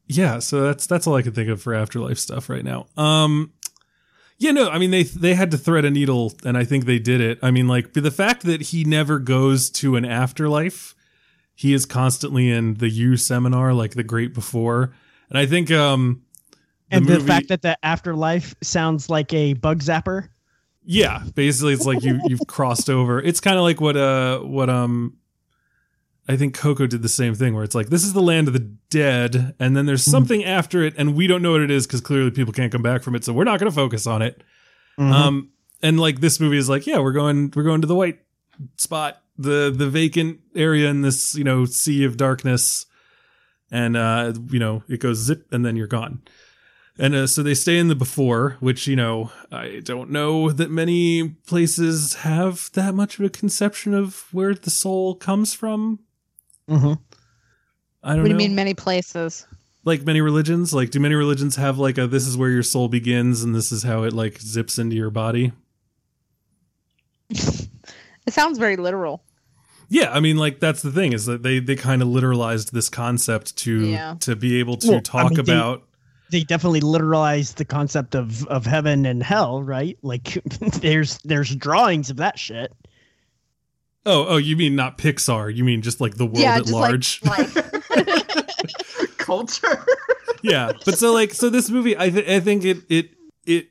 yeah. So that's that's all I can think of for afterlife stuff right now. Um, yeah, no. I mean, they they had to thread a needle, and I think they did it. I mean, like the fact that he never goes to an afterlife, he is constantly in the You Seminar, like the great before, and I think um. and the movie- fact that the afterlife sounds like a bug zapper. Yeah, basically it's like you you've crossed over. It's kind of like what uh what um I think Coco did the same thing where it's like this is the land of the dead and then there's something after it and we don't know what it is cuz clearly people can't come back from it so we're not going to focus on it. Mhm. Um and like this movie is like yeah, we're going we're going to the white spot, the the vacant area in this, you know, sea of darkness and uh you know, it goes zip and then you're gone. And uh, so they stay in the before, which, you know, I don't know that many places have that much of a conception of where the soul comes from. Mhm. I don't What do know. you mean many places? like many religions? Like, do many religions have like a this is where your soul begins and this is how it like zips into your body? It sounds very literal. Yeah, I mean, like that's the thing is that they they kind of literalized this concept to Yeah. to be able to Well, I talk mean, they- about. They definitely literalized the concept of of heaven and hell, right? Like there's there's drawings of that shit. Oh, oh, you mean not Pixar? You mean just like the world yeah, at just large? like life. culture. yeah but so like so this movie i, th- I think it it it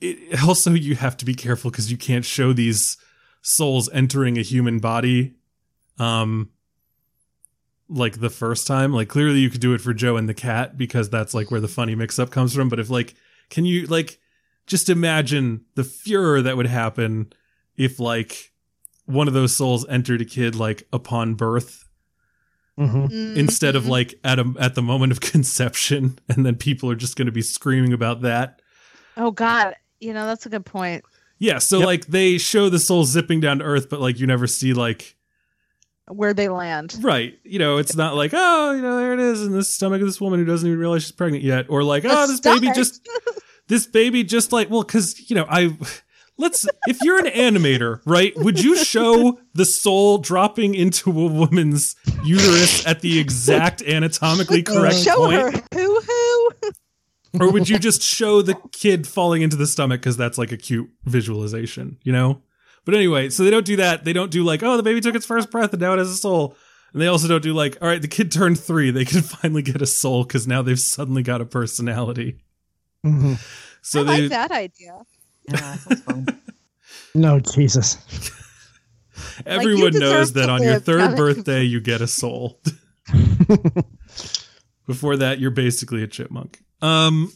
it also you have to be careful because you can't show these souls entering a human body um like the first time like clearly you could do it for joe and the cat because that's like where the funny mix up comes from but if like can you like just imagine the furor that would happen if like one of those souls entered a kid like upon birth Mm-hmm. instead of like at a at the moment of conception and then people are just going to be screaming about that oh god, you know that's a good point. yeah so Yep. like they show the soul zipping down to earth but like you never see like where they land. Right. You know, it's not like, oh, you know, there it is in the stomach of this woman who doesn't even realize she's pregnant yet. Or like, The oh, this baby just, this baby just like, well, because, you know, I, let's, if you're an animator, right, would you show the soul dropping into a woman's uterus at the exact anatomically correct Show point? her hoo hoo. Or would you just show the kid falling into the stomach because that's like a cute visualization, you know? But anyway, so they don't do that. They don't do like, oh, the baby took its first breath and now it has a soul. And they also don't do like, all right, the kid turned three. They can finally get a soul because now they've suddenly got a personality. Mhm. So I they, like that idea. Yeah, that sounds fun. No, Jesus. everyone deserve knows that on your third birthday, you get a soul. Before that, you're basically a chipmunk. Um,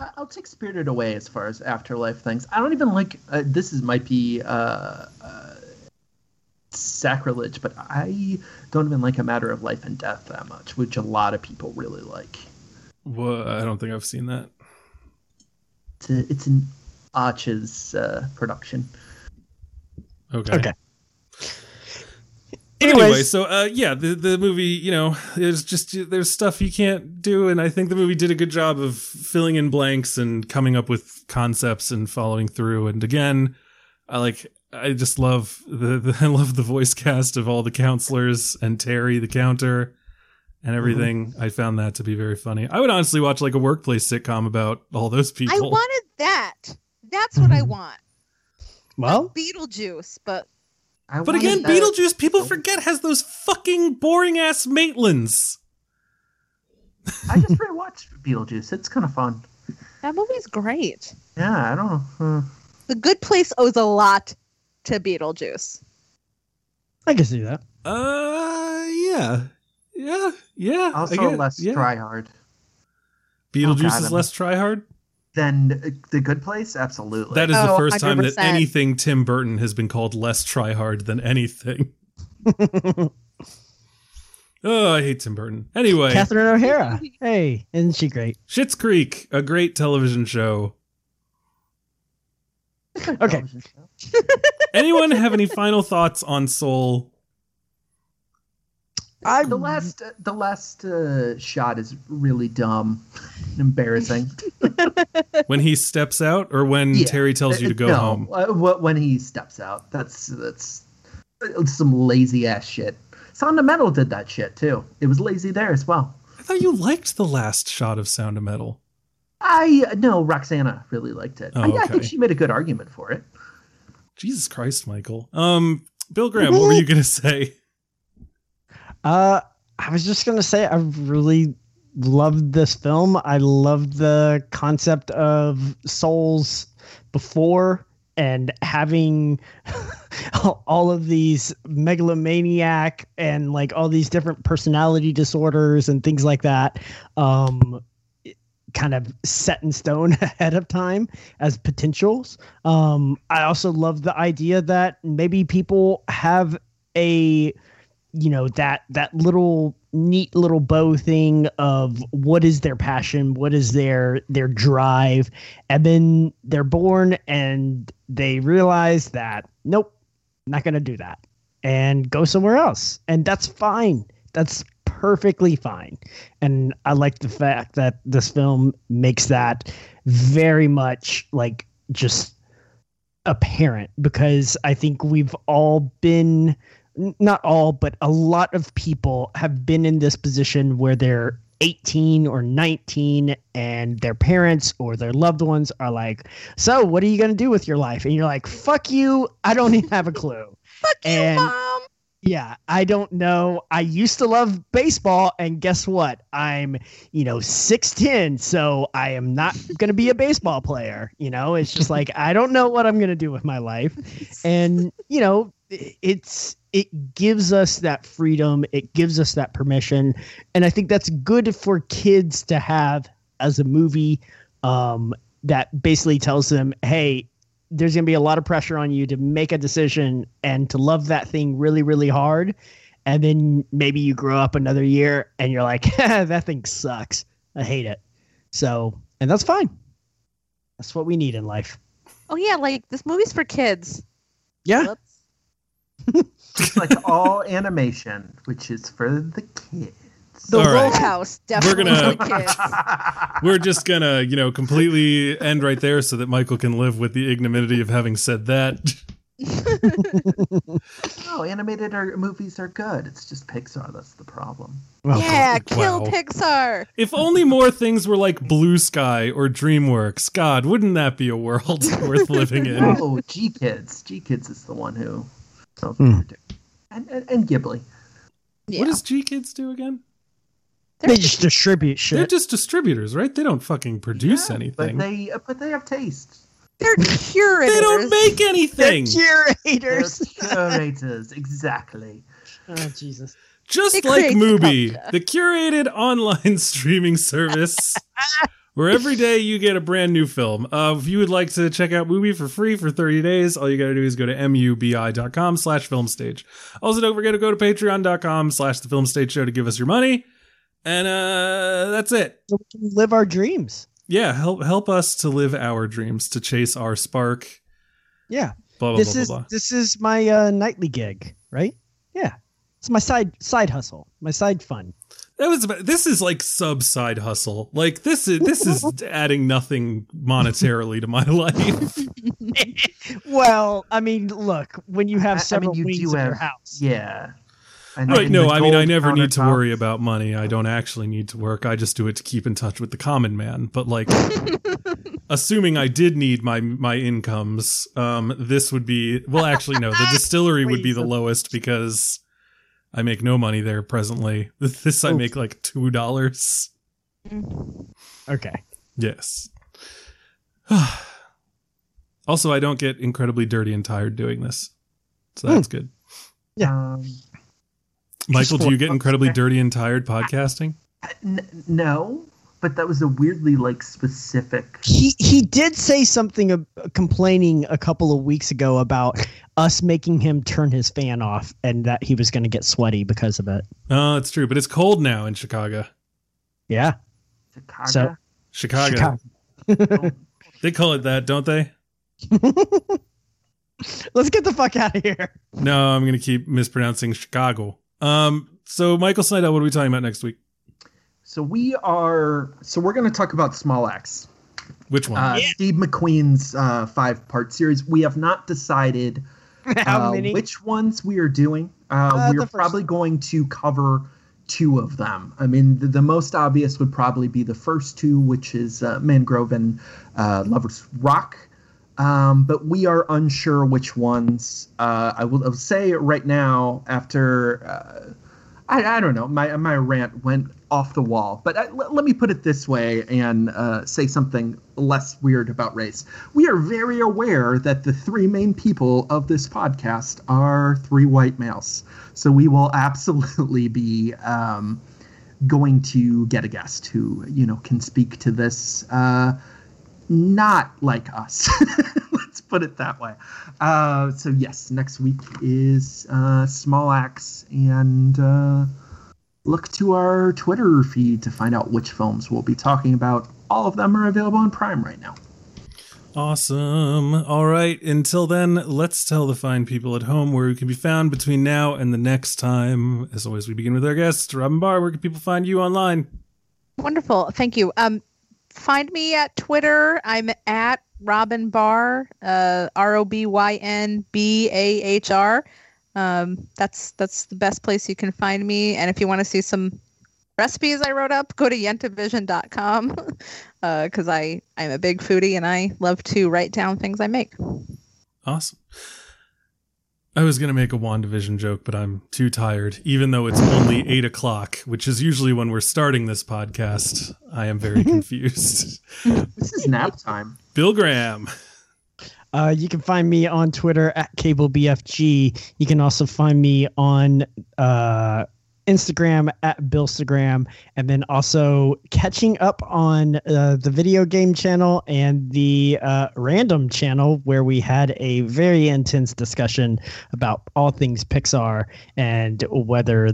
I- I'll take Spirited Away as far as afterlife things. I don't even like. Uh, this is might be uh, uh, sacrilege, but I don't even like A Matter of Life and Death that much, which a lot of people really like. Well, I don't think I've seen that. It's, a, it's an Archers uh, production. Okay. Okay. Anyway, so uh, yeah, the the movie, you know, there's just there's stuff you can't do, and I think the movie did a good job of filling in blanks and coming up with concepts and following through. And again, I like I just love the, the I love the voice cast of all the counselors and Terry the counter and everything. I found that to be very funny. I would honestly watch like a workplace sitcom about all those people. I wanted that. That's what I Mhm. want. well, Beetlejuice, but I but again, wanted that- Beetlejuice, people forget has those fucking boring ass Maitlands. I just rewatched Beetlejuice. It's kind of fun. that movie's great. Yeah, I don't know. Uh, The Good Place owes a lot to Beetlejuice. I can see that. Uh, yeah, yeah, yeah. I also, get- less yeah. try hard Beetlejuice Oh, God, is I'm- less try hard. Than The Good Place. Absolutely. That is the Oh, first time that anything Tim Burton has been called less try hard than anything. Oh, I hate Tim Burton. Anyway, Catherine O'Hara. Hey, isn't she great? Schitt's Creek, a great television show. Okay. Anyone have any final thoughts on Soul? I the last uh, the last uh, shot is really dumb, and embarrassing. When he steps out, or when Yeah. Terry tells you to go no, home? uh, when he steps out, that's that's uh, some lazy ass shit. Sound of Metal did that shit too. It was lazy there as well. I thought you liked the last shot of Sound of Metal. I no, Roxana really liked it. Oh, I, I think she made a good argument for it. Jesus Christ, Michael. Um, Bill Graham, what were you gonna say? Uh, I was just gonna say I really loved this film. I loved the concept of souls before and having all of these megalomaniac and like all these different personality disorders and things like that. Um, kind of set in stone ahead of time as potentials. Um, I also love the idea that maybe people have a you know that that little neat little bow thing of what is their passion what is their their drive. And then they're born and they realize that nope not going to do that and go somewhere else. And that's fine. That's perfectly fine. And i like the fact that this film makes that very much like just apparent because i think we've all been not all, but a lot of people have been in this position where they're 18 or 19 and their parents or their loved ones are like, So, what are you going to do with your life? And you're like, Fuck you. I don't even have a clue. Fuck And- you, mom. Yeah, I don't know. I used to love baseball, and guess what? I'm, you know, 6'10, so I am not going to be a baseball player. You know, it's just like, I don't know what I'm going to do with my life. And, you know, it's, it gives us that freedom, it gives us that permission. And I think that's good for kids to have as a movie um, that basically tells them, hey, there's going to be a lot of pressure on you to make a decision and to love that thing really, really hard. And then maybe you grow up another year and you're like, that thing sucks. I hate it. So, and that's fine. That's what we need in life. Oh yeah, like this movie's for kids. Yeah. Whoops. It's like all animation, which is for the kids. The All right. Wolf House, definitely we're gonna- for kids. We're just gonna, you know, completely end right there so that Michael can live with the ignominy of having said that. No, animated are, movies are good. It's just Pixar that's the problem. Well, yeah, kill Wow. Pixar. If only more things were like Blue Sky or DreamWorks. God, wouldn't that be a world worth living in? Oh, GKIDS. G Kids is the one who knows what they're. And, and, and Ghibli. Yeah. What does GKIDS do again? They just distribute shit. They're just distributors, right? They don't fucking produce Yeah, anything. But they uh, but they have taste. They're curators. They don't make They're anything. They're curators. curators, exactly. oh Jesus. Just It like creates the Mubi, the curated online streaming service where every day you get a brand new film. Uh, if you would like to check out Mubi for free for 30 days, all you got to do is go to mubi.com slash filmstage. Also, don't forget to go to patreon.com slash the film stage show to give us your money. And uh, that's it. So we can live our dreams. Yeah, help help us to live our dreams, to chase our spark. Yeah. Blah, blah, this blah, is blah, blah. this is my uh, nightly gig, right? Yeah. It's my side side hustle, my side fun. That was about, this is like sub side hustle. Like this is this is adding nothing monetarily to my life. Well, I mean, look, when you I- I have mean, several you wings do in your house, Yeah. And Right? and No, I mean I never need to worry about money. I don't actually need to work. I just do it to keep in touch with the common man. But like, assuming I did need my my incomes, um, this would be well. Actually, no. The distillery would be the lowest because I make no money there presently. This I make like two dollars. okay. Yes. also, I don't get incredibly dirty and tired doing this, so that's good. Yeah. Um, Michael, do you get incredibly dirty and tired podcasting? Uh, n- no, but that was a weirdly like specific. He he did say something uh, complaining a couple of weeks ago about us making him turn his fan off and that he was going to get sweaty because of it. Oh, it's true, but it's cold now in Chicago. Yeah. Chicago. So- Chicago. Chicago. They call it that, don't they? Let's get the fuck out of here. No, I'm going to keep mispronouncing Chicago. Um, so Michael Snydel, what are we talking about next week? So we are. So we're going to talk about Small Axe, Which one? uh, Steve McQueen's uh, five-part series. We have not decided How uh, many? which ones we are doing. Uh, Uh, we're the first- probably going to cover two of them. I mean, the, the most obvious would probably be the first two, which is uh, Mangrove and uh, Lovers Rock. Um, but we are unsure which ones. Uh, I will I will say right now, after uh, I, I don't know, my my rant went off the wall. But I, let, let me put it this way and uh, say something less weird about race. We are very aware that the three main people of this podcast are three white males. So we will absolutely be um, going to get a guest who you know can speak to this. Uh, not like us. Let's put it that way. Uh, so yes, next week is uh, Small Axe, and uh, look to our Twitter feed to find out which films we'll be talking about. All of them are available on Prime right now. Awesome. All right. Until then, let's tell the fine people at home where we can be found between now and the next time. As always, we begin with our guest, Robyn Bahr. Where can people find you online? Wonderful. Thank you. Um, find me at Twitter. I'm at Robyn Bahr, uh, R O B Y N B A H R. Um, that's that's the best place you can find me. And if you want to see some recipes I wrote up, go to yentavision.com Uh because I I'm a big foodie and I love to write down things I make. Awesome. I was going to make a WandaVision joke, but I'm too tired. Even though it's only eight o'clock, which is usually when we're starting this podcast, I am very confused. This is nap time. Bill Graham. Uh, you can find me on Twitter at CableBFG. You can also find me on uh, Instagram at Billstagram, and then also catching up on uh, the video game channel and the uh, random channel where we had a very intense discussion about all things Pixar and whether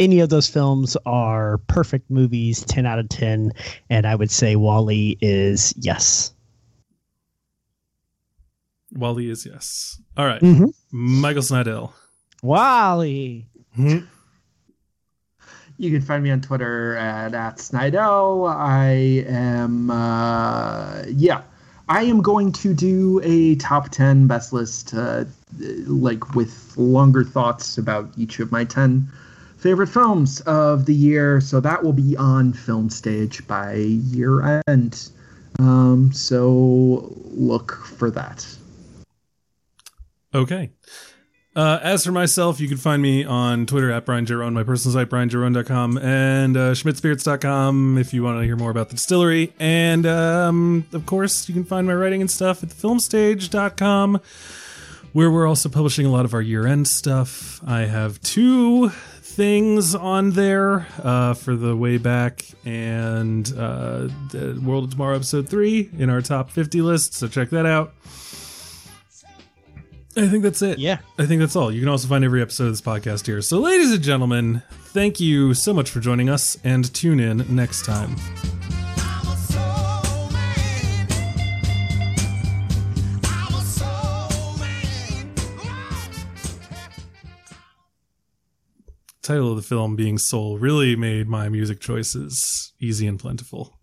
any of those films are perfect movies, 10 out of 10. And I would say WALL-E is yes. WALL-E is yes. All right. Mhm. Michael Snydel. WALL-E. Mhm. You can find me on Twitter at, at Snidell. I am, uh, yeah, I am going to do a top 10 best list, uh, like with longer thoughts about each of my 10 favorite films of the year. So that will be on film stage by year end. Um, so look for that. Okay. Uh, as for myself, you can find me on Twitter at Brian Jerome, my personal site, brianjerome.com, and uh, schmidtspirits.com if you want to hear more about the distillery. And, um, of course, you can find my writing and stuff at thefilmstage.com, where we're also publishing a lot of our year end stuff. I have two things on there uh, for the way back and uh, the World of Tomorrow episode 3 in our top 50 list, so check that out. I think that's it. Yeah. I think that's all. You can also find every episode of this podcast here. So, ladies and gentlemen, thank you so much for joining us and tune in next time. I'm a soul man. I'm a soul man. Title of the film being Soul really made my music choices easy and plentiful.